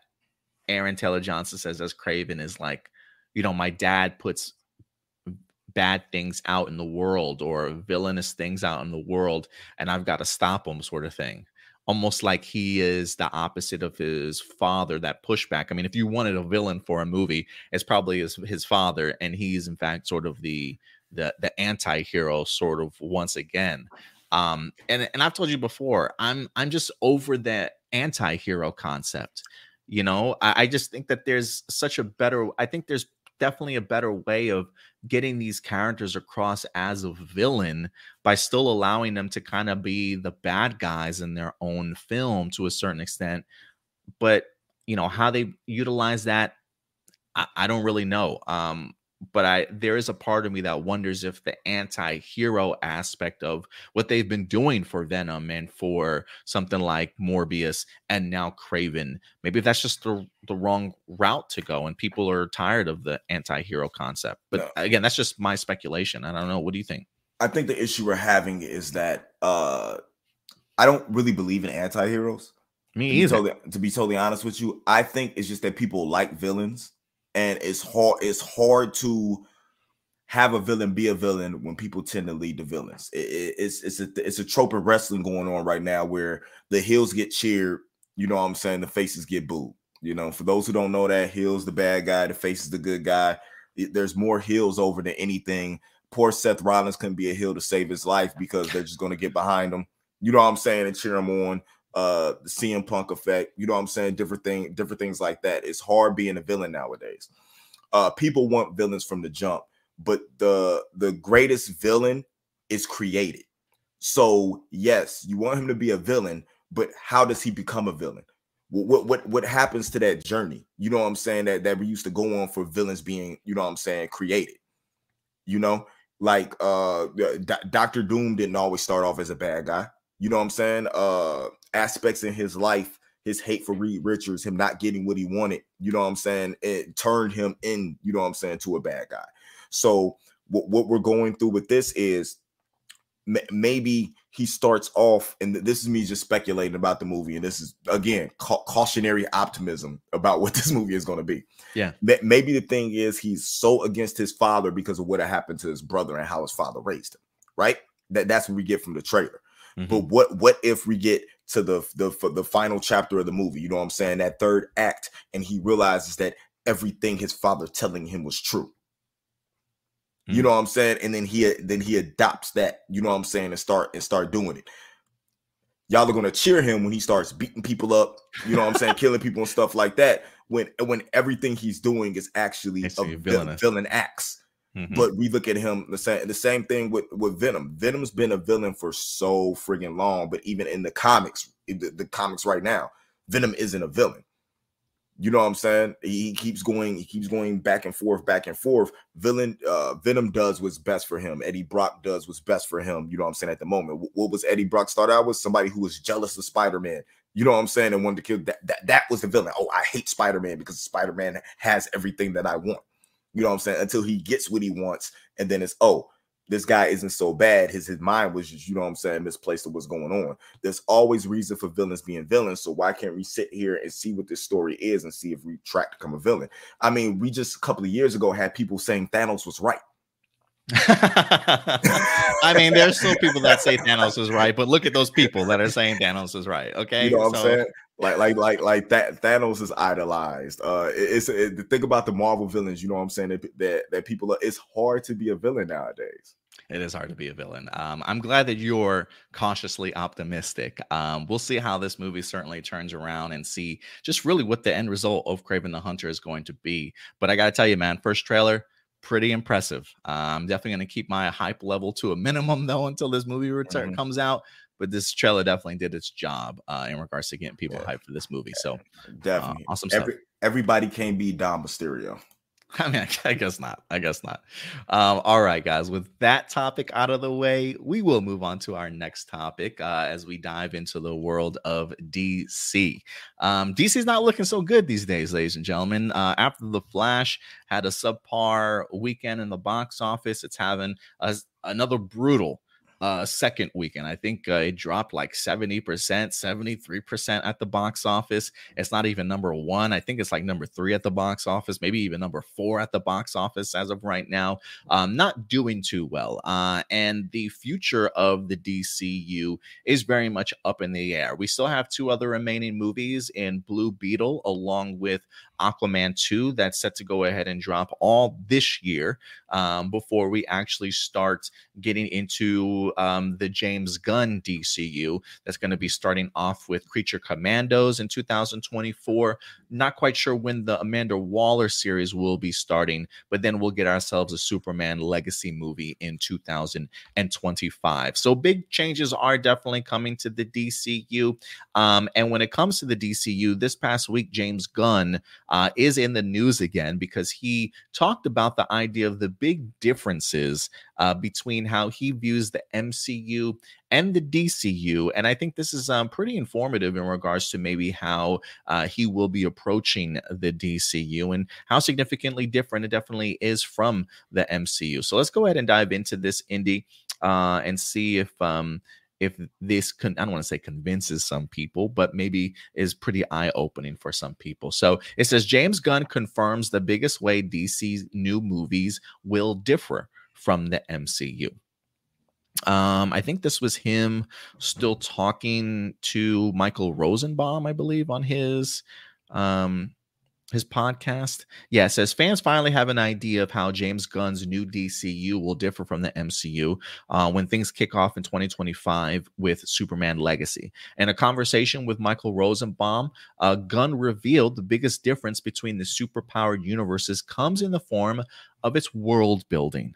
Aaron Taylor Johnson says as Kraven is like, you know, my dad puts bad things out in the world or villainous things out in the world, and I've got to stop them, sort of thing. Almost like he is the opposite of his father that pushback. I mean if you wanted a villain for a movie it's probably his, his father and he's in fact sort of the the the anti-hero sort of once again. Um and and i've told you before i'm i'm just over that anti-hero concept. You know I, I just think that there's such a better i think there's definitely a better way of getting these characters across as a villain by still allowing them to kind of be the bad guys in their own film to a certain extent. But you know how they utilize that, I, I don't really know. Um, but I there is a part of me that wonders if the anti-hero aspect of what they've been doing for Venom and for something like Morbius and now Kraven, maybe that's just the, the wrong route to go and people are tired of the anti-hero concept. But no. again, that's just my speculation. I don't know. What do you think? I think the issue we're having is that uh I don't really believe in anti-heroes. Me either. Be, totally, to be totally honest with you, I think it's just that people like villains and it's hard it's hard to have a villain be a villain when people tend to lead the villains. It, it, it's it's a it's a trope of wrestling going on right now where the heels get cheered, you know what I'm saying, the faces get booed. You know, for those who don't know that, heels the bad guy, the face is the good guy. There's more heels over than anything. Poor Seth Rollins couldn't be a heel to save his life because they're just going to get behind him. You know what I'm saying, and cheer him on uh the CM Punk effect, you know what I'm saying? Different thing, different things like that. It's hard being a villain nowadays. Uh people want villains from the jump, but the the greatest villain is created. So yes, you want him to be a villain, but how does he become a villain? What what what happens to that journey? You know what I'm saying? That that we used to go on for villains being, you know what I'm saying, created. You know, like uh Doctor Doom didn't always start off as a bad guy. You know what I'm saying? Uh aspects in his life, his hate for Reed Richards, him not getting what he wanted, you know what I'm saying? It turned him in, you know what I'm saying, to a bad guy. So what, what we're going through with this is maybe he starts off, and this is me just speculating about the movie, and this is again ca- cautionary optimism about what <laughs> this movie is going to be. Yeah, maybe the thing is he's so against his father because of what happened to his brother and how his father raised him. Right? That that's what we get from the trailer. Mm-hmm. But what what if we get to the the the final chapter of the movie? You know what I'm saying? That third act, and he realizes that everything his father telling him was true. Mm-hmm. You know what I'm saying? And then he then he adopts that. You know what I'm saying? And start and start doing it. Y'all are gonna cheer him when he starts beating people up. You know what I'm saying? <laughs> Killing people and stuff like that. When when everything he's doing is actually a villain, villain acts. Mm-hmm. But we look at him the same the same thing with with Venom. Venom's been a villain for so friggin' long, but even in the comics, the, the comics right now, Venom isn't a villain. You know what I'm saying? He keeps going, he keeps going back and forth, back and forth. Villain, uh, Venom does what's best for him. Eddie Brock does what's best for him. You know what I'm saying? At the moment, what was Eddie Brock start out with? Somebody who was jealous of Spider-Man. You know what I'm saying? And wanted to kill that. That, that was the villain. Oh, I hate Spider-Man because Spider-Man has everything that I want. You know what I'm saying? Until he gets what he wants, and then it's oh, this guy isn't so bad. His his mind was just, you know what I'm saying, misplaced of what's going on. There's always reason for villains being villains. So why can't we sit here and see what this story is and see if we track to become a villain? I mean, we just a couple of years ago had people saying Thanos was right. <laughs> I mean, there's still people that say Thanos is right, but look at those people that are saying Thanos is right. Okay, you know what so, I'm saying? like like like like that Thanos is idolized. Uh, it's it, the thing about the Marvel villains. You know what I'm saying? That that, that people are. It's hard to be a villain nowadays. It is hard to be a villain. Um, I'm glad that you're cautiously optimistic. Um, we'll see how this movie certainly turns around and see just really what the end result of Kraven the Hunter is going to be. But I got to tell you, man, first trailer pretty impressive. Uh, I'm definitely going to keep my hype level to a minimum <laughs> though until this movie return mm-hmm. comes out. But this trailer definitely did its job uh, in regards to getting people yeah. hyped for this movie. So uh, definitely uh, awesome Every, stuff. Everybody can't be Dom Mysterio. <laughs> I mean, I guess not. I guess not. Um, all right, guys. With that topic out of the way, we will move on to our next topic uh, as we dive into the world of DC. Um, DC is not looking so good these days, ladies and gentlemen. Uh, after The Flash had a subpar weekend in the box office, it's having a, another brutal uh, second weekend. I think uh, it dropped like 70%, 73% at the box office. It's not even number one. I think it's like number three at the box office, maybe even number four at the box office as of right now. Um, not doing too well. Uh, and the future of the DCU is very much up in the air. We still have two other remaining movies in Blue Beetle, along with Aquaman 2 that's set to go ahead and drop all this year um, before we actually start getting into um, the James Gunn DCU that's going to be starting off with Creature Commandos in 2024. Not quite sure when the Amanda Waller series will be starting, but then we'll get ourselves a Superman legacy movie in 2025. So big changes are definitely coming to the DCU. Um, and when it comes to the DCU, this past week, James Gunn uh, is in the news again because he talked about the idea of the big differences uh, between how he views the MCU and the DCU. And I think this is um, pretty informative in regards to maybe how uh, he will be approaching the DCU and how significantly different it definitely is from the MCU. So let's go ahead and dive into this, Indy, uh, and see if. Um, if this con- I don't want to say convinces some people, but maybe is pretty eye opening for some people. So it says James Gunn confirms the biggest way DC's new movies will differ from the MCU. Um, I think this was him still talking to Michael Rosenbaum, I believe, on his um his podcast. Yeah, says fans finally have an idea of how James Gunn's new DCU will differ from the MCU uh, when things kick off in 2025 with Superman Legacy. In a conversation with Michael Rosenbaum, uh, Gunn revealed the biggest difference between the superpowered universes comes in the form of its world building.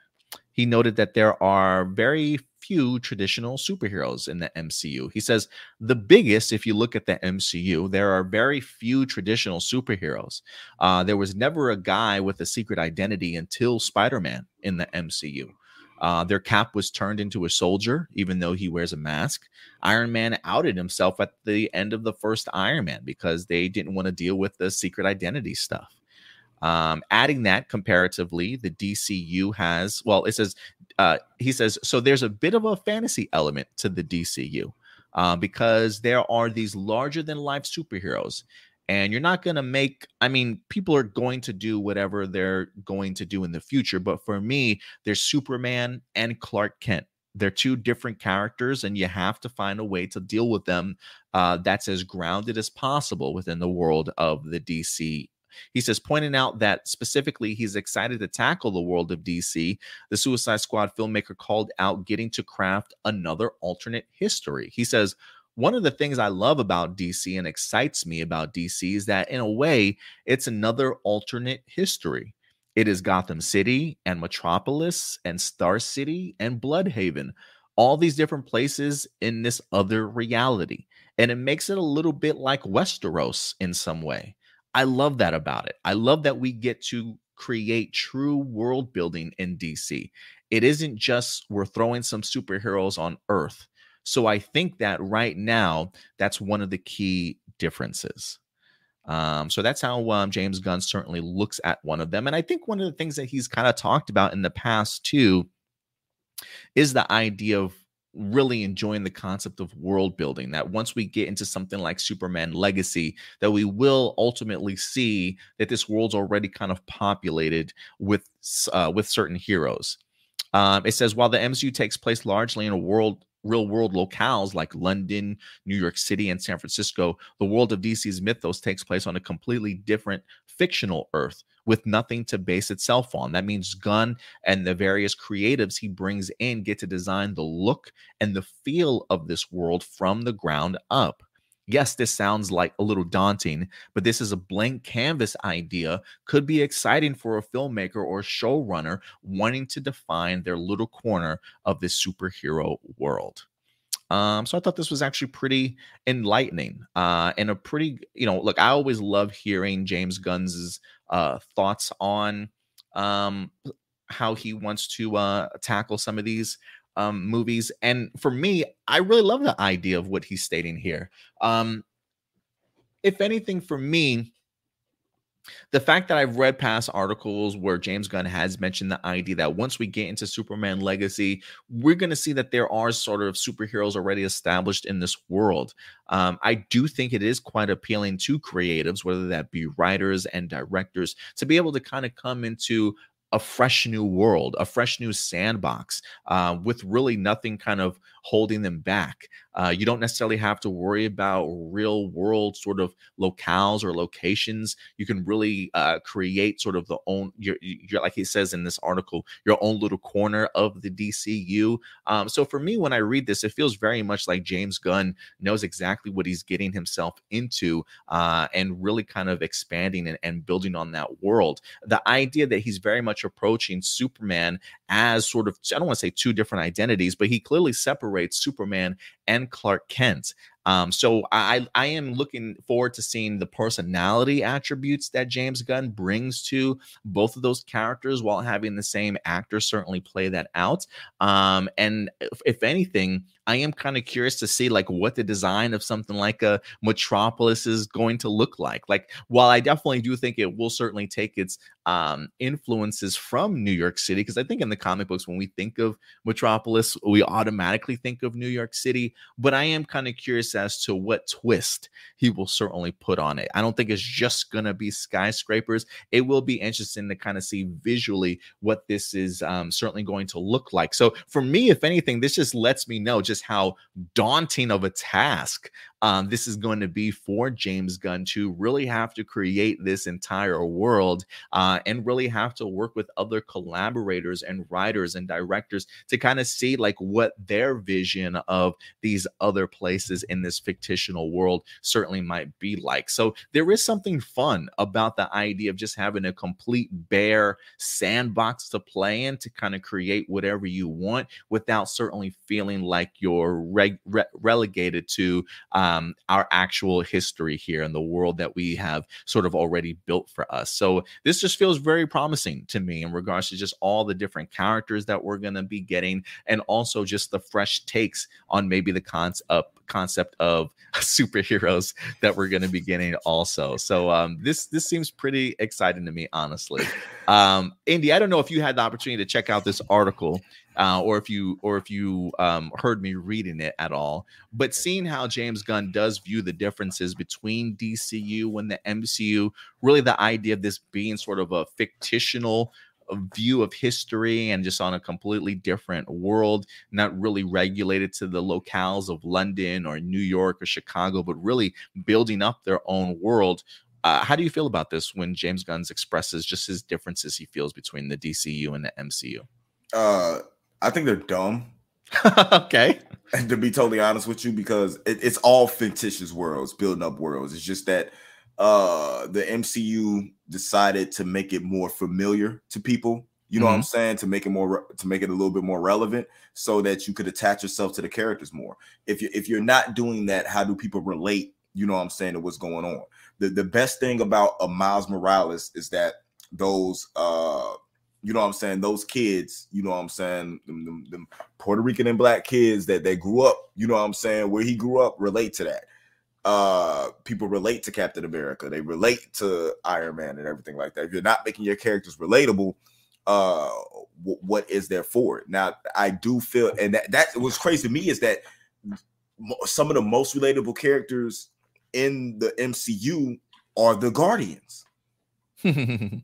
He noted that there are very few traditional superheroes in the MCU. He says the biggest, if you look at the MCU, there are very few traditional superheroes. Uh, there was never a guy with a secret identity until Spider Man in the MCU. Uh, their cap was turned into a soldier, even though he wears a mask. Iron Man outed himself at the end of the first Iron Man because they didn't want to deal with the secret identity stuff. Um, adding that comparatively, the DCU has, well, it says, uh, he says, so there's a bit of a fantasy element to the DCU uh, because there are these larger than life superheroes. And you're not going to make, I mean, people are going to do whatever they're going to do in the future. But for me, there's Superman and Clark Kent they're two different characters and you have to find a way to deal with them uh, that's as grounded as possible within the world of the dc he says, pointing out that specifically he's excited to tackle the world of DC. The Suicide Squad filmmaker called out getting to craft another alternate history. He says, one of the things I love about DC and excites me about DC is that, in a way, it's another alternate history. It is Gotham City and Metropolis and Star City and Blüdhaven, all these different places in this other reality. And it makes it a little bit like Westeros in some way. I love that about it. I love that we get to create true world building in DC. It isn't just we're throwing some superheroes on Earth. So I think that right now, that's one of the key differences. Um, so that's how um, James Gunn certainly looks at one of them. And I think one of the things that he's kind of talked about in the past too is the idea of really enjoying the concept of world building that once we get into something like superman legacy that we will ultimately see that this world's already kind of populated with uh, with certain heroes. Um, it says while the mcu takes place largely in a world real world locales like London, New York City, and San Francisco, the world of DC's mythos takes place on a completely different fictional Earth with nothing to base itself on. That means Gunn and the various creatives he brings in get to design the look and the feel of this world from the ground up. Yes, this sounds like a little daunting, but this is a blank canvas idea. Could be exciting for a filmmaker or showrunner wanting to define their little corner of this superhero world. Um, so I thought this was actually pretty enlightening uh, and a pretty, you know, look, I always love hearing James Gunn's uh, thoughts on um, how he wants to uh, tackle some of these um, movies. And for me, I really love the idea of what he's stating here. Um, if anything, for me, the fact that I've read past articles where James Gunn has mentioned the idea that once we get into Superman Legacy, we're going to see that there are sort of superheroes already established in this world. Um, I do think it is quite appealing to creatives, whether that be writers and directors, to be able to kind of come into a fresh new world, a fresh new sandbox uh, with really nothing kind of holding them back. Uh, you don't necessarily have to worry about real world sort of locales or locations. You can really uh, create sort of the own, your, your, like he says in this article, your own little corner of the DCU. Um, so for me, when I read this, it feels very much like James Gunn knows exactly what he's getting himself into uh, and really kind of expanding and, and building on that world. The idea that he's very much approaching Superman as sort of, I don't want to say two different identities, but he clearly separates Superman and Clark Kent. Um, so I I am looking forward to seeing the personality attributes that James Gunn brings to both of those characters while having the same actor certainly play that out. Um, and if, if anything, I am kind of curious to see like what the design of something like a Metropolis is going to look like. Like, while I definitely do think it will certainly take its um, influences from New York City, because I think in the comic books when we think of Metropolis, we automatically think of New York City. But I am kind of curious as to what twist he will certainly put on it. I don't think it's just gonna be skyscrapers. It will be interesting to kind of see visually what this is um, certainly going to look like. So for me, if anything, this just lets me know just how daunting of a task um, this is going to be for James Gunn to really have to create this entire world uh, and really have to work with other collaborators and writers and directors to kind of see like what their vision of these other places in this fictional world certainly might be like. So there is something fun about the idea of just having a complete bare sandbox to play in to kind of create whatever you want without certainly feeling like you're reg- re- relegated to. Uh, um, our actual history here and the world that we have sort of already built for us. So this just feels very promising to me in regards to just all the different characters that we're going to be getting and also just the fresh takes on maybe the cons- concept concept of <laughs> superheroes that we're going to be getting also. So um, this this seems pretty exciting to me, honestly. <laughs> Um, Indy, I don't know if you had the opportunity to check out this article uh, or if you or if you um, heard me reading it at all. But seeing how James Gunn does view the differences between DCU and the MCU, really the idea of this being sort of a fictional view of history and just on a completely different world, not really regulated to the locales of London or New York or Chicago, but really building up their own world. Uh, how do you feel about this when James Gunn expresses just his differences he feels between the DCU and the MCU? Uh, I think they're dumb. <laughs> okay. And to be totally honest with you, because it, it's all fictitious worlds, building up worlds. It's just that uh the MCU decided to make it more familiar to people. You know mm-hmm. what I'm mm-hmm. saying? To make it more to make it a little bit more relevant so that you could attach yourself to the characters more. If you if you're not doing that, how do people relate, you know what I'm saying, to what's going on? The the best thing about a Miles Morales is that those uh you know what I'm saying? Those kids, you know what I'm saying? Them, them, them, Puerto Rican and black kids that they grew up, you know what I'm saying? Where he grew up, relate to that. Uh, people relate to Captain America. They relate to Iron Man and everything like that. If you're not making your characters relatable, uh, w- what is there for it? Now, I do feel, and that that was crazy to me is that some of the most relatable characters in the MCU are the Guardians. <laughs>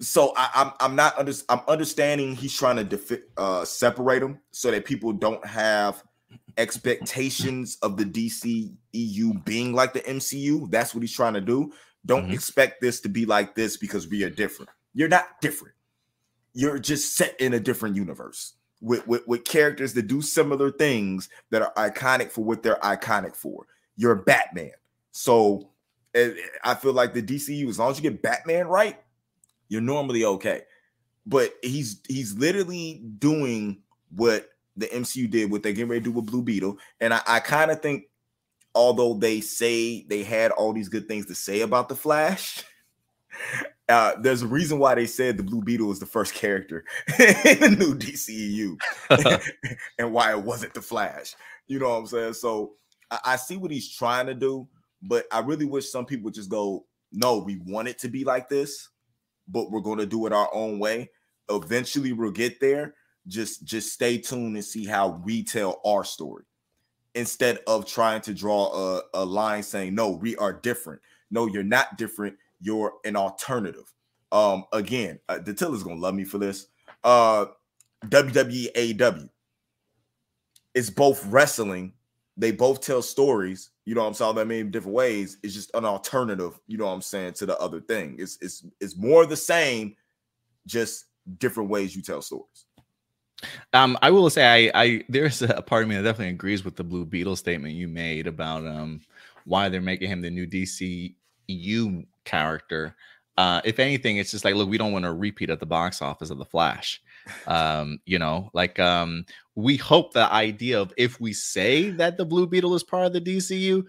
so I, am I'm, I'm not under, I'm understanding he's trying to defi- uh, separate them so that people don't have expectations of the DCEU being like the MCU. That's what he's trying to do. Don't mm-hmm. expect this to be like this because we are different. You're not different. You're just set in a different universe with, with, with characters that do similar things that are iconic for what they're iconic for. you're Batman. So I feel like the DCU, as long as you get Batman right, you're normally okay. But he's he's literally doing what the MCU did, what they're getting ready to do with Blue Beetle. And I, I kind of think, although they say they had all these good things to say about the Flash, <laughs> uh, there's a reason why they said the Blue Beetle was the first character <laughs> in the new DCEU <laughs> and why it wasn't the Flash. You know what I'm saying? So I, I see what he's trying to do, but I really wish some people would just go, no, we want it to be like this, but we're going to do it our own way. Eventually, we'll get there. Just just stay tuned and see how we tell our story instead of trying to draw a, a line saying, no, we are different. No, you're not different. You're an alternative. Um, again, uh, tiller's gonna love me for this. Uh, WWE AEW. It's both wrestling. They both tell stories. You know what I'm saying? That many different ways. It's just an alternative. You know what I'm saying to the other thing. It's it's it's more the same, just different ways you tell stories. Um, I will say I, I there's a part of me that definitely agrees with the Blue Beetle statement you made about um why they're making him the new DCU character. Uh, if anything, it's just like, look, we don't want to repeat at the box office of the Flash. Um, you know, like um, we hope the idea of if we say that the Blue Beetle is part of the DCU,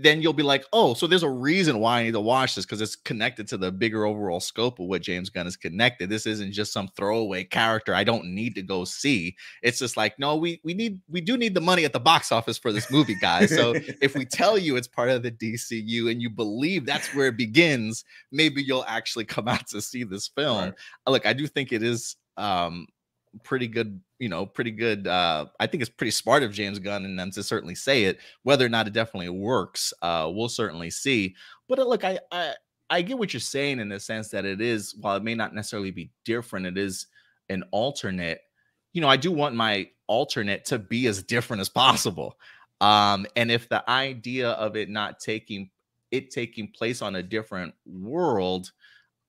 then you'll be like, oh, so there's a reason why I need to watch this because it's connected to the bigger overall scope of what James Gunn is connected. This isn't just some throwaway character I don't need to go see. It's just like, no, we we need we do need the money at the box office for this movie, guys. So <laughs> if we tell you it's part of the DCU and you believe that's where it begins, maybe you'll actually come out to see this film. Right. Look, I do think it is um pretty good, you know, pretty good. Uh, I think it's pretty smart of James Gunn and them to certainly say it. Whether or not it definitely works, uh, we'll certainly see. But uh, look, I, I I get what you're saying in the sense that it is, while it may not necessarily be different, it is an alternate. You know, I do want my alternate to be as different as possible. Um, and if the idea of it not taking it taking place on a different world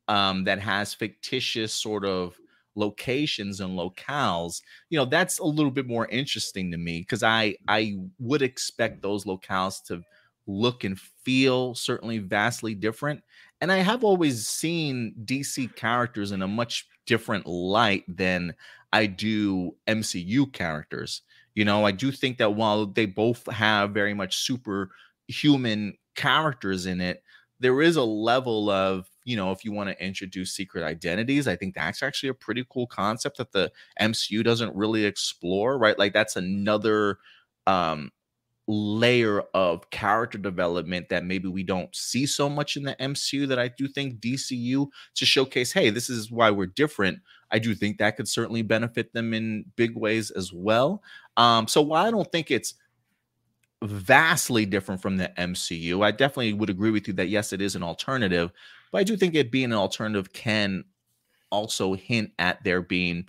um, that has fictitious sort of locations and locales you know that's a little bit more interesting to me because i i would expect those locales to look and feel certainly vastly different and i have always seen dc characters in a much different light than i do mcu characters you know? I do think that while they both have very much superhuman characters in it there is a level of you know, if you want to introduce secret identities, I think that's actually a pretty cool concept that the MCU doesn't really explore, right? Like that's another um layer of character development that maybe we don't see so much in the MCU that I do think DCU to showcase, hey, this is why we're different. I do think that could certainly benefit them in big ways as well. Um, so while I don't think it's vastly different from the MCU. I definitely would agree with you that yes, it is an alternative, but I do think it being an alternative can also hint at there being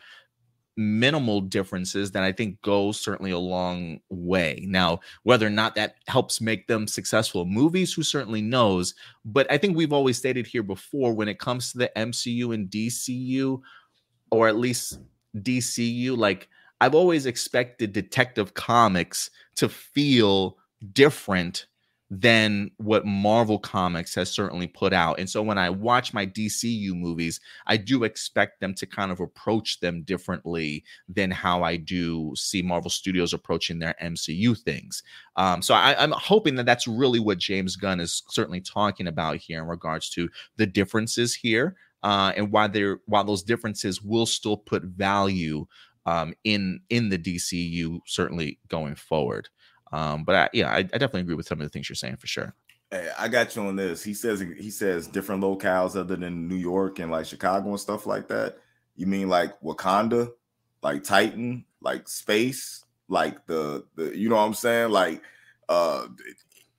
minimal differences that I think goes certainly a long way. Now, whether or not that helps make them successful movies, who certainly knows? But I think we've always stated here before when it comes to the MCU and DCU, or at least DCU, like I've always expected Detective Comics to feel different than what Marvel Comics has certainly put out. And so when I watch my DCU movies, I do expect them to kind of approach them differently than how I do see Marvel Studios approaching their MCU things. Um, so I, I'm hoping that that's really what James Gunn is certainly talking about here in regards to the differences here. Uh, and why they're while those differences will still put value um, in in the DCU certainly going forward. Um, but I, yeah, I, I, definitely agree with some of the things you're saying for sure. Hey, I got you on this. He says he says different locales other than New York and like Chicago and stuff like that. You mean like Wakanda, like Titan, like space, like the the you know what I'm saying? Like uh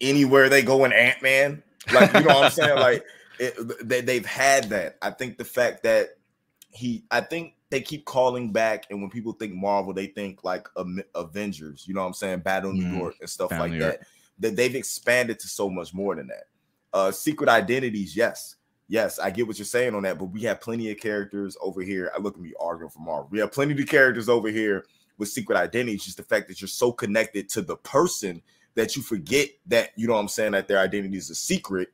anywhere they go in Ant Man, like you know what I'm saying? <laughs> Like it, they, they've had that. I think the fact that he, I think they keep calling back, and when people think Marvel, they think like Avengers. You know what I'm saying? Battle New York and stuff like that. That they've expanded to so much more than that. Uh, secret identities, yes, yes, I get what you're saying on that, but we have plenty of characters over here. I look at me arguing for Marvel. We have plenty of characters over here with secret identities. Just the fact that you're so connected to the person that you forget that you know what I'm saying that their identity is a secret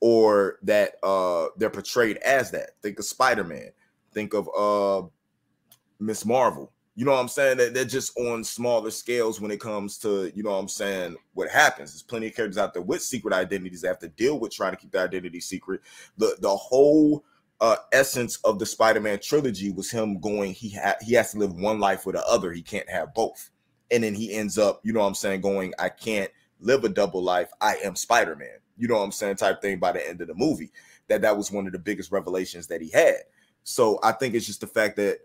or that uh they're portrayed as that. Think of Spider-Man, think of uh Miss Marvel. You know what I'm saying? That they're just on smaller scales when it comes to, you know what I'm saying, what happens. There's plenty of characters out there with secret identities that have to deal with trying to keep their identity secret. The the whole uh, essence of the Spider-Man trilogy was him going. He had he has to live one life with the other. He can't have both. And then he ends up, you know what I'm saying, going. I can't live a double life. I am Spider-Man. You know what I'm saying, type thing. By the end of the movie, that that was one of the biggest revelations that he had. So I think it's just the fact that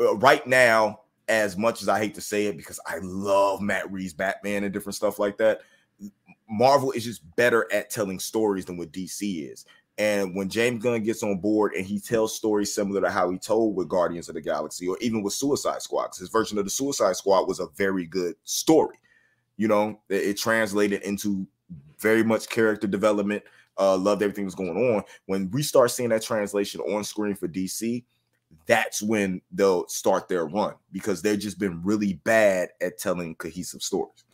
uh, right now, as much as I hate to say it, because I love Matt Reeves Batman and different stuff like that, Marvel is just better at telling stories than what DC is. And when James Gunn gets on board and he tells stories similar to how he told with Guardians of the Galaxy or even with Suicide Squad, his version of the Suicide Squad was a very good story. You know, it, it translated into very much character development. Uh, loved everything was going on. When we start seeing that translation on screen for DC, that's when they'll start their run because they've just been really bad at telling cohesive stories.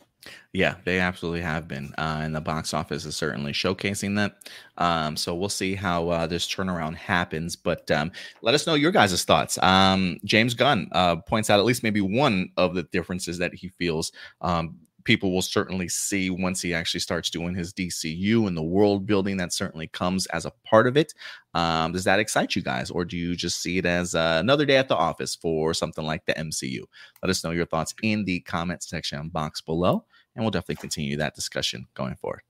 Yeah, they absolutely have been, uh, and the box office is certainly showcasing that. Um, so we'll see how uh, this turnaround happens. But um, let us know your guys' thoughts. Um, James Gunn uh, points out at least maybe one of the differences that he feels um, people will certainly see once he actually starts doing his DCU and the world building that certainly comes as a part of it. Um, does that excite you guys, or do you just see it as uh, another day at the office for something like the MCU? Let us know your thoughts in the comment section box below, and we'll definitely continue that discussion going forward.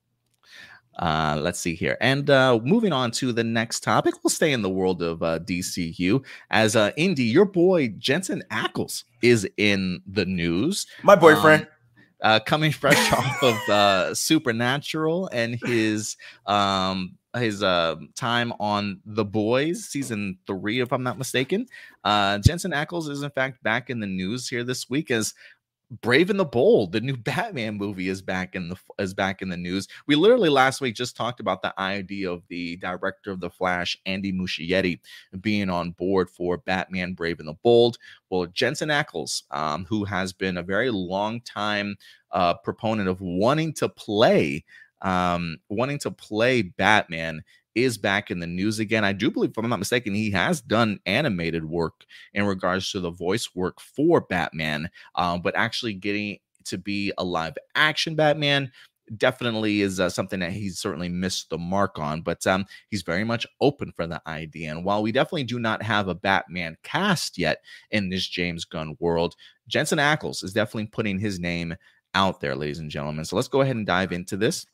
Uh, let's see here. And uh, moving on to the next topic, we'll stay in the world of uh, DCU as uh, Indy, your boy Jensen Ackles is in the news. My boyfriend. Um, uh, coming <laughs> fresh off of uh, Supernatural and his um, his uh, time on The Boys season three, if I'm not mistaken. Uh, Jensen Ackles is in fact back in the news here this week as Brave and the Bold, the new <laughs> Batman movie, is back in the is back in the news. We literally last week just talked about the idea of the director of the Flash, Andy Muschietti, being on board for Batman: Brave and the Bold. Well, Jensen Ackles, um, who has been a very long time uh, proponent of wanting to play, um, wanting to play Batman, is back in the news again. I do believe, if I'm not mistaken, he has done animated work in regards to the voice work for Batman, um, but actually getting to be a live action Batman definitely is uh, something that he's certainly missed the mark on, but um, he's very much open for the idea. And while we definitely do not have a Batman cast yet in this James Gunn world, Jensen Ackles is definitely putting his name out there, ladies and gentlemen. So let's go ahead and dive into this.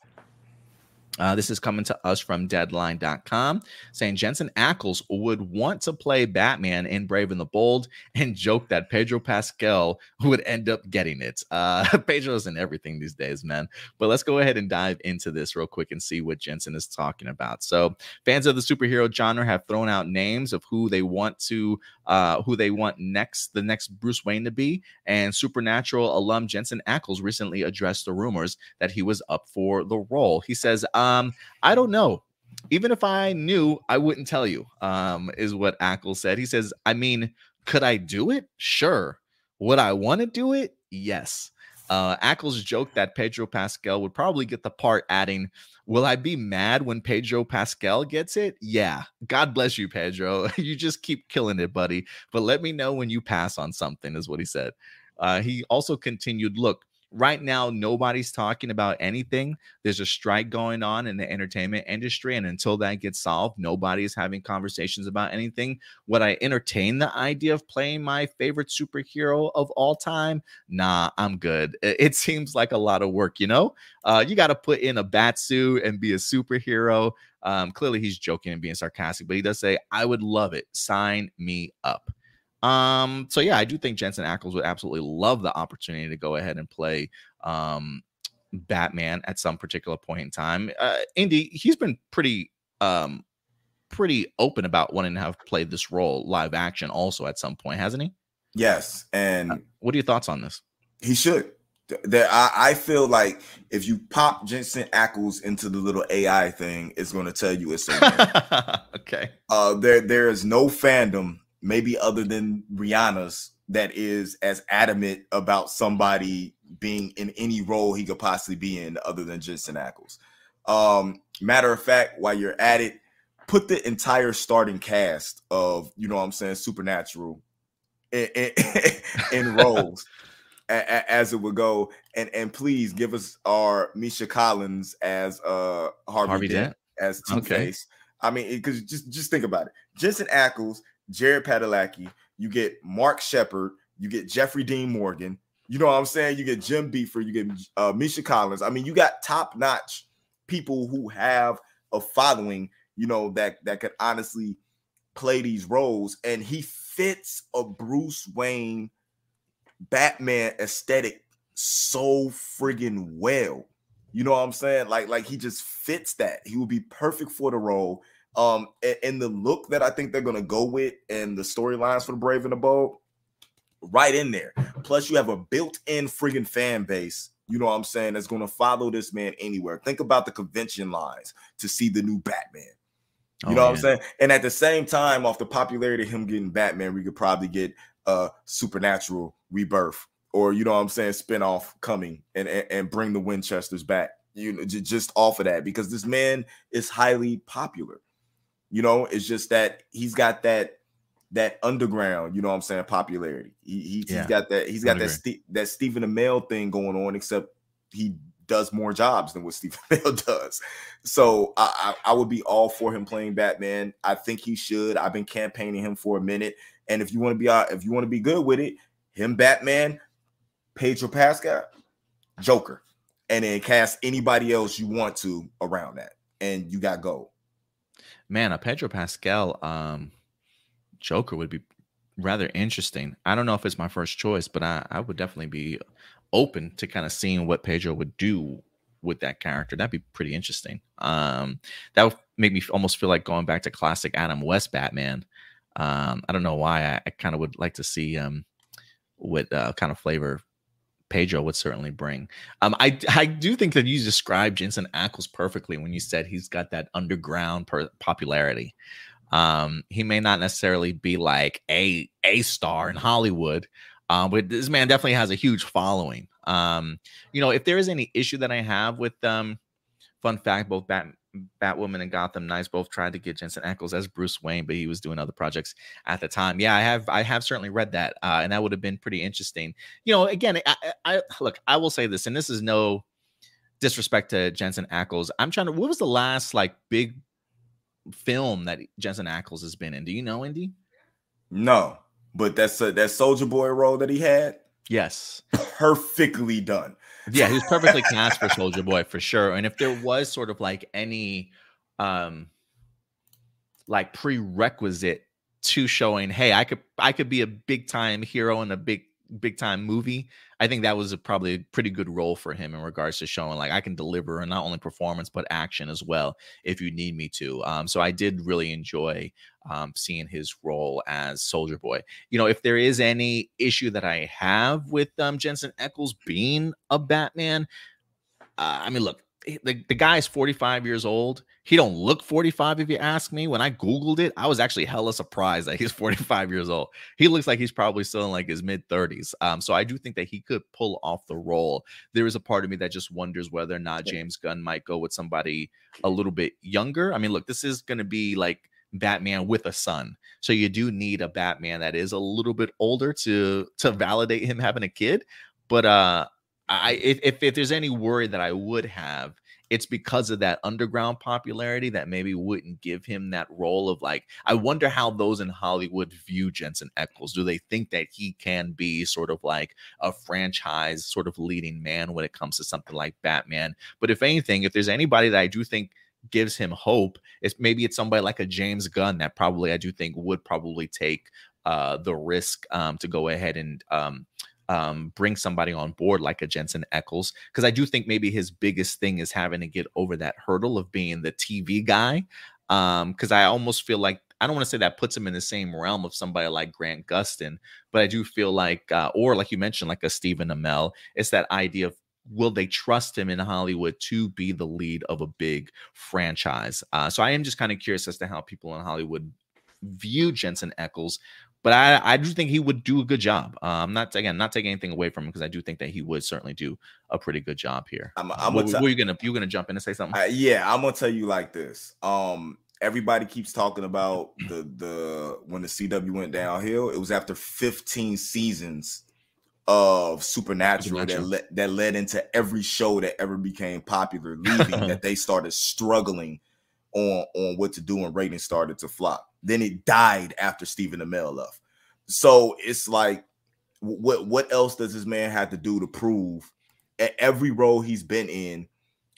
Uh, this is coming to us from deadline.com saying Jensen Ackles would want to play Batman in Brave and the Bold and joke that Pedro Pascal would end up getting it. Uh, <laughs> Pedro's in everything these days, man. But let's go ahead and dive into this real quick and see what Jensen is talking about. So, fans of the superhero genre have thrown out names of who they want to, uh, who they want next, the next Bruce Wayne to be. And Supernatural alum Jensen Ackles recently addressed the rumors that he was up for the role. He says, um, I don't know. Even if I knew, I wouldn't tell you, um, is what Ackles said. He says, I mean, could I do it? Sure. Would I want to do it? Yes. Uh, Ackles joked that Pedro Pascal would probably get the part, adding, Will I be mad when Pedro Pascal gets it? Yeah. God bless you, Pedro. <laughs> you just keep killing it, buddy. But let me know when you pass on something, is what he said. Uh, he also continued, Look, right now nobody's talking about anything. There's a strike going on in the entertainment industry and until that gets solved nobody is having conversations about anything. Would i entertain the idea of playing my favorite superhero of all time? Nah i'm good. It, <laughs> seems like a lot of work you know? Uh, you got to put in a bat suit and be a superhero. Um, clearly he's joking and being sarcastic but he does say i would love it. Sign me up um, so yeah, I do think Jensen Ackles would absolutely love the opportunity to go ahead and play um Batman at some particular point in time. Uh, Indy, he's been pretty um pretty open about wanting to have played this role live action also at some point, hasn't he? Yes. And uh, what are your thoughts on this? He should. That I, I feel like if you pop Jensen Ackles into the little AI thing, it's going to tell you it's <laughs> okay. Uh, there there is no fandom maybe other than Rihanna's that is as adamant about somebody being in any role he could possibly be in other than Jensen Ackles. Um, matter of fact, while you're at it, put the entire starting cast of you know what I'm saying Supernatural in, in, <laughs> in roles as it would go, and and please give us our Misha Collins as uh Harvey, Harvey Dent, Dent as Two Face. Okay. I mean, because just just think about it: Jensen Ackles, Jared Padalecki, you get Mark Sheppard, you get Jeffrey Dean Morgan. You know what I'm saying? You get Jim Beaver, you get uh, Misha Collins. I mean, you got top notch people who have a following. You know that that could honestly play these roles, and he fits a Bruce Wayne Batman aesthetic so friggin' well. You know what I'm saying? Like, like he just fits that. He would be perfect for the role. Um, and, and the look that I think they're gonna go with and the storylines for the Brave and the Bold, right in there. Plus, you have a built-in friggin' fan base. You know what I'm saying? That's gonna follow this man anywhere. Think about the convention lines to see the new Batman. You oh, know what I'm saying? And at the same time, off the popularity of him getting Batman, we could probably get a supernatural rebirth or you know what I'm saying, spinoff coming and, and, and bring the Winchesters back. You know, just off of that because this man is highly popular. You know, it's just that he's got that that underground, you know what I'm saying, popularity. He, he has got that he's got that St- that Stephen Amell thing going on, except he does more jobs than what <laughs> Stephen Amell does. So I, I, I would be all for him playing Batman. I think he should. I've been campaigning him for a minute. And if you want to be out, if you want to be good with it, him Batman, Pedro Pascal, Joker, and then cast anybody else you want to around that, and you got gold. Man, a Pedro Pascal um Joker would be rather interesting. I don't know if it's my first choice, but I, I would definitely be open to kind of seeing what Pedro would do with that character. That'd be pretty interesting. Um, that would make me almost feel like going back to classic Adam West Batman. Um, I don't know why. I, I kind of would like to see um, what uh, kind of flavor Pedro would certainly bring. Um, I I do think that you described Jensen Ackles perfectly when you said he's got that underground per- popularity. Um, he may not necessarily be like a a star in Hollywood, um, but this man definitely has a huge following. Um, you know, if there is any issue that I have with um, fun fact, both Bat Batwoman and Gotham Knights both tried to get Jensen Ackles as Bruce Wayne, but he was doing other projects at the time. Yeah, I have I have certainly read that, uh, and that would have been pretty interesting. You know, again, I, I look, I will say this, and this is no disrespect to Jensen Ackles. I'm trying to. What was the last like big film that Jensen Ackles has been in? Do you know, Indy? No, but that's a, that Soldier Boy role that he had. Yes, perfectly done. Yeah, he was perfectly cast for Soldier Boy for sure. And if there was sort of like any um like prerequisite to showing, hey, I could I could be a big time hero in a big big time movie, I think that was a, probably a pretty good role for him in regards to showing like I can deliver not only performance but action as well if you need me to. Um, so I did really enjoy um, seeing his role as Soldier Boy. You know, if there is any issue that I have with um, Jensen Ackles being a Batman, uh, I mean, look, the, the guy is 45 years old. He don't look 45 if you ask me. When I googled it, I was actually hella surprised that he's <laughs> 45 years old. He looks like he's probably still in like his mid 30s. Um, so I do think that he could pull off the role. There is a part of me that just wonders whether or not James Gunn might go with somebody a little bit younger. I mean, look, this is going to be like Batman with a son. So you do need a Batman that is a little bit older to to validate him having a kid. But uh I if, if, there's any worry that I would have, it's because of that underground popularity that maybe wouldn't give him that role of like. I wonder how those in Hollywood view Jensen Ackles. Do they think that he can be sort of like a franchise sort of leading man when it comes to something like Batman? But if anything, if there's anybody that I do think gives him hope, it's maybe it's somebody like a James Gunn that probably I do think would probably take uh, the risk um, to go ahead and um, um, bring somebody on board like a Jensen Ackles, because I do think maybe his biggest thing is having to get over that hurdle of being the TV guy. Because um, I almost feel like I don't want to say that puts him in the same realm of somebody like Grant Gustin, but I do feel like, uh, or like you mentioned, like a Stephen Amell, it's that idea of will they trust him in Hollywood to be the lead of a big franchise? Uh, so I am just kind of curious as to how people in Hollywood view Jensen Ackles but I, I do think he would do a good job. Uh, I'm not again not taking anything away from him because I do think that he would certainly do a pretty good job here. I'm, I'm what, what, are you gonna you gonna jump in and say something? Uh, yeah, I'm gonna tell you like this. Um, everybody keeps talking about <clears throat> the the when the CW went downhill. It was after 15 seasons of Supernatural, Supernatural. that led that led into every show that ever became popular, leaving <laughs> that they started struggling on on what to do and ratings started to flop. Then it died after Stephen Amell left. So it's like, what what else does this man have to do to prove at every role he's been in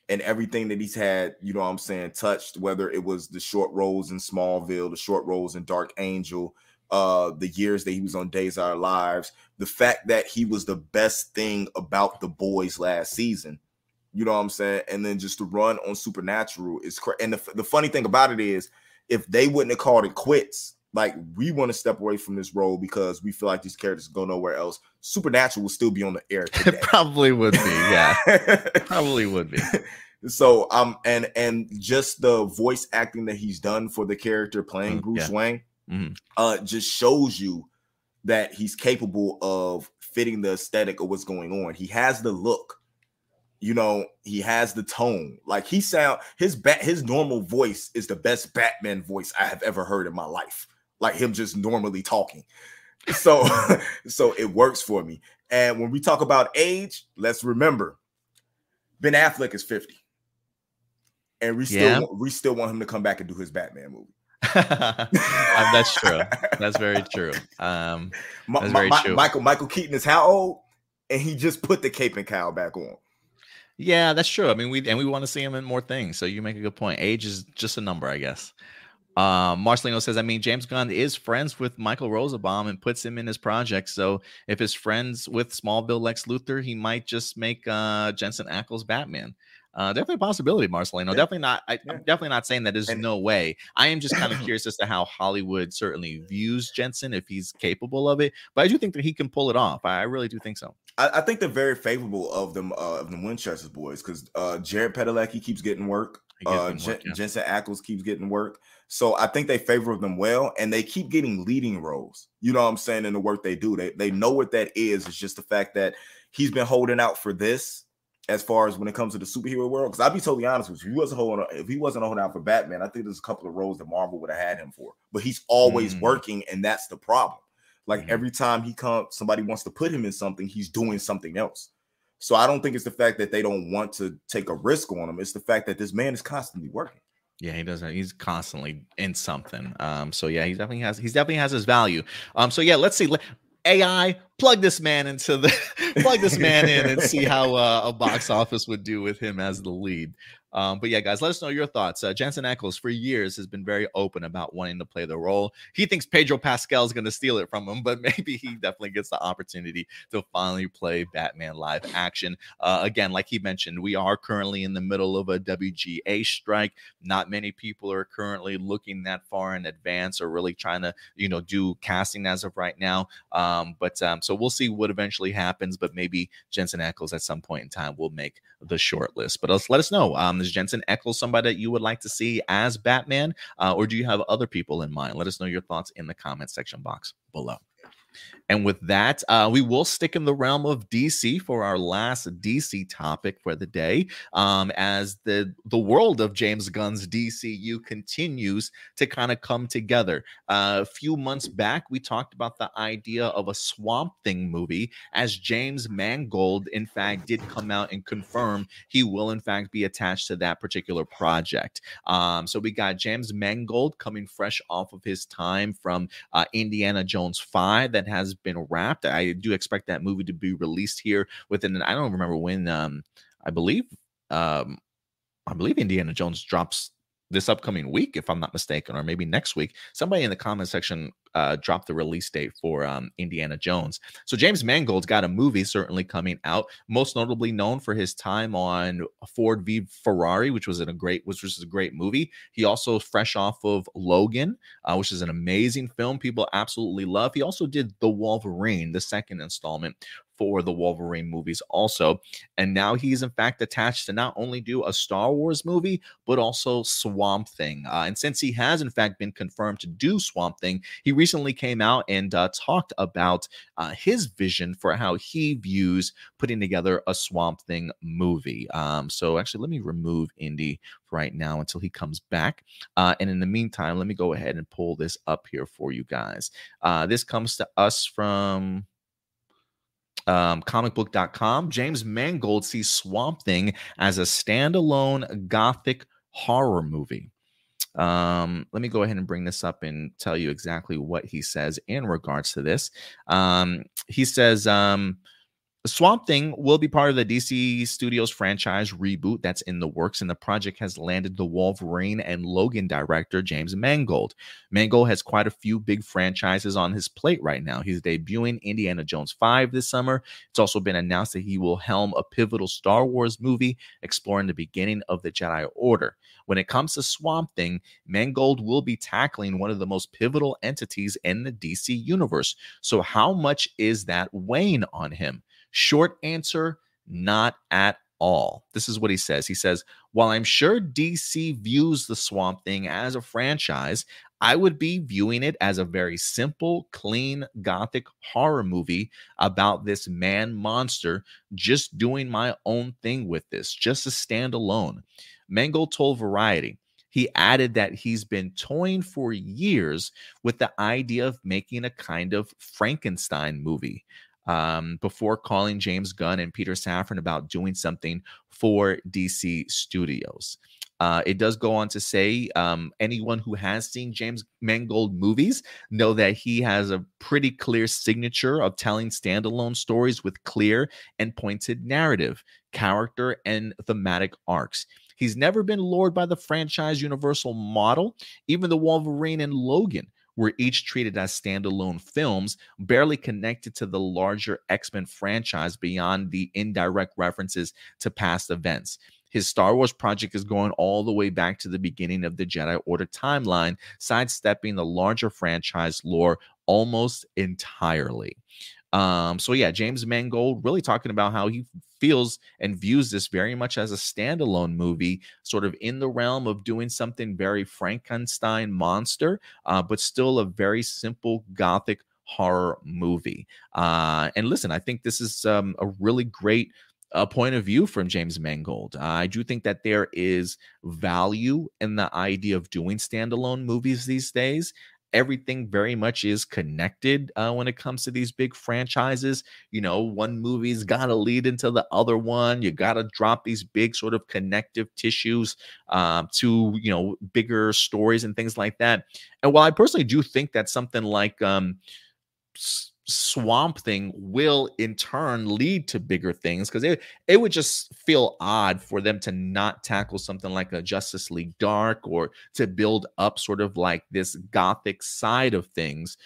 and everything that he's had, you know what I'm saying, touched, whether it was the short roles in Smallville, the short roles in Dark Angel, uh, the years that he was on Days of Our Lives, the fact that he was the best thing about the boys last season, you know what I'm saying, and then just to run on Supernatural is crazy. And the, the funny thing about it is, if they wouldn't have called it quits, like we want to step away from this role because we feel like these characters go nowhere else. Supernatural will still be on the air. <laughs> Today. It probably would be, yeah. <laughs> probably would be. So um and and just the voice acting that he's done for the character playing mm, Bruce yeah. Wayne mm-hmm. uh just shows you that he's capable of fitting the aesthetic of what's going on. He has the look. You know, he has the tone. Like he sound his bat his normal voice is the best Batman voice I have ever heard in my life like him just normally talking. So, <laughs> so it works for me. And when we talk about age, let's remember Ben Affleck is 50. And we still yeah. we still want him to come back and do his Batman movie. um, <laughs> that's true. That's very true. Um, <laughs> that's very true. Michael Michael Keaton is how old? And he just put the cape and cowl back on. Yeah, that's true. I mean, we and we want to see him in more things. So you make a good point. Age is just a number, I guess. Um, Marcelino says, I mean, James Gunn is friends with Michael Rosenbaum and puts him in his project. So if his friends with Smallville Lex Luthor, he might just make uh, Jensen Ackles Batman. Uh, definitely a possibility, Marcelino. Yeah. Definitely not. I, am definitely not saying that there's and, no way. I am just kind of <clears throat> curious as to how Hollywood certainly views Jensen if he's capable of it. But I do think that he can pull it off. I, I really do think so. I, I, think they're very favorable of them uh, of the Winchester boys because uh, Jared Padalecki keeps getting work. Uh, Jen- yeah. Jensen Ackles keeps getting work. So I think they favor them well, and they keep getting leading roles. You know what I'm saying in the work they do. They they know what that is. It's just the fact that he's been holding out for this as far as when it comes to the superhero world. Because I'll be totally honest with you, if he wasn't holding if he wasn't holding out for Batman, I think there's a couple of roles that Marvel would have had him for. But he's always mm. working, and that's the problem. Like mm. every time he comes, somebody wants to put him in something, he's doing something else. So I don't think it's the fact that they don't want to take a risk on him. It's the fact that this man is constantly working. Yeah, he does. He's constantly in something. Um, so yeah, he definitely has. He definitely has his value. Um, so yeah, let's see. AI plug this man into the <laughs> plug this man in and see <laughs> how uh, a box office would do with him as the lead. Um, but yeah, guys, let us know your thoughts. Uh, Jensen Ackles for years has been very open about wanting to play the role. He thinks Pedro Pascal is going to steal it from him, <laughs> but maybe he definitely gets the opportunity to finally play Batman live action. Uh, again, like he mentioned, we are currently in the middle of a WGA strike. Not many people are currently looking that far in advance or really trying to, you know, do casting as of right now. Um, but um, so we'll see what eventually happens. But maybe Jensen Ackles at some point in time will make the short list. But let us know. Um, is Jensen Ackles somebody that you would like to see as Batman, uh, or do you have other people in mind? Let us know your thoughts in the comment section box below. And with that, uh, we will stick in the realm of DC for our last DC topic for the day, um, as the the world of James Gunn's DCU continues to kind of come together. Uh, a few months back, we talked about the idea of a Swamp Thing movie, as James Mangold, in fact, did come out and confirm he will, in fact, be attached to that particular project. Um, so we got James Mangold coming fresh off of his time from uh, Indiana Jones 5 that has been wrapped. I do expect that movie to be released here within. I don't remember when. Um, I believe. Um, I believe Indiana Jones drops this upcoming week, if I'm not mistaken, or maybe next week. Somebody in the comment section uh, dropped the release date for um, Indiana Jones. So James Mangold's got a movie certainly coming out, most notably known for his time on Ford v Ferrari, which was a great, which was a great movie. He also fresh off of Logan, uh, which is an amazing film people absolutely love. He also did The Wolverine, the second installment for the Wolverine movies also. And now he's in fact attached to not only do a Star Wars movie, but also Swamp Thing. Uh, and since he has in fact been confirmed to do Swamp Thing, he recently came out and uh, talked about uh, his vision for how he views putting together a Swamp Thing movie. Um, so actually, let me remove Indy right now until he comes back. Uh, and in the meantime, let me go ahead and pull this up here for you guys. Uh, this comes to us from um, comicbook.com. James Mangold sees Swamp Thing as a standalone gothic horror movie. Um, let me go ahead and bring this up and tell you exactly what he says in regards to this. Um, he says, um, Swamp Thing will be part of the DC Studios franchise reboot that's in the works, and the project has landed the Wolverine and Logan director James Mangold. Mangold has quite a few big franchises on his plate right now. He's debuting Indiana Jones 5 this summer. It's also been announced that he will helm a pivotal Star Wars movie exploring the beginning of the Jedi Order. When it comes to Swamp Thing, Mangold will be tackling one of the most pivotal entities in the DC universe. So, how much is that weighing on him? Short answer, not at all. This is what he says. He says, While I'm sure DC views the Swamp Thing as a franchise, I would be viewing it as a very simple, clean, gothic horror movie about this man monster just doing my own thing with this, just a standalone. Mangold told Variety, he added that he's been toying for years with the idea of making a kind of Frankenstein movie um, before calling James Gunn and Peter Safran about doing something for DC Studios. Uh, it does go on to say um, anyone who has seen James Mangold movies know that he has a pretty clear signature of telling standalone stories with clear and pointed narrative, character, and thematic arcs. He's never been lured by the franchise universal model. Even the Wolverine and Logan were each treated as standalone films, barely connected to the larger X Men franchise beyond the indirect references to past events. His Star Wars project is going all the way back to the beginning of the Jedi Order timeline, sidestepping the larger franchise lore almost entirely. Um, so yeah, James Mangold really talking about how he feels and views this very much as a standalone movie, sort of in the realm of doing something very Frankenstein monster, uh, but still a very simple gothic horror movie. Uh, and listen, I think this is um, a really great a uh, point of view from James Mangold. Uh, I do think that there is value in the idea of doing standalone movies these days everything very much is connected uh, when it comes to these big franchises. You know, one movie's got to lead into the other one. You got to drop these big sort of connective tissues uh, to, you know, bigger stories and things like that. And while I personally do think that something like, um, swamp thing will in turn lead to bigger things because it, it would just feel odd for them to not tackle something like a Justice League Dark or to build up sort of like this gothic side of things.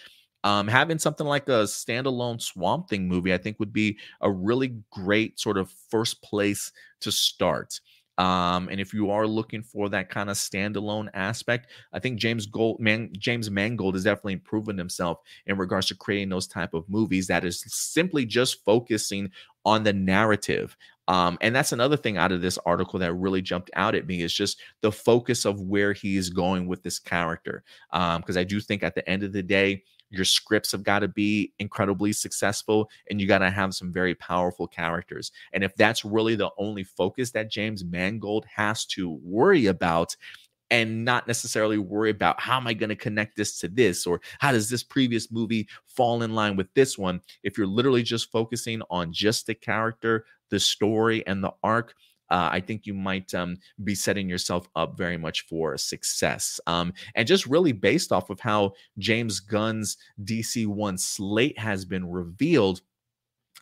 Um, having something like a standalone Swamp Thing movie, I think, would be a really great sort of first place to start. Um, and if you are looking for that kind of standalone aspect, I think James Gold, Man, James Mangold has definitely proven himself in regards to creating those type of movies that is simply just focusing on the narrative. Um, and that's another thing out of this article that really jumped out at me is just the focus of where he is going with this character. Because um, I do think at the end of the day, your scripts have got to be incredibly successful and you got to have some very powerful characters. And if that's really the only focus that James Mangold has to worry about, and not necessarily worry about how am I going to connect this to this or how does this previous movie fall in line with this one. If you're literally just focusing on just the character, the story, and the arc, uh, I think you might um, be setting yourself up very much for success. Um, and just really based off of how James Gunn's DC One slate has been revealed,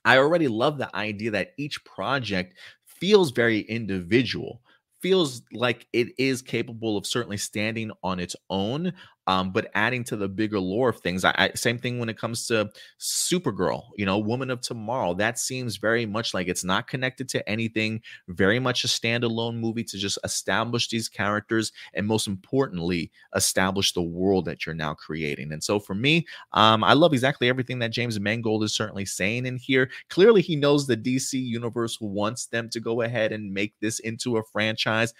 I already love the idea that each project feels very individual feels like it is capable of certainly standing on its own um, but adding to the bigger lore of things. I, I, same thing when it comes to Supergirl, you know, Woman of Tomorrow. That seems very much like it's not connected to anything, very much a standalone movie to just establish these characters and most importantly, establish the world that you're now creating. And so for me, um, I love exactly everything that James Mangold is certainly saying in here. Clearly, he knows the DC universe wants them to go ahead and make this into a franchise.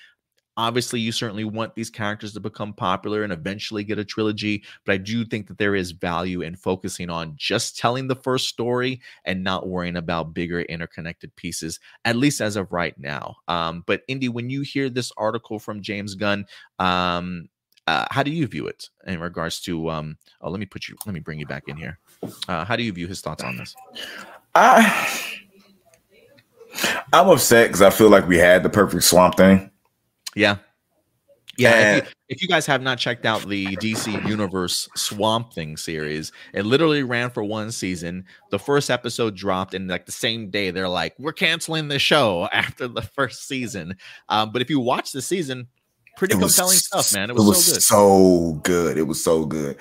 Obviously, you certainly want these characters to become popular and eventually get a trilogy, but I do think that there is value in focusing on just telling the first story and not worrying about bigger interconnected pieces, at least as of right now. Um, but Indy, when you hear this article from James Gunn, um, uh, how do you view it in regards to? Um, oh, let me put you. Let me bring you back in here. Uh, how do you view his thoughts on this? I I'm upset because I feel like we had the perfect swamp thing. Yeah. Yeah, if you, if you, guys have not checked out the DC Universe Swamp Thing series, it literally ran for one season. The first episode dropped, and like the same day, they're like, "We're canceling the show <laughs> after the first season." Um, but if you watch the season, pretty compelling stuff, man. It was, it was so good. So good. It was so good.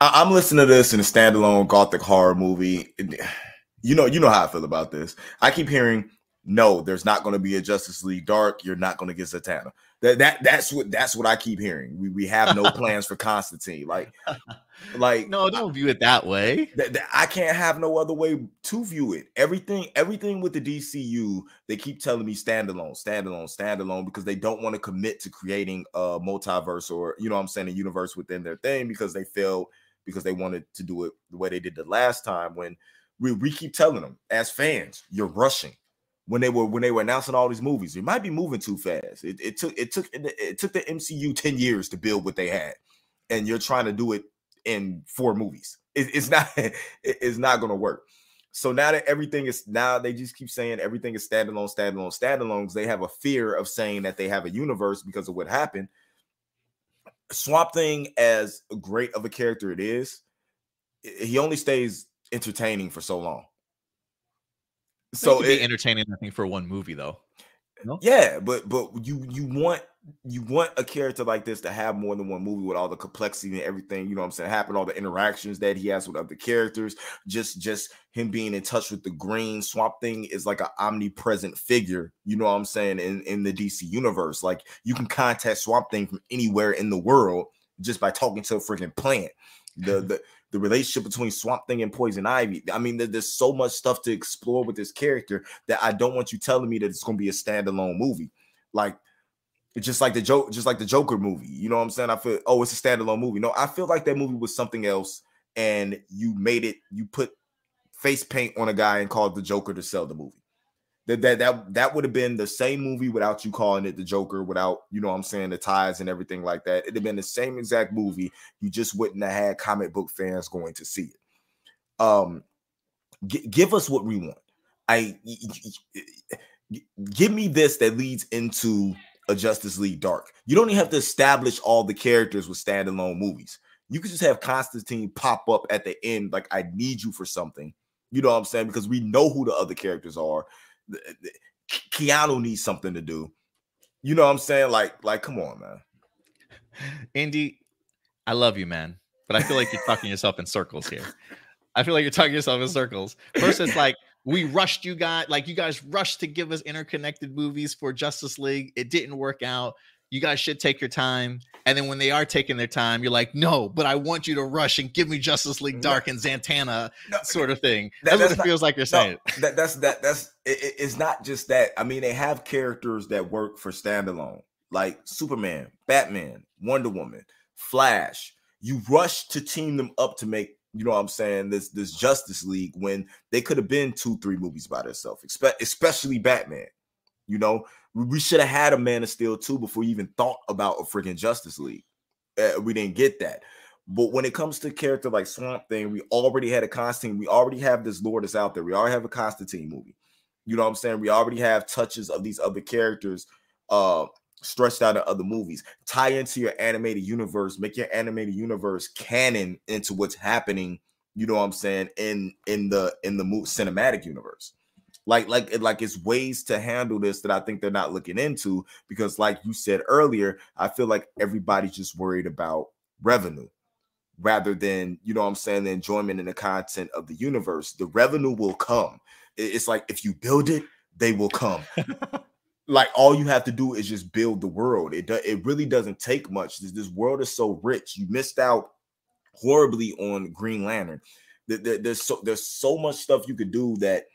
I, am listening to this in a standalone gothic horror movie. You know, you know how I feel about this. I keep hearing, "No, there's not going to be a Justice League Dark. You're not going to get Zatanna." That that that's what that's what I keep hearing. We we have no plans for Constantine. Like <laughs> like no, don't view it that way. Th- th- I can't have no other way to view it. Everything everything with the DCU, they keep telling me standalone, standalone, standalone because they don't want to commit to creating a multiverse or you know I'm saying a universe within their thing because they feel because they wanted to do it the way they did the last time when we, we keep telling them as fans, you're rushing when they were when they were announcing all these movies. It might be moving too fast. It, it took it took it took the MCU 10 years to build what they had. And you're trying to do it in four movies. It, it's <laughs> not it, it's not gonna work. So now that everything is now they just keep saying everything is standalone, standalone, standalone because they have a fear of saying that they have a universe because of what happened. Swamp Thing, as great of a character it is, he only stays entertaining for so long so it, entertaining, I think, for one movie though. No? Yeah, but but you you want you want a character like this to have more than one movie with all the complexity and everything, you know what I'm saying, happen, all the interactions that he has with other characters, just just him being in touch with the green swamp thing is like an omnipresent figure, you know what I'm saying, in, in the DC universe. Like you can contact Swamp Thing from anywhere in the world just by talking to a freaking plant. The <laughs> the the relationship between Swamp Thing and Poison Ivy. I mean, there's so much stuff to explore with this character that I don't want you telling me that it's going to be a standalone movie. Like, just like the joke, just like the Joker movie. You know what I'm saying? I feel, oh, it's a standalone movie. No, I feel like that movie was something else, and you made it. You put face paint on a guy and called the Joker to sell the movie that that that, that would have been the same movie without you calling it the Joker, without you know I'm saying the ties and everything like that. It'd have been the same exact movie. You just wouldn't have had comic book fans going to see it. Um, g- give us what we want. I give me this that leads into a Justice League Dark. You don't even have to establish all the characters with standalone movies. You could just have Constantine pop up at the end, like I need you for something. You know what I'm saying? Because we know who the other characters are. Keanu needs something to do. You know what I'm saying? Like, like, come on, man. Indy, I love you, man, but I feel like you're talking yourself in circles here. I feel like you're talking yourself in circles. First, it's like we rushed you guys, like you guys rushed to give us interconnected movies for Justice League. It didn't work out you guys should take your time. And then when they are taking their time, you're like, no, but I want you to rush and give me Justice League Dark and Zatanna no, sort of thing. That, that's, that's, what it feels like you're saying. No, that, that's that that's it, it's not just that. I mean, they have characters that work for standalone, like Superman, Batman, Wonder Woman, Flash. You rush to team them up to make you know what I'm saying this this Justice League when they could have been two three movies by themselves, especially Batman. You know, we should have had a Man of Steel too before we even thought about a freaking Justice League. Uh, we didn't get that. But when it comes to character like Swamp Thing, we already had a Constantine. We already have this lore that's out there. We already have a Constantine movie. You know what I'm saying? We already have touches of these other characters uh stretched out in other movies. Tie into your animated universe, make your animated universe canon into what's happening, you know what I'm saying, in in the in the cinematic universe. Like, like, like it's ways to handle this that I think they're not looking into because, like you said earlier, I feel like everybody's just worried about revenue. rather than you know what I'm saying the enjoyment and the content of the universe. The revenue will come. It's like if you build it, they will come. <laughs> like all you have to do is just build the world. It do, it really doesn't take much. This, this world is so rich. You missed out horribly on Green Lantern. there's so there's so much stuff you could do that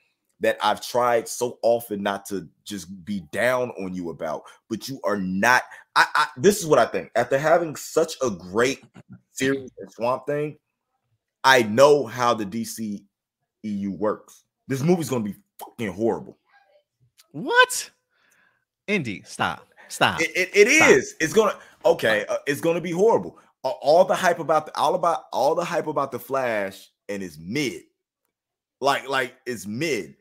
that I've tried so often not to just be down on you about, but you are not. I, I this is what I think. After having such a great series and Swamp Thing, I know how the DC EU works. This movie's gonna be fucking horrible. What? Indy, stop, stop. It, it, it stop. is. It's gonna okay. Uh, it's gonna be horrible. All the hype about the all about all the hype about the Flash and it's mid. Like like it's mid.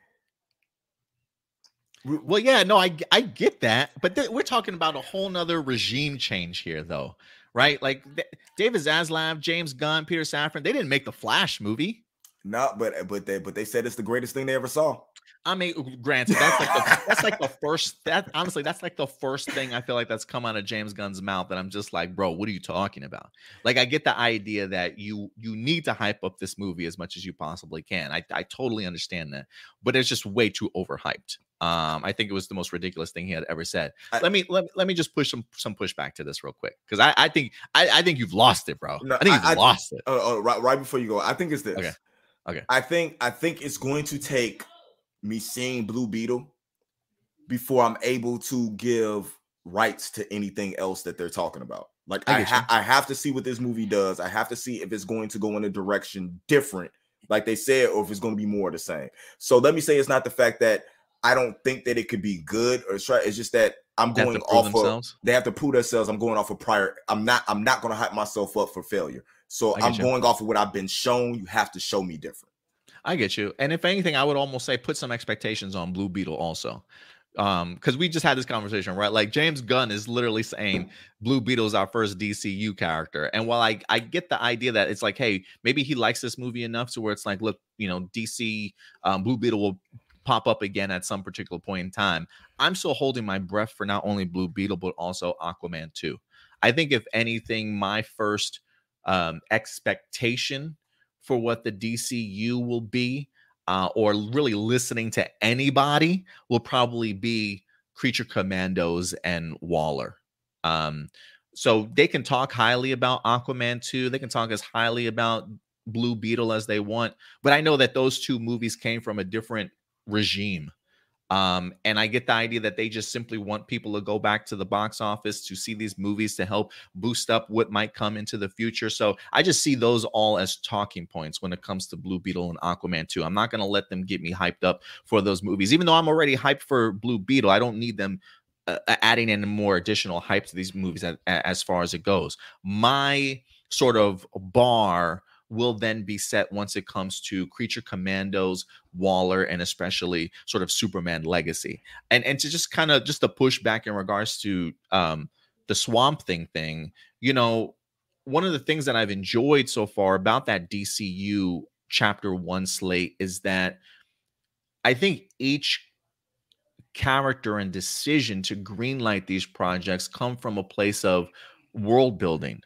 Well, yeah, no, I I get that, but th- we're talking about a whole nother regime change here, though, right? Like th- David Zaslav, James Gunn, Peter Safran, they didn't make the Flash movie. No, but but they but they said it's the greatest thing they ever saw. I mean, granted, that's like the, that's like the first. That honestly, that's like the first thing I feel like that's come out of James Gunn's mouth. That I'm just like, bro, what are you talking about? Like, I get the idea that you you need to hype up this movie as much as you possibly can. I I totally understand that, but it's just way too overhyped. Um, I think it was the most ridiculous thing he had ever said. I, let me let, let me just push some some pushback to this real quick because I, I think I, I think you've lost it, bro. No, I think you've I, lost it. Uh, uh, right right before you go, I think it's this. Okay. Okay. I think I think it's going to take me seeing Blue Beetle before I'm able to give rights to anything else that they're talking about. Like I, I, ha- I have to see what this movie does. I have to see if it's going to go in a direction different, like they said, or if it's going to be more the same. So let me say it's not the fact that I don't think that it could be good or try. It's just that I'm they going off themselves. of they have to prove themselves. I'm going off of prior. I'm not. I'm not going to hype myself up for failure. So I'm you. going off of what I've been shown. You have to show me different. I get you. And if anything, I would almost say put some expectations on Blue Beetle also. Um, because we just had this conversation, right? Like James Gunn is literally saying Blue Beetle is our first DCU character. And while I I get the idea that it's like, hey, maybe he likes this movie enough to where it's like, look, you know, DC um, Blue Beetle will pop up again at some particular point in time. I'm still holding my breath for not only Blue Beetle, but also Aquaman 2. I think if anything, my first um expectation for what the DCU will be, uh, or really listening to anybody, will probably be Creature Commandos and Waller. Um, so they can talk highly about Aquaman 2. They can talk as highly about Blue Beetle as they want. But I know that those two movies came from a different regime. Um, and I get the idea that they just simply want people to go back to the box office to see these movies to help boost up what might come into the future. So I just see those all as talking points when it comes to Blue Beetle and Aquaman 2. I'm not going to let them get me hyped up for those movies, even though I'm already hyped for Blue Beetle. I don't need them uh, adding in more additional hype to these movies as, as far as it goes. My sort of bar will then be set once it comes to creature commandos waller and especially sort of superman legacy. And and to just kind of just to pushback in regards to um the swamp thing thing you know one of the things that i've enjoyed so far about that dcu chapter one slate is that i think each character and decision to greenlight these projects come from a place of world building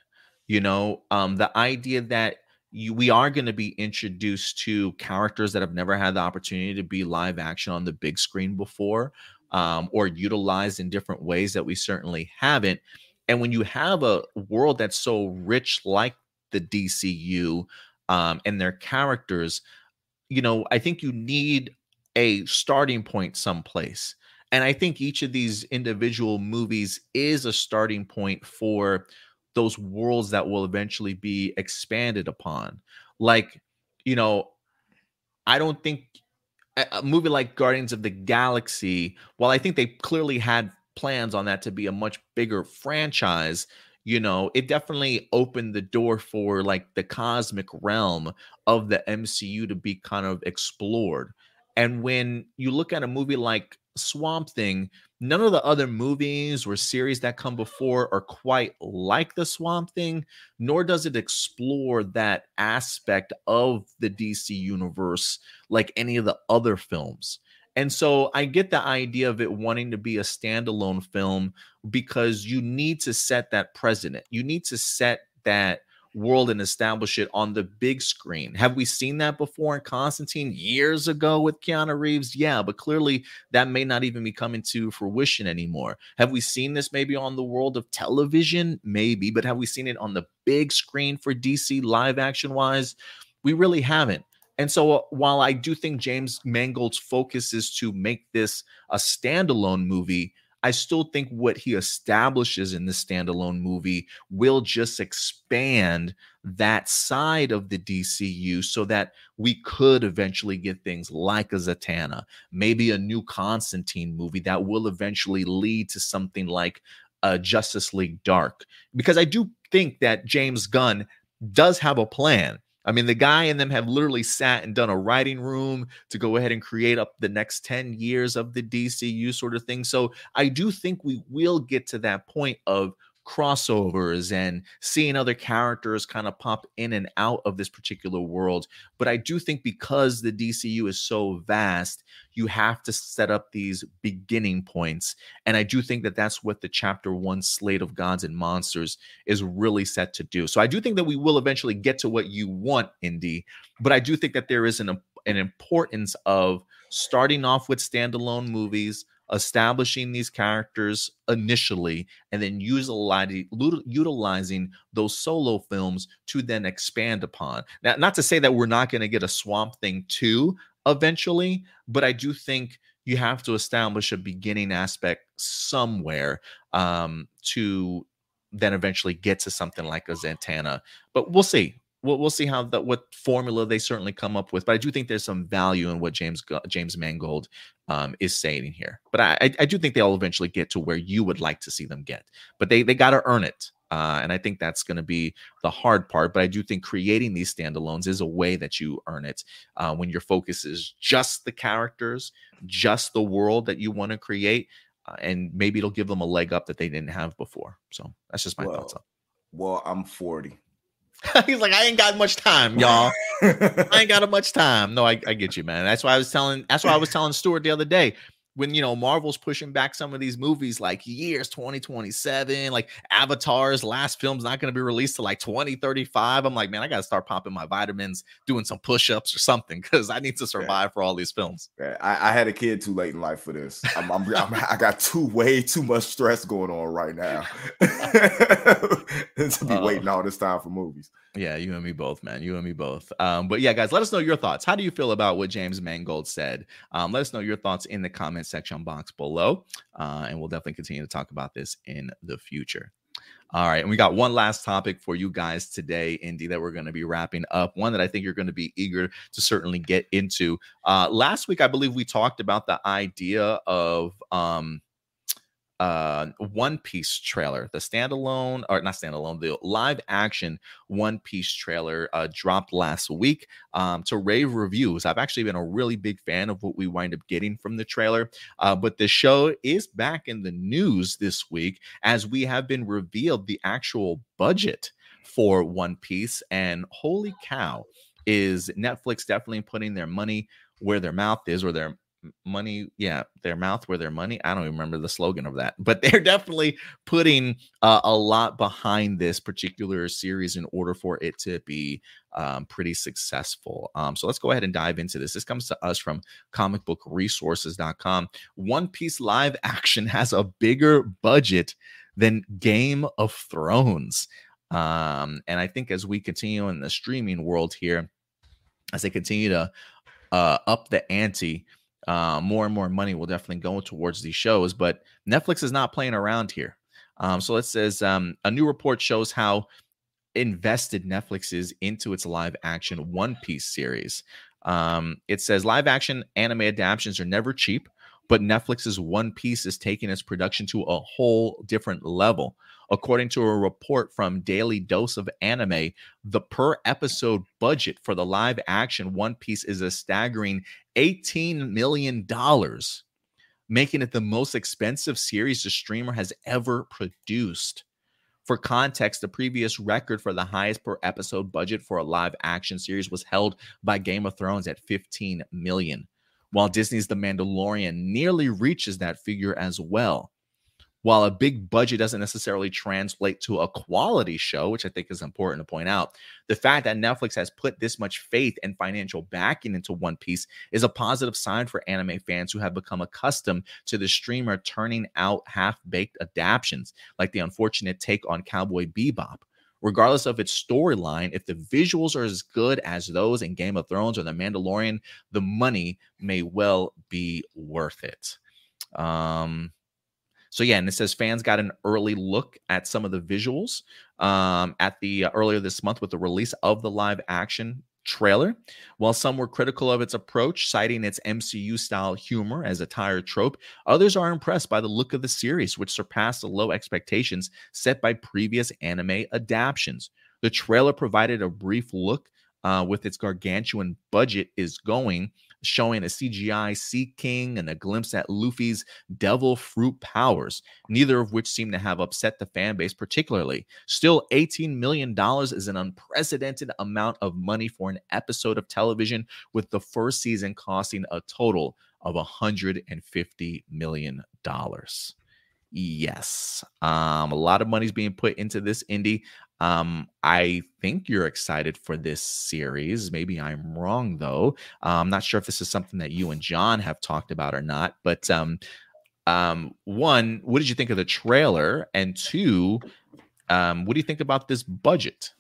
you know? Um the idea that you, we are going to be introduced to characters that have never had the opportunity to be live action on the big screen before um, or utilized in different ways that we certainly haven't. And when you have a world that's so rich like the DCU um, and their characters, you know, I think you need a starting point someplace. And I think each of these individual movies is a starting point for those worlds that will eventually be expanded upon. Like, you know, I don't think a, movie like Guardians of the Galaxy, while I think they clearly had plans on that to be a much bigger franchise, you know, it definitely opened the door for like the cosmic realm of the MCU to be kind of explored. And when you look at a movie like Swamp Thing, none of the other movies or series that come before are quite like the Swamp Thing, nor does it explore that aspect of the DC universe like any of the other films. And so I get the idea of it wanting to be a standalone film because you need to set that precedent. You need to set that world and establish it on the big screen. Have we seen that before in Constantine years ago with Keanu Reeves? Yeah, but clearly that may not even be coming to fruition anymore. Have we seen this maybe on the world of television? Maybe, but have we seen it on the big screen for DC live action wise? We really haven't. And so uh, while I do think James Mangold's focus is to make this a standalone movie, I still think what he establishes in the standalone movie will just expand that side of the DCU so that we could eventually get things like a Zatanna, maybe a new Constantine movie that will eventually lead to something like a Justice League Dark. Because I do think that James Gunn does have a plan I mean, the guy and them have literally sat and done a writing room to go ahead and create up the next 10 years of the DCU sort of thing. So I do think we will get to that point of crossovers and seeing other characters kind of pop in and out of this particular world. But I do think because the DCU is so vast, you have to set up these beginning points. And I do think that that's what the chapter one slate of gods and monsters is really set to do. So I do think that we will eventually get to what you want, Indy. But I do think that there is an, an importance of starting off with standalone movies establishing these characters initially and then utilizing those solo films to then expand upon. Now, not to say that we're not going to get a Swamp Thing 2 eventually, but I do think you have to establish a beginning aspect somewhere um, to then eventually get to something like a Zatanna. But we'll see we'll, we'll see how that what formula they certainly come up with. But I do think there's some value in what James James Mangold um, is saying here. But I, I do think they'll eventually get to where you would like to see them get. But they they got to earn it. Uh, and I think that's going to be the hard part. But I do think creating these standalones is a way that you earn it uh, when your focus is just the characters, just the world that you want to create. Uh, and maybe it'll give them a leg up that they didn't have before. So that's just my well, thoughts on. Well, I'm 40. <laughs> He's like, I ain't got much time, <laughs> y'all. I ain't got much time. No, I, I get you, man. That's why I was telling. That's why I was telling Stuart the other day when you know Marvel's pushing back some of these movies like years 2027, like Avatar's last film's not going to be released to like 2035. I'm like, man, I got to start popping my vitamins, doing some push-ups or something because I need to survive yeah. for all these films. Yeah, I, I, had a kid too late in life for this. I'm, I'm, I'm, i got too way too much stress going on right now <laughs> to be uh, waiting all this time for movies. Yeah, you and me both, man. You and me both. Um, but yeah, guys, let us know your thoughts. How do you feel about what James Mangold said? Um, let us know your thoughts in the comment section box below, uh, and we'll definitely continue to talk about this in the future. All right, and we got one last topic for you guys today, Indy, that we're going to be wrapping up. One that I think you're going to be eager to certainly get into. Uh, last week, I believe we talked about the idea of um, uh One Piece trailer, the standalone or not standalone, the live action One Piece trailer uh dropped last week um to rave reviews. I've actually been a really big fan of what we wind up getting from the trailer. Uh but the show is back in the news this week as we have been revealed the actual budget for One Piece and holy cow is Netflix definitely putting their money where their mouth is or their money yeah their mouth where their money i don't even remember the slogan of that but <laughs> they're definitely putting uh, a lot behind this particular series in order for it to be um, pretty successful. Um, so let's go ahead and dive into this. This comes to us from comicbookresources.com one piece live action <laughs> has a bigger budget than game of thrones. Um, and i think as we continue in the streaming world here as they continue to uh, up the ante uh, more and more money will definitely go towards these shows. But Netflix is not playing around here. Um, so it says um, a new report shows how invested Netflix is into its live action One Piece series. Um, it says live action anime adaptations are never cheap, but Netflix's One Piece is taking its production to a whole different level. According to a report from Daily Dose of Anime, the per episode budget for the live action One Piece is a staggering $18 million, making it the most expensive series the streamer has ever produced. For context, the previous record for the highest per episode budget for a live action series was held by Game of Thrones at 15 million, while Disney's The Mandalorian nearly reaches that figure as well. While a big budget doesn't necessarily translate to a quality show, which I think is important to point out, the fact that Netflix has put this much faith and financial backing into One Piece is a positive sign for anime fans who have become accustomed to the streamer turning out half baked adaptations, like the unfortunate take on Cowboy Bebop regardless of its storyline, if the visuals are as good as those in Game of Thrones or The Mandalorian, the money may well be worth it. Um, so yeah, and it says fans got an early look at some of the visuals um, at the uh, earlier this month with the release of the live action trailer. While some were critical of its approach, citing its MCU style humor as a tired trope, others are impressed by the look of the series, which surpassed the low expectations set by previous anime adaptations. The trailer provided a brief look uh, with its gargantuan budget is going showing a CGI Sea King and a glimpse at Luffy's devil fruit powers, neither of which seem to have upset the fan base particularly. Still, $18 million is an unprecedented amount of money for an episode of television, with the first season costing a total of $150 million. Yes. Um, a lot of money's being put into this Indy. Um, I think you're excited for this series. Maybe I'm wrong though. Uh, I'm not sure if this is something that you and John have talked about or not. But um, um, one, what did you think of the trailer? And two, um, what do you think about this budget?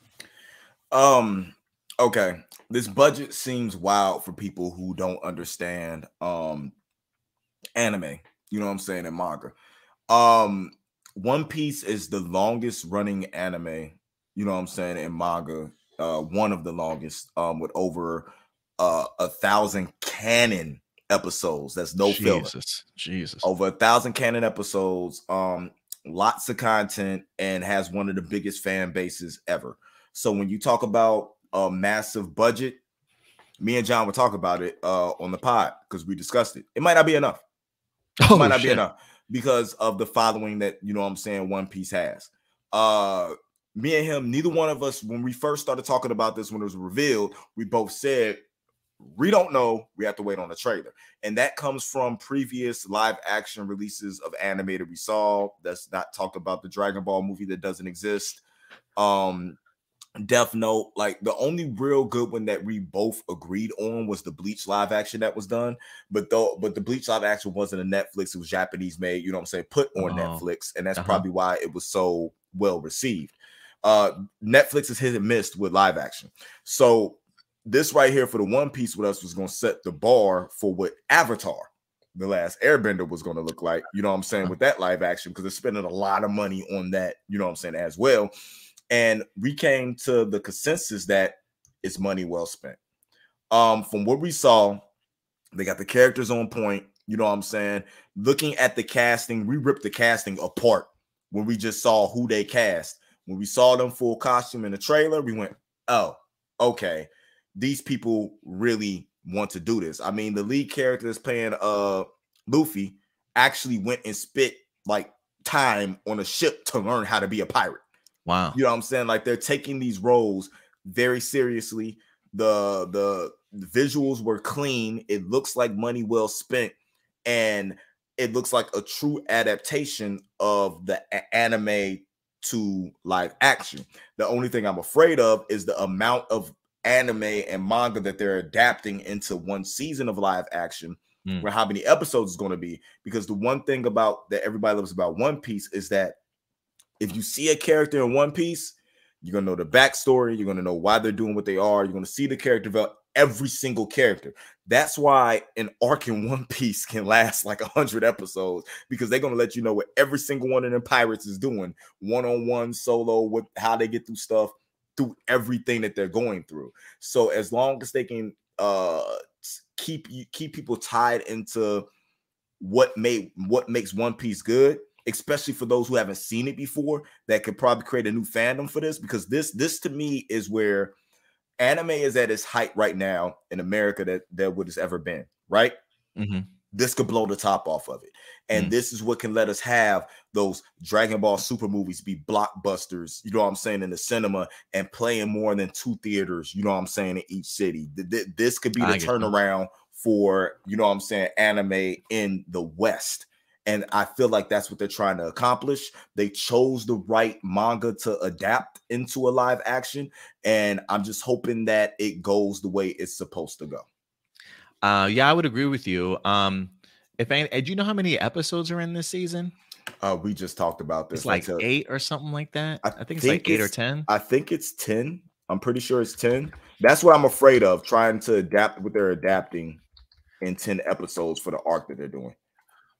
Um, okay, this budget seems wild for people who don't understand um anime. You know what I'm saying? And manga. Um, One Piece is the longest running anime you know what I'm saying, in manga, uh, one of the longest, um, with over uh, a thousand canon episodes. That's no Jesus, filler. Jesus, over a thousand canon episodes, um, lots of content, and has one of the biggest fan bases ever. So when you talk about a massive budget, me and John will talk about it uh, on the pod because we discussed it. It might not be enough. It oh, might not shit. be enough because of the following that you know what I'm saying One Piece has. Uh me and him, neither one of us, when we first started talking about this, when it was revealed, we both said, we don't know. We have to wait on the trailer. And that comes from previous live action releases of animated we saw. That's not talked about the Dragon Ball movie that doesn't exist. Um, Death Note, like the only real good one that we both agreed on was the Bleach live action that was done. But though, but the Bleach live action wasn't a Netflix, it was Japanese made, you know what I'm saying, put on oh. Netflix, and that's uh-huh. probably why it was so well received uh Netflix is hit and missed with live action. So this right here for the One Piece with us was going to set the bar for what Avatar, the last Airbender, was going to look like. You know what I'm saying with that live action because they're spending a lot of money on that. You know what I'm saying as well. And we came to the consensus that it's money well spent. Um, from what we saw, they got the characters on point. You know what I'm saying? Looking at the casting, we ripped the casting apart when we just saw who they cast when we saw them full costume in the trailer, we went, oh, okay, these people really want to do this. I mean, the lead character is playing uh Luffy actually went and spit like time on a ship to learn how to be a pirate. Wow. You know what I'm saying? Like they're taking these roles very seriously. The the, the visuals were clean. It looks like money well spent and it looks like a true adaptation of the anime to live action. The only thing I'm afraid of is the amount of anime and manga that they're adapting into one season of live action, mm. where how many episodes is going to be. Because the one thing about that everybody loves about One Piece is that if you see a character in One Piece, you're gonna know the backstory, you're gonna know why they're doing what they are, you're gonna see the character develop every single character. That's why an arc in One Piece can last like a hundred episodes because they're gonna let you know what every single one of them pirates is doing, one on one, solo, what how they get through stuff, through everything that they're going through. So as long as they can uh keep you keep people tied into what made what makes One Piece good, especially for those who haven't seen it before, that could probably create a new fandom for this because this this to me is where anime is at its height right now in America that that would has ever been, right? Mm-hmm. This could blow the top off of it. And mm this is what can let us have those Dragon Ball Super movies be blockbusters, you know what I'm saying, in the cinema and playing more than two theaters, you know what I'm saying, in each city. This could be the turnaround for, you know what I'm saying, anime in the West. And I feel like that's what they're trying to accomplish. They chose the right manga to adapt into a live action. And I'm just hoping that it goes the way it's supposed to go. Uh, yeah, I would agree with you. Um, Indy, do you know how many episodes are in this season? Uh, we just talked about this. It's like eight or something like that. I, I think it's like eight or ten. I think it's ten. I'm pretty sure it's ten. That's what I'm afraid of. Trying to adapt what they're adapting in ten episodes for the arc that they're doing.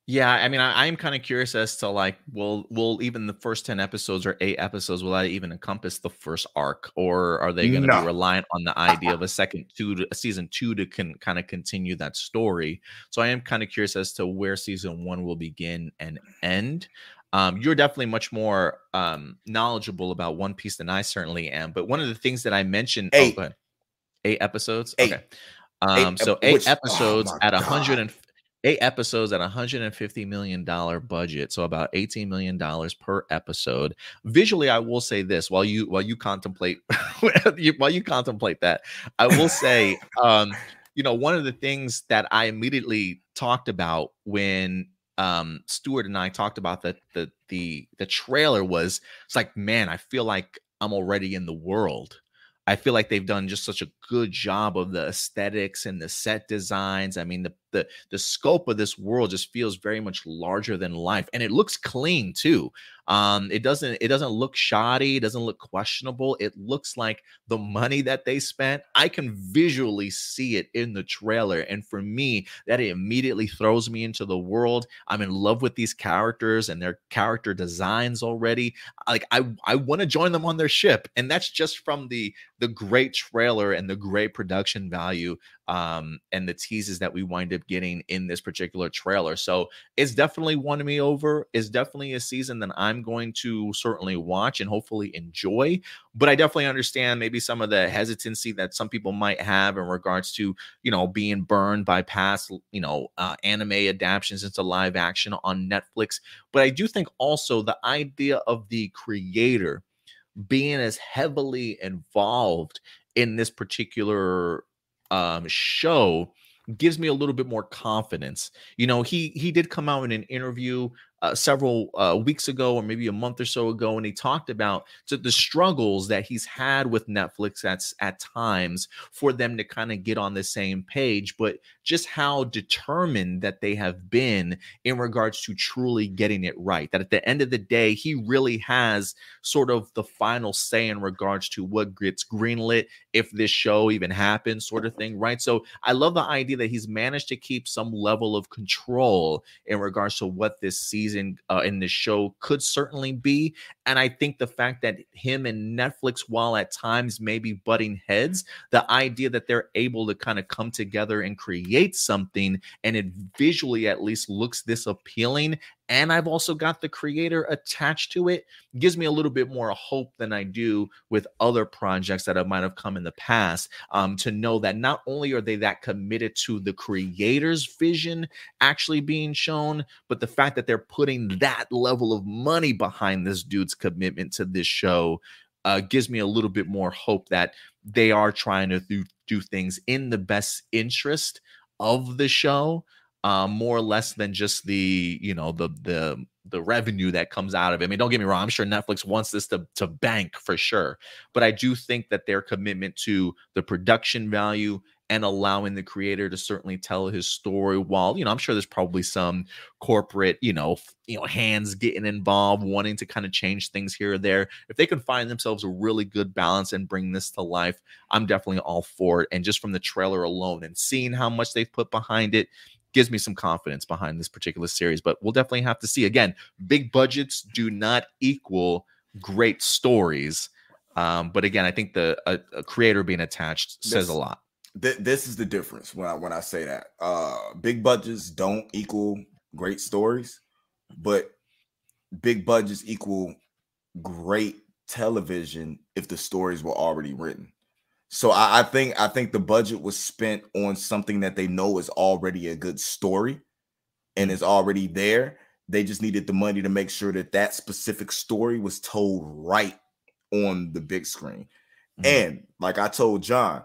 Yeah, I mean, I, am kind of curious as to like, will will even the first ten episodes or eight episodes will that even encompass the first arc, or are they going to no. be reliant on the <laughs> idea of a second two, to, a season two to can kind of continue that story? So I am kind of curious as to where season one will begin and end. Um, you're definitely much more um, knowledgeable about One Piece than I certainly am. But one of the things that I mentioned, oh, eight, oh, eight episodes, eight. okay. Um, eight, so eight which, oh episodes oh at 100 and eight episodes at 150 million dollar budget so about 18 million dollars per episode visually i will say this while you while you contemplate <laughs> while you contemplate that i will say <laughs> um you know one of the things that i immediately talked about when um Stuart and I talked about the the the the trailer was it's like man I feel like I'm already in the world I feel like they've done just such a good job of the aesthetics and the set designs. I mean, the the the scope of this world just feels very much larger than life, and it looks clean too. Um, it doesn't it doesn't look shoddy, it doesn't look questionable. It looks like the money that they spent. I can visually see it in the trailer, and for me, that immediately throws me into the world. I'm in love with these characters and their character designs already. Like I I want to join them on their ship, and that's just from the the great trailer and the great production value um, and the teases that we wind up getting in this particular trailer. So it's definitely won me over. It's definitely a season that I'm going to certainly watch and hopefully enjoy. But I definitely understand maybe some of the hesitancy that some people might have in regards to, you know, being burned by past, you know, uh, anime adaptations into live action on Netflix. But I do think also the idea of the creator being as heavily involved in this particular um, show gives me a little bit more confidence. You know, he he did come out in an interview uh, several uh, weeks ago, or maybe a month or so ago, and he talked about the struggles that he's had with Netflix at at times for them to kind of get on the same page, but just how determined that they have been in regards to truly getting it right. That at the end of the day, he really has sort of the final say in regards to what gets greenlit, if this show even happens, sort of thing, right? So I love the idea that he's managed to keep some level of control in regards to what this season uh, in this show could certainly be. And I think the fact that him and Netflix, while at times maybe butting heads, the idea that they're able to kind of come together and create something and it visually at least looks this appealing and I've also got the creator attached to it, gives me a little bit more hope than I do with other projects that I might have come in the past. Um, to know that not only are they that committed to the creator's vision actually being shown, but the fact that they're putting that level of money behind this dude's commitment to this show uh, gives me a little bit more hope that they are trying to do things in the best interest of the show um, more or less than just the you know the the the revenue that comes out of it. I mean, don't get me wrong. I'm sure Netflix wants this to to bank for sure, but I do think that their commitment to the production value and allowing the creator to certainly tell his story while you know i'm sure there's probably some corporate you know you know hands getting involved wanting to kind of change things here or there if they can find themselves a really good balance and bring this to life i'm definitely all for it and just from the trailer alone and seeing how much they've put behind it gives me some confidence behind this particular series. But we'll definitely have to see. Again, big budgets do not equal great stories. Um, but again, I think the a, a creator being attached says this, a lot. Th- this is the difference when I when I say that. Uh, big budgets don't equal great stories, but big budgets equal great television if the stories were already written. So I, I, think I think the budget was spent on something that they know is already a good story and is already there. They just needed the money to make sure that that specific story was told right on the big screen. Mm-hmm. And like I told John,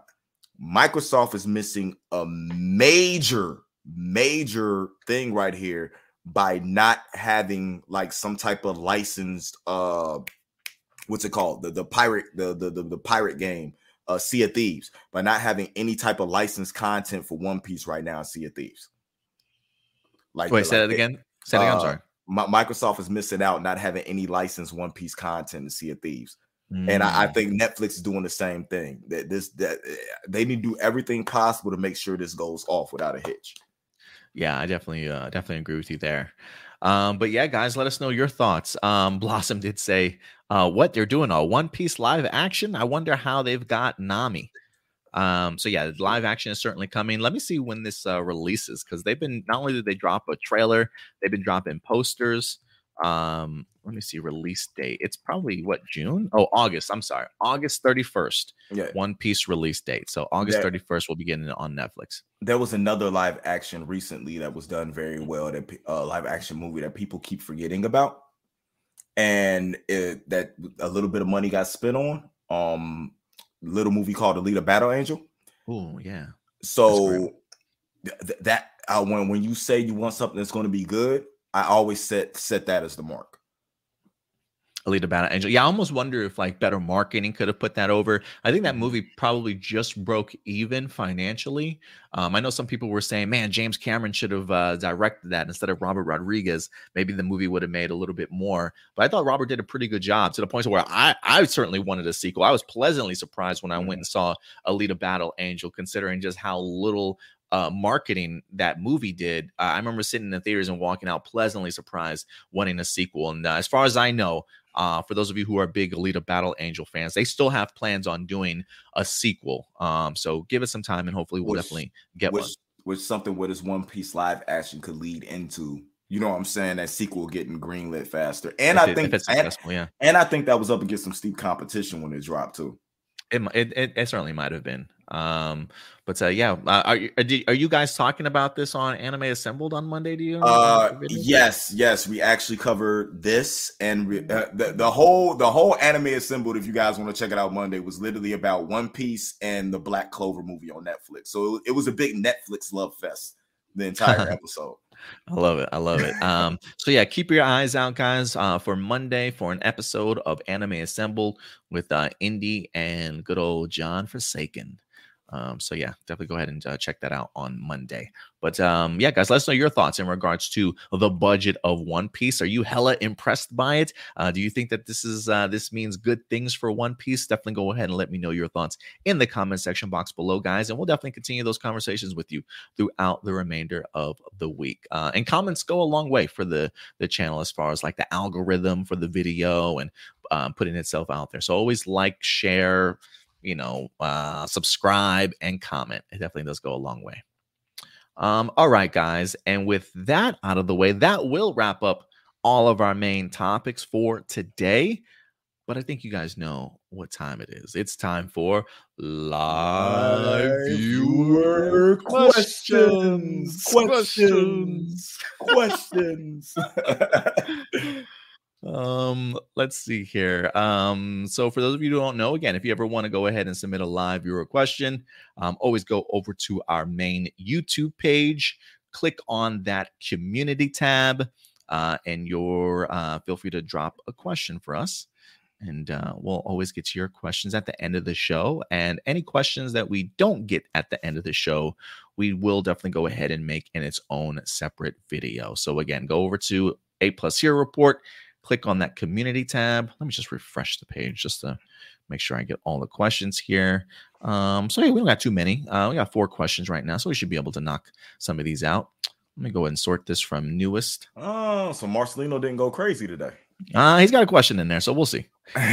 Microsoft is missing a major, major thing right here by not having like some type of licensed uh what's it called the the pirate the the the, the pirate game uh Sea of Thieves by not having any type of licensed content for One Piece right now in Sea of Thieves. Like wait, say like, that again. Say it again. I'm sorry. Microsoft is missing out not having any licensed One Piece content in Sea of Thieves. Mm. And I, I, mm. think Netflix is doing the same thing. That this that eh, they need to do everything possible to make sure this goes off without a hitch. Yeah, I definitely uh, definitely agree with you there. Um, but yeah, guys, let us know your thoughts. Um, Blossom did say, uh, what they're doing a One Piece live action. I wonder how they've got Nami. Um, so yeah, live action is certainly coming. Let me see when this uh, releases because they've been not only did they drop a trailer, they've been dropping posters. Um, let me see release date. It's probably what June? Oh, August. I'm sorry, August 31st. Yeah, One Piece release date. So August 31st we'll be getting it on Netflix. There was another live action recently that was done very well. That uh, live action movie that people keep forgetting about, and it, that a little bit of money got spent on. Um, little movie called The Alita Battle Angel. Oh yeah. So th- that uh, when when you say you want something that's going to be good, I always set set that as the mark. Alita Battle Angel. Yeah, I almost wonder if like better marketing could have put that over. I think that mm-hmm. movie probably just broke even financially. Um, I know some people were saying, man, James Cameron should have uh, directed that instead of Robert Rodriguez. Maybe the movie would have made a little bit more. But I thought Robert did a pretty good job to the point where I, I certainly wanted a sequel. I was pleasantly surprised when I went mm-hmm. and saw Alita Battle Angel, considering just how little uh, marketing that movie did. Uh, I remember sitting in the theaters and walking out pleasantly surprised, wanting a sequel. And uh, as far as I know, uh, for those of you who are big Alita Battle Angel fans, they still have plans on doing a sequel. Um, so give it some time, and hopefully we'll which, definitely get which, one. Which something where this One Piece live action could lead into. You know what I'm saying? That sequel getting greenlit faster, and if I it, think, and, yeah, and I think that was up against some steep competition when it dropped too. It, it, it, certainly might have been. Um, but uh, yeah, uh, are, you, are you guys talking about this on Anime Assembled on Monday? Do you? Uh, yes, yes, we actually covered this and re- uh, the the whole the whole Anime Assembled. If you guys want to check it out, Monday was literally about One Piece and the Black Clover movie on Netflix. So it, it was a big Netflix love fest the entire <laughs> episode. I love it. I love it. Um, so yeah, keep your eyes out, guys, uh, for Monday for an episode of Anime Assembled with uh, Indy and good old John Forsaken. Um, so yeah, definitely go ahead and uh, check that out on Monday. But um, yeah, guys, let us know your thoughts in regards to the budget of One Piece. Are you hella impressed by it? Uh, do you think that this is uh, this means good things for One Piece? Definitely go ahead and let me know your thoughts in the comment section box below, guys, and we'll definitely continue those conversations with you throughout the remainder of the week. Uh, and comments go a long way for the the channel as far as like the algorithm for the video and um, putting itself out there. So always like, share you know, uh, subscribe and comment. It definitely does go a long way. Um, all right, guys. And with that out of the way, that will wrap up all of our main topics for today. But I think you guys know what time it is. It's time for live viewer questions. Questions. Questions. <laughs> questions. <laughs> Um, let's see here. Um, so for those of you who don't know, again, if you ever want to go ahead and submit a live viewer question, um, always go over to our main YouTube page, click on that community tab, uh, and your uh, feel free to drop a question for us. And uh, we'll always get to your questions at the end of the show. And any questions that we don't get at the end of the show, we will definitely go ahead and make in its own separate video. So again, go over to A Plus Hero Report click on that community tab. Let me just refresh the page just to make sure I get all the questions here. Um, so yeah, we don't got too many. Uh, we got four questions right now, so we should be able to knock some of these out. Let me go ahead and sort this from newest. Oh, so Marcelino didn't go crazy today. Uh, he's got a question in there, so we'll see.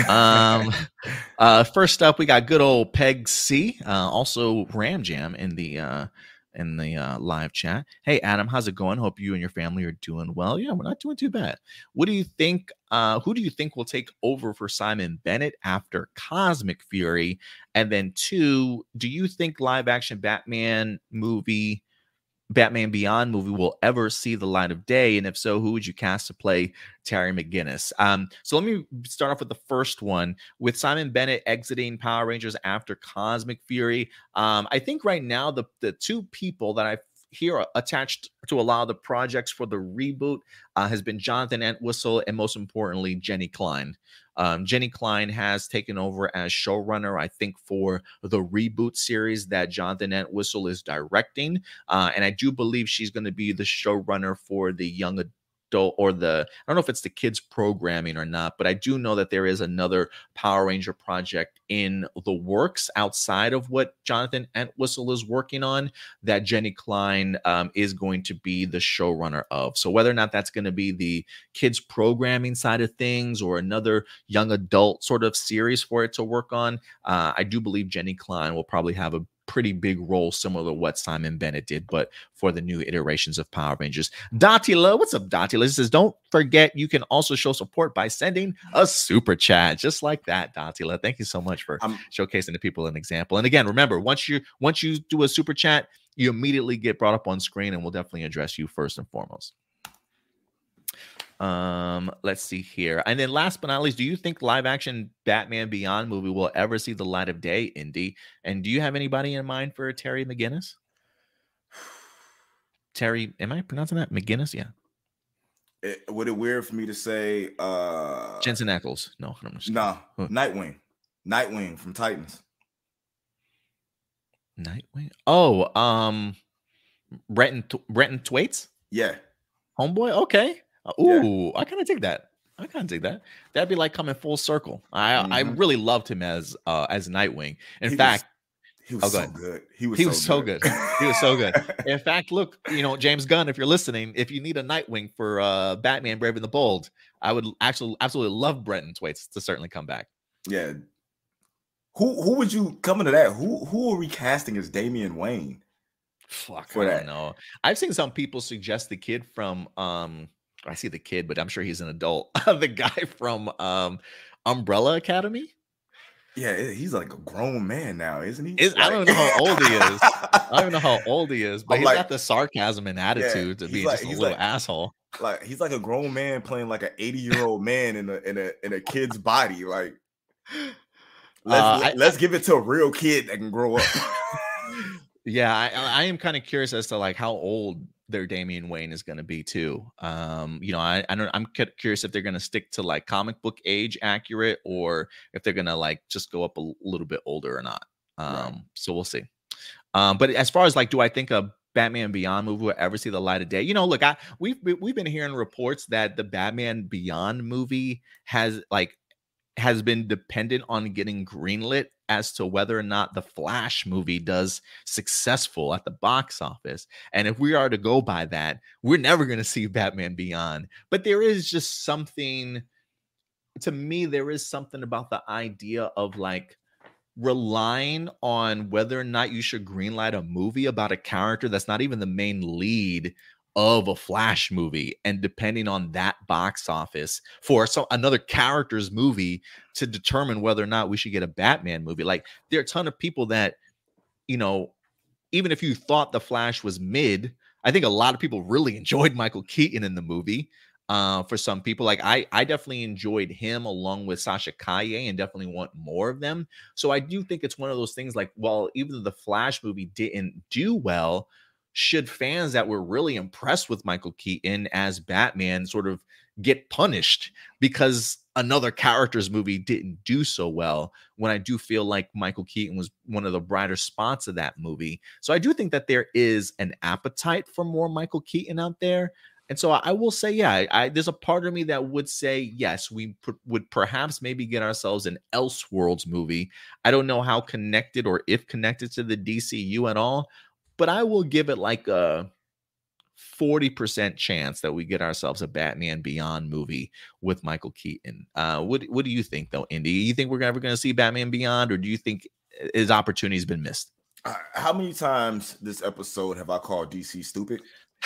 Um, <laughs> uh, first up, we got good old Peg C, uh, also Ram Jam in the uh, in the uh, live chat. Hey, Adam, how's it going? Hope you and your family are doing well. Yeah, we're not doing too bad. What do you think? Uh, who do you think will take over for Simon Bennett after Cosmic Fury? And then, two, do you think live action Batman movie? Batman Beyond movie will ever see the light of day? And if so, who would you cast to play Terry McGinnis? Um, so let me start off with the first one with Simon Bennett exiting Power Rangers after Cosmic Fury. Um, I think right now the the two people that I here attached to a lot of the projects for the reboot uh, has been Jonathan Entwistle and most importantly Jenny Klein. Um, Jenny Klein has taken over as showrunner, I think, for the reboot series that Jonathan Entwistle is directing. Uh, and I do believe she's going to be the showrunner for the young adult or the I don't know if it's the kids programming or not, but I do know that there is another Power Ranger project in the works outside of what Jonathan Entwistle is working on that Jenny Klein um, is going to be the showrunner of. So whether or not that's going to be the kids programming side of things or another young adult sort of series for it to work on, uh, I do believe Jenny Klein will probably have a pretty big role, similar to what Simon Bennett did, but for the new iterations of Power Rangers. Datila, what's up, Datila? says, don't forget you can also show support by sending a super chat, just like that, Datila. Thank you so much for um, showcasing the people an example. And again, remember, once you once you do a super chat, you immediately get brought up on screen, and we'll definitely address you first and foremost. Um, let's see here. And then last but not least, do you think live action Batman Beyond movie will ever see the light of day, Indy? And do you have anybody in mind for Terry McGinnis? Terry, am I pronouncing that McGinnis? Yeah. It, eh, would it weird for me to say uh Jensen Ackles? No, I'm nah, huh. Nightwing. Nightwing from Titans. Nightwing. Oh, um Brenton Brenton Thwaites? Yeah. Homeboy? Okay. Ooh, yeah. I kind of take that. I kind of take that. That'd be like coming full circle. I mm-hmm. I really loved him as uh as Nightwing. In he fact, was, he was oh, so good. He was he so was so good. he was so good. <laughs> In fact, look, you know, James Gunn, if you're listening, if you need a Nightwing for uh Batman Brave and the Bold, I would actually absolutely love Brenton Thwaites to certainly come back. Yeah. Who who would you coming to that? Who who are we casting as Damian Wayne? Fuck, I don't know. I've seen some people suggest the kid from um I see the kid, but I'm sure he's an adult. <laughs> the guy from um, Umbrella Academy. Yeah, he's like a grown man now, isn't he? Like... I don't know how old he is. I don't know how old he is, <laughs> but I'm he's like, got the sarcasm and attitude yeah, to be like, just a little like, asshole. Like he's like a grown man playing like an 80 year old man in a in a in a kid's body. Like <laughs> let's uh, I, let's give it to a real kid that can grow up. yeah, I, I am kind of curious as to like how old their Damian Wayne is going to be too. Um, you know, I, I don't. I'm curious if they're going to stick to like comic book age accurate, or if they're going to like just go up a little bit older or not. Um, right. so we'll see. Um, but as far as like, do I think a Batman Beyond movie will ever see the light of day? You know, look, I we've we've been hearing reports that the Batman Beyond movie has like has been dependent on getting greenlit as to whether or not the Flash movie does successful at the box office. And if we are to go by that, we're never going to see Batman Beyond. But there is just something to me there is something about the idea of like relying on whether or not you should greenlight a movie about a character that's not even the main lead of a Flash movie and depending on that box office for some another character's movie to determine whether or not we should get a Batman movie. Like there are a ton of people that, you know, even if you thought the Flash was mid, I think a lot of people really <laughs> enjoyed Michael Keaton in the movie. Uh, for some people, like I, I definitely enjoyed him along with Sasha Calle, and definitely want more of them. So I do think it's one of those things. Like, well, even the Flash movie didn't do well, should fans that were really impressed with Michael Keaton as Batman sort of get punished because another character's movie didn't do so well when I do feel like Michael Keaton was one of the brighter spots of that movie. So I do think that there is an appetite for more Michael Keaton out there. And so I will say, yeah, I, there's a part of me that would say, yes, we would perhaps maybe get ourselves an Elseworlds movie. I don't know how connected or if connected to the DCU at all, but I will give it like a 40% chance that we get ourselves a Batman Beyond movie with Michael Keaton. Uh, what what do you think though, Indy? You think we're ever going to see Batman Beyond, or do you think uh, his opportunity's been missed? Uh, how many times this episode have I called DC stupid?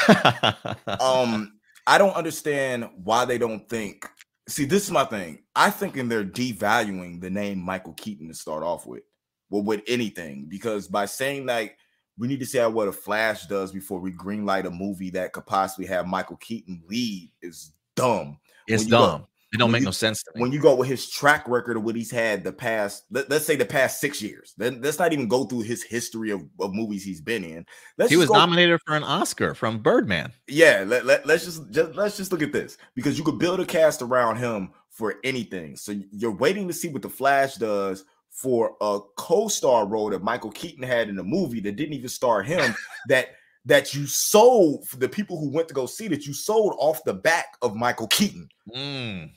<laughs> um, I don't understand why they don't think. See, this is my thing. I think in they're devaluing the name Michael Keaton to start off with, well, with anything, because by saying like we need to see how what a Flash does before we greenlight a movie that could possibly have Michael Keaton lead is dumb. It's dumb. Go, It don't make you, no sense to me. When you go with his track record of what he's had the past, let, us say the past six years. Then let's not even go through his history of, of movies he's been in. Let's he was go, nominated for an Oscar from Birdman. Yeah, let, let, let's just, just let's just look at this because you could build a cast around him for anything. So you're waiting to see what the Flash does for a co-star role that Michael Keaton had in a movie that didn't even star him <laughs> that that you sold for the people who went to go see that you sold off the back of Michael Keaton. Mm.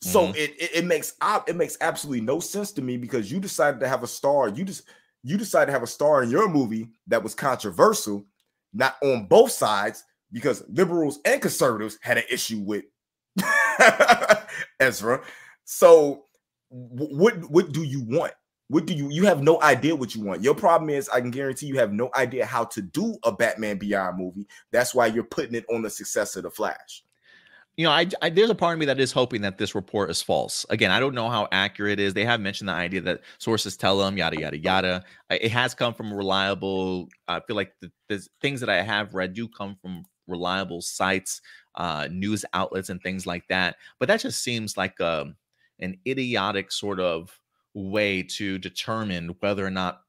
So mm-hmm. it, it, it makes it makes absolutely no sense to me because you decided to have a star. You just you decided to have a star in your movie that was controversial, not on both sides because liberals and conservatives had an issue with <laughs> Ezra. So what what do you want? What do you you have no idea what you want? Your problem is I can guarantee you have no idea how to do a Batman Beyond movie. That's why you're putting it on the success of the Flash. You know, I, I there's a part of me that is hoping that this report is false. Again, I don't know how accurate it is. They have mentioned the idea that sources tell them yada yada yada. It has come from reliable. I feel like the, the things that I have read do come from reliable sites, uh, news outlets, and things like that. But that just seems like um, an idiotic sort of way to determine whether or not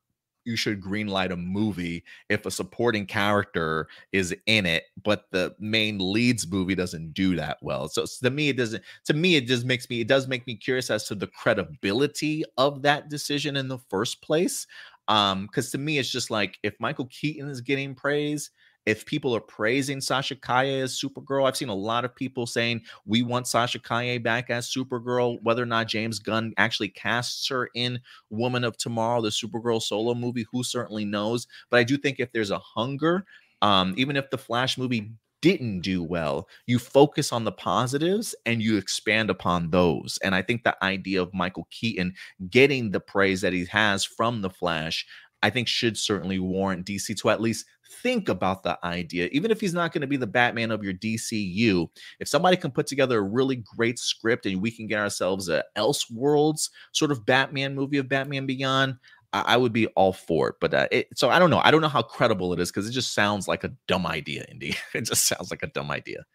you should greenlight a movie if a supporting character is in it, but the main leads movie doesn't do that well. So, to me, it doesn't. To me, it just makes me. It does make me curious as to the credibility of that decision in the first place. Um, because to me, it's just like if Michael Keaton is getting praise, if people are praising Sasha Calle as Supergirl, I've seen a lot of people saying we want Sasha Calle back as Supergirl. Whether or not James Gunn actually casts her in Woman of Tomorrow, the Supergirl solo movie, who certainly knows? But I do think if there's a hunger, um, even if the Flash movie didn't do well, you focus on the positives and you expand upon those. And I think the idea of Michael Keaton getting the praise that he has from the Flash, I think should certainly warrant DC to at least think about the idea, even if he's not going to be the Batman of your DCU. If somebody can put together a really great script and we can get ourselves a Elseworlds sort of Batman movie of Batman Beyond, I, I would be all for it. But uh, it, so I don't know. I don't know how credible it is because it just sounds like a dumb idea, Indy. <laughs> it just sounds like a dumb idea.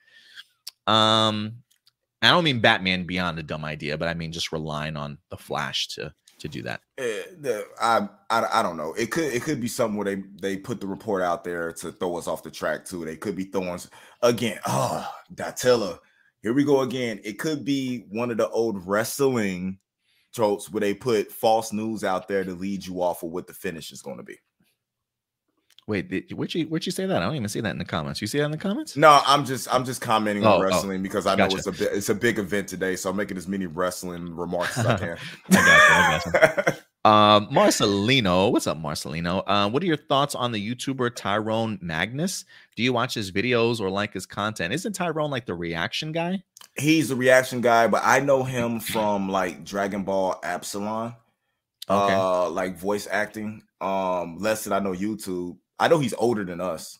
Um, I don't mean Batman Beyond a dumb idea, but I mean just relying on the Flash to to do that? Uh, I, I I don't know. It could it could be something where they they put the report out there to throw us off the track too. They could be throwing again. Oh, Datilla, here we go again. It could be one of the old wrestling tropes where they put false news out there to lead you off of what the finish is going to be. Wait, did, where'd you where'd you say that? I don't even see that in the comments. You see that in the comments? No, I'm just I'm just commenting oh, on oh. wrestling oh, because I know it's a bit it's a big event today, so I'm making as many wrestling remarks as I can. <laughs> I got you. I got you. <laughs> um, Marcelino, what's up, Marcelino? Uh, what are your thoughts on the YouTuber Tyrone Magnus? Do you watch his videos or like his content? Isn't Tyrone like the reaction guy? He's the reaction guy, but I know him from like Dragon Ball Absalon, Okay. Uh, like voice acting. Um, less than I know YouTube I know he's older than us.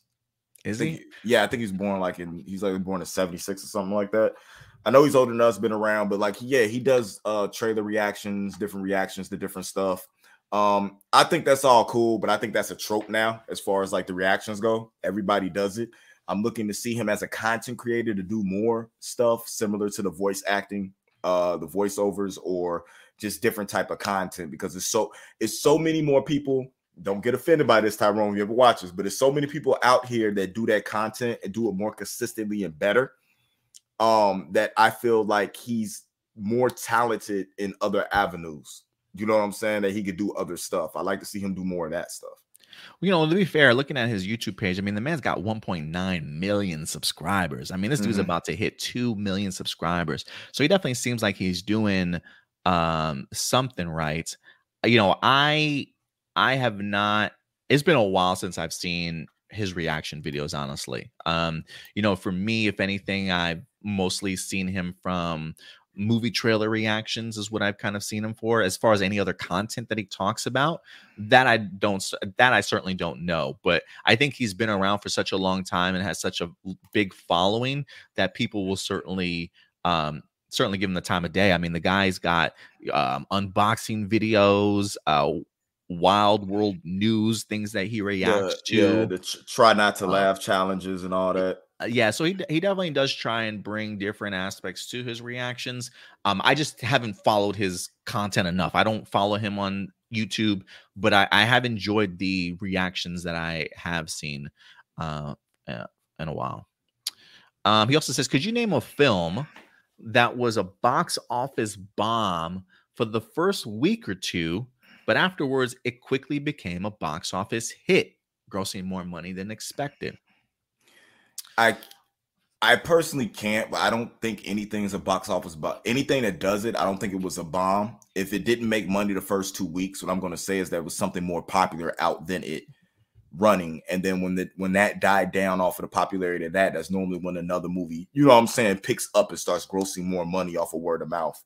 Is he? Yeah, I think he's born like in he's like born in 76 or something like that. I know he's older than us, been around, but like yeah, he does uh trailer reactions, different reactions to different stuff. Um, I think that's all cool, but I think that's a trope now as far as like the reactions go. Everybody does it. I'm looking to see him as a content creator to do more stuff similar to the voice acting, uh, the voiceovers, or just different type of content because it's so it's so many more people don't get offended by this, Tyrone, you ever watch this, but there's so many people out here that do that content and do it more consistently and better. Um, that I feel like he's more talented in other avenues. You know what I'm saying? That he could do other stuff. I like to see him do more of that stuff. you know, to be fair, looking at his YouTube page, I mean, the man's got 1.9 million subscribers. I mean, this mm-hmm. dude's about to hit 2 million subscribers. So he definitely seems like he's doing um something right. You know, I I have not. It's been a while since I've seen his reaction videos. Honestly, um, you know, for me, if anything, I've mostly seen him from movie trailer reactions is what I've kind of seen him for. As far as any other content that he talks about, that I don't that I certainly don't know. But I think he's been around for such a long time and has such a big following that people will certainly um certainly give him the time of day. I mean, the guy's got um unboxing videos, uh wild world news things that he reacts to yeah, the try not to uh, laugh challenges and all that Uh, yeah, so he he definitely does try and bring different aspects to his reactions. Um, I just haven't followed his content enough. I don't follow him on YouTube, but I, I have enjoyed the reactions that I have seen uh, uh, in a while. Um, he also says, "Could you name a film that was a box office bomb for the first week or two, but afterwards it quickly became a box office hit, grossing more money than expected?" I I personally can't, but I don't think anything's a box office but anything that does it, I don't think it was a bomb. If it didn't make money the first two weeks, what I'm gonna say is that was something more popular out than it running. And then when the when that died down off of the popularity of that, that's normally when another movie, you know what I'm saying, picks up and starts grossing more money off of word of mouth.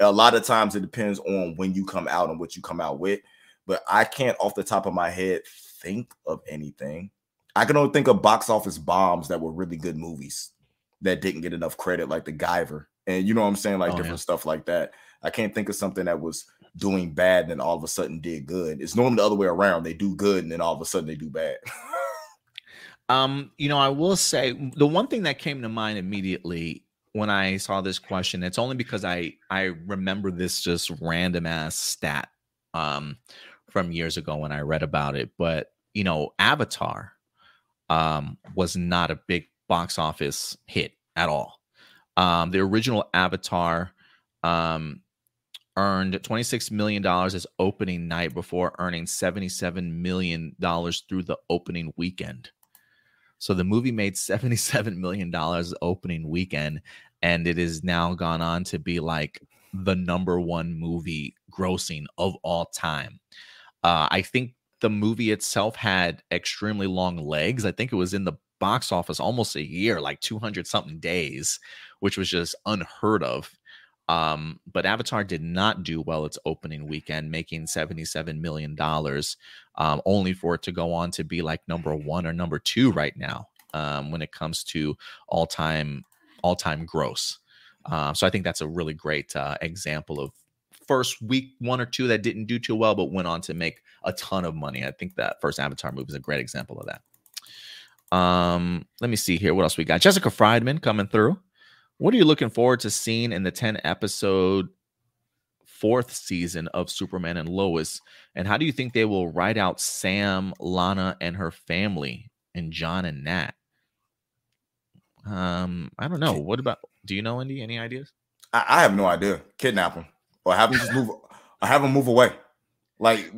A lot of times it depends on when you come out and what you come out with. But I can't off the top of my head think of anything I can only think of box office bombs that were really good movies that didn't get enough credit, like the Guyver, and you know what I'm saying, like oh, different yeah. stuff like that. I can't think of something that was doing bad and then all of a sudden did good. It's normally the other way around. They do good and then all of a sudden they do bad. <laughs> um, you know, I will say the one thing that came to mind immediately when I saw this question, it's only because I I remember this just random ass stat um from years ago when I read about it. But you know, Avatar um, was not a big box office hit at all. Um, the original Avatar um, earned $26 million as opening night before earning $77 million through the opening weekend. So the movie made <laughs> $77 million opening weekend, and it has now gone on to be like the number one movie grossing of all time. Uh, I think the movie itself had extremely long legs. I think it was in the box office almost a year, like 200 something days, which was just unheard of. Um, but Avatar did not do well its opening weekend, making $77 million, um, only for it to go on to be like number one or number two right now um, when it comes to all time all time gross. Uh, so I think that's a really great uh, example of first week one or two that didn't do too well, but went on to make a ton of money. I think that first Avatar movie is a great example of that. Um, let me see here. What else we got? Jessica Friedman coming through. What are you looking forward to seeing in the 10 episode fourth season of Superman and Lois? And how do you think they will write out Sam, Lana, and her family, and John and Nat? Um, I don't know. What about do you know Indy? Any ideas? I, I have no idea. Kidnap them or have them just move or have them move away. Like,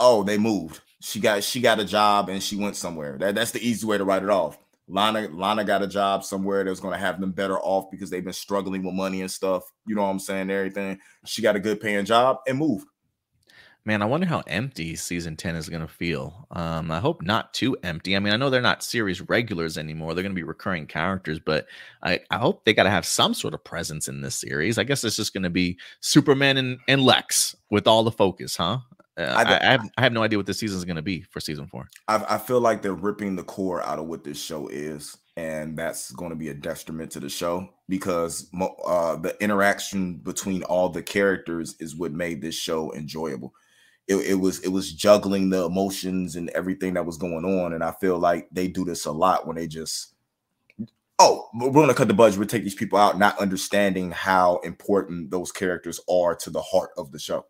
oh, they moved. She got she got a job and she went somewhere. That, that's the easy way to write it off. Lana Lana got a job somewhere that's going to have them better off because they've been struggling with money and stuff. You know what I'm saying? Everything. She got a good paying job and moved man, I wonder how empty season 10 is going to feel. Um, I hope not too empty. I mean, I know they're not series regulars anymore. They're going to be recurring characters, but I, I hope they got to have some sort of presence in this series. I guess it's just going to be Superman and, and Lex with all the focus, huh? Uh, I, I, have, I have no idea what this season is going to be for season four. I, I feel like they're ripping the core out of what this show is, and that's going to be a detriment to the show because uh, the interaction between all the characters is what made this show enjoyable it, it, was it was juggling the emotions and everything that was going on. And I feel like they do this a lot when they just oh we're gonna cut the budget, we take these people out, not understanding how important those characters are to the heart of the show.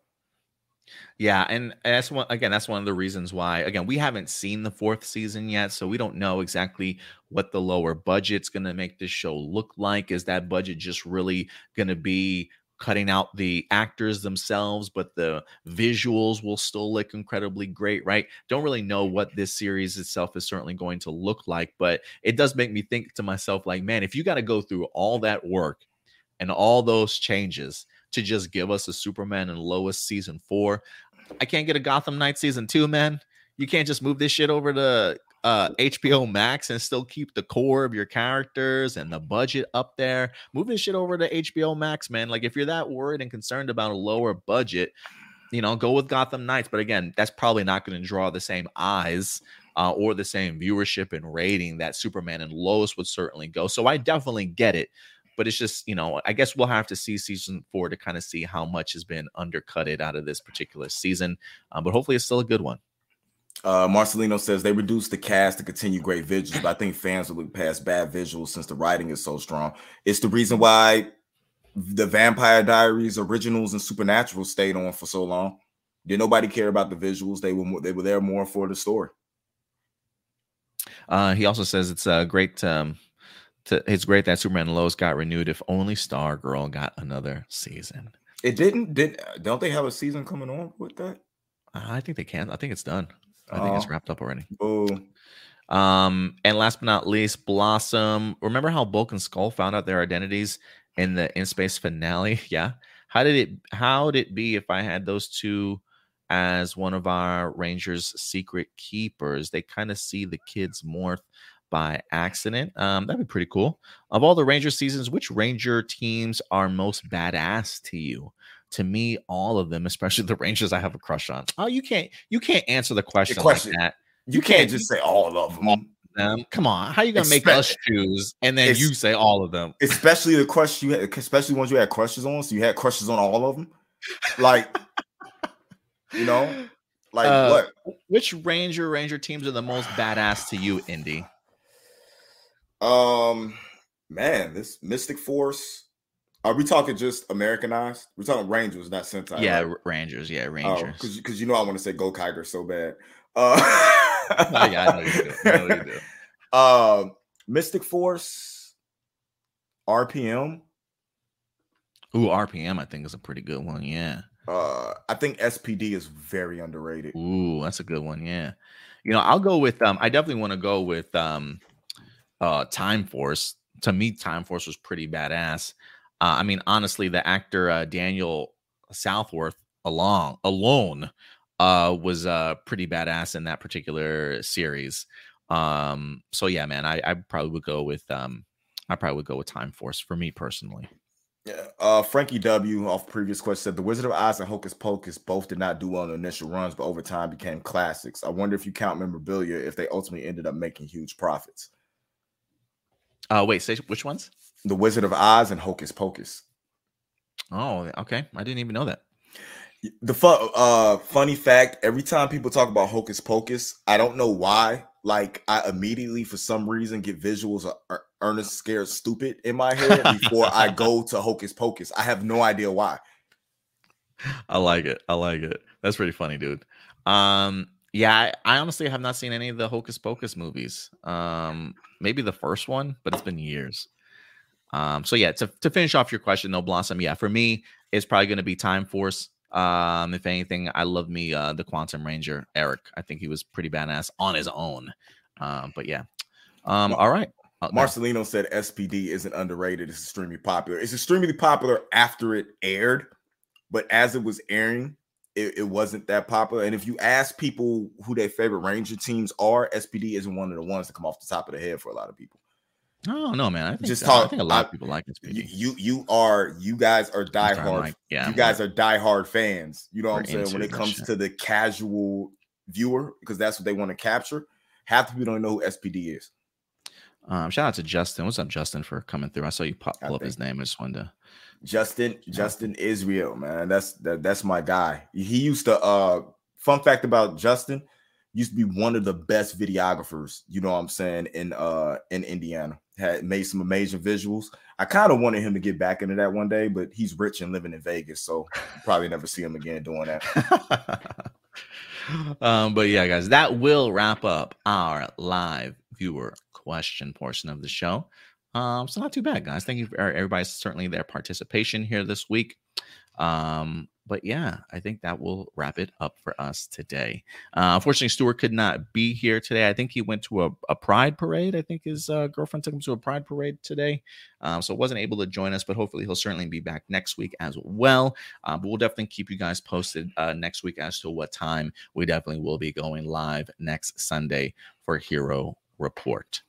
Yeah, and that's one again. That's one of the reasons why. Again, we haven't seen the fourth season yet, so we don't know exactly what the lower budget's going to make this show look like. Is that budget just really going to be cutting out the actors themselves, but the visuals will still look incredibly great, right? Don't really know what this series itself is certainly going to look like, but it does make me think to myself, like, man, if you got to go through all that work and all those changes to just give us a Superman and Lois season four, I can't get a Gotham Knight season two, man. You can't just move this shit over to uh, HBO Max and still keep the core of your characters and the budget up there. Moving shit over to HBO Max, man. Like if you're that worried and concerned about a lower budget, you know, go with Gotham Knights. But again, that's probably not going to draw the same eyes uh, or the same viewership and rating that Superman and Lois would certainly go. So I definitely get it. But it's just, you know, I guess we'll have to see season four to kind of see how much has been undercutted out of this particular season. Um, but hopefully it's still a good one. Uh, Marcelino says they reduced the cast to continue great visuals, but I think fans will look past bad visuals since the writing is so strong. It's the reason why the Vampire Diaries originals and Supernatural stayed on for so long. Did nobody care about the visuals? They were more, they were there more for the story. Uh, he also says it's uh, great. Um, to, it's great that Superman Lois got renewed. If only Stargirl got another season. It didn't. Did don't they have a season coming on with that? I think they can. I think it's done. I think it's oh. wrapped up already. Oh. Um, and last but not least, Blossom. Remember how Bulk and Skull found out their identities in the in space finale? <laughs> Yeah. How did it how would it be if I had those two as one of our Rangers secret keepers? They kind of see the kids morph by accident. Um, that'd be pretty cool. Of all the Ranger seasons, which Ranger teams are most badass to you? To me, all of them, especially the Rangers, I have a crush on. Oh, you can't you can't answer the question, question like that. You, you can't, can't, just say all of them. them. Come on, how are you gonna make us choose and then you say all of them? Especially the question you had, especially ones you had crushes on. So you had crushes on all of them, like you know, like uh, what? Which Ranger Ranger teams are the most badass to you, Indy? Um, man, this Mystic Force. Are we talking just Americanized? We're talking Rangers, not Sentai. Yeah, right? Rangers. Yeah, oh, Rangers. Because because you know I want to say Gokaiger so bad. Uh, oh, yeah, I know you do. I know you do. Uh, <laughs> Mystic Force, RPM. Ooh, RPM, I think is a pretty good one. Yeah. Uh, I think SPD is very underrated. Ooh, that's a good one. Yeah. You know, I'll go with um. I definitely want to go with um, uh, Time Force. To me, Time Force was pretty badass. Uh, I mean, honestly, the actor uh, Daniel Southworth along alone uh, was uh, pretty badass in that particular series. Um, so yeah, man, I, I probably would go with um, I probably would go with Time Force for me personally. Yeah, uh, Frankie W. off previous question said the Wizard of Oz and Hocus Pocus both did not do well in the initial runs, but over time became classics. I wonder if you count memorabilia if they ultimately ended up making huge profits. Uh, wait, say which ones? The Wizard of Oz and Hocus Pocus. Oh, okay. I didn't even know that. The fun, uh, funny fact: every time people talk about Hocus Pocus, I don't know why. Like, I immediately, for some reason, get visuals of Ernest Scared Stupid in my head before I go to Hocus Pocus. I have no idea why. I like it. I like it. That's pretty funny, dude. Um, yeah, I, I, honestly have not seen any of the Hocus Pocus movies. Um, maybe the first one, but it's been years. Um, so yeah, to, to finish off your question, no blossom. Yeah, for me, it's probably going to be Time Force. Um, if anything, I love me uh, the Quantum Ranger Eric. I think he was pretty badass on his own. Um, but yeah. Um, all right. Uh, Marcelino said SPD isn't underrated. It's extremely popular. It's extremely popular after it aired, but as it was airing, it, it, wasn't that popular. And if you ask people who their favorite Ranger teams are, SPD isn't one of the ones to come off the top of the head for a lot of people. Oh no, man! I think, just talk, I think a lot I, of people like this. You, you, you are you guys are diehard. Like, yeah, you guys are diehard fans. You know what I'm saying? When it comes shit. to the casual viewer, because that's what they want to capture. Half the people don't know who SPD is. Um, shout out to Justin. What's up, Justin, for coming through? I saw you pop pull up his name. I just wanted to Justin, Justin Israel, man. That's that, that's my guy. He used to uh fun fact about Justin, used to be one of the best videographers, you know what I'm saying, in uh in Indiana. Had made some amazing visuals. I kind of wanted him to get back into that one day, but he's rich and living in Vegas, so probably never see him again doing that. <laughs> um, but yeah, guys, that will wrap up our live viewer question portion of the show. Um, so not too bad, guys. Thank you for everybody's certainly their participation here this week. Um, but yeah, I think that will wrap it up for us today. Uh, unfortunately, Stuart could not be here today. I think he went to a, a pride parade. I think his uh, girlfriend took him to a pride parade today. Um, so wasn't able to join us, but hopefully he'll certainly be back next week as well. Uh, but we'll definitely keep you guys posted uh, next week as to what time we definitely will be going live next Sunday for Hero Report.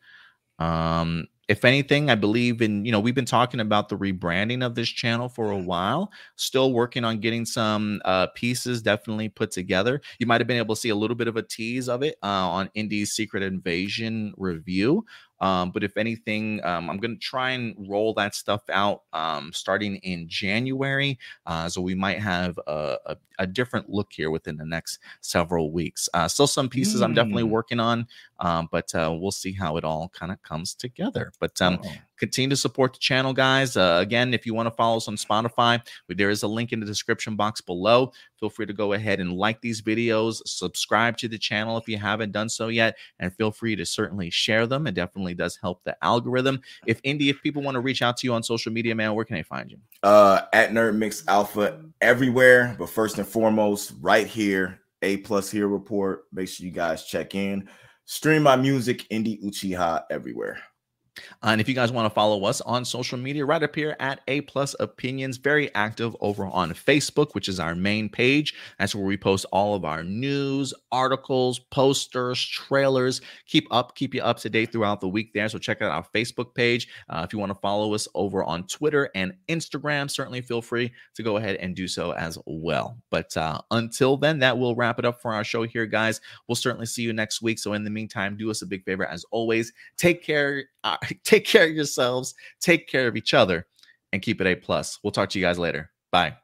Um, if anything, I believe in, you know, we've been talking about the rebranding of this channel for a while, still working on getting some uh, pieces definitely put together. You might have been able to see a little bit of a tease of it uh, on Indy's Secret Invasion review. Um, but if anything, um, I'm going to try and roll that stuff out um, starting in January. Uh, so we might have a, a, a, different look here within the next several weeks. Uh, still some pieces mm. I'm definitely mm. working on, um, but uh, we'll see how it all kind of comes together. But um, oh. continue to support the channel, guys. Uh, again, if you want to follow us on Spotify, there is a link in the description box below. Feel free to go ahead and like these videos, subscribe to the channel if you haven't done so yet, and feel free to certainly share them. It definitely does help the algorithm. If Indy, if people want to reach out to you on social media, man, where can they find you? Uh, at Nerd Mix Alpha everywhere, but first and foremost, right here, A Plus Hero Report. Make sure you guys check in. Stream my music, Indy Uchiha, everywhere. And if you guys want to follow us on social media, right up here at A Plus Opinions, very active over on Facebook, which is our main page. That's where we post all of our news, articles, posters, trailers. Keep up, keep you up to date throughout the week there. So check out our Facebook page. Uh, if you want to follow us over on Twitter and Instagram, certainly feel free to go ahead and do so as well. But uh, until then, that will wrap it up for our show here, guys. We'll certainly see you next week. So in the meantime, do us a big favor as always. Take care. Uh, <laughs> take care of yourselves, take care of each other, and keep it A plus. We'll talk to you guys later. Bye.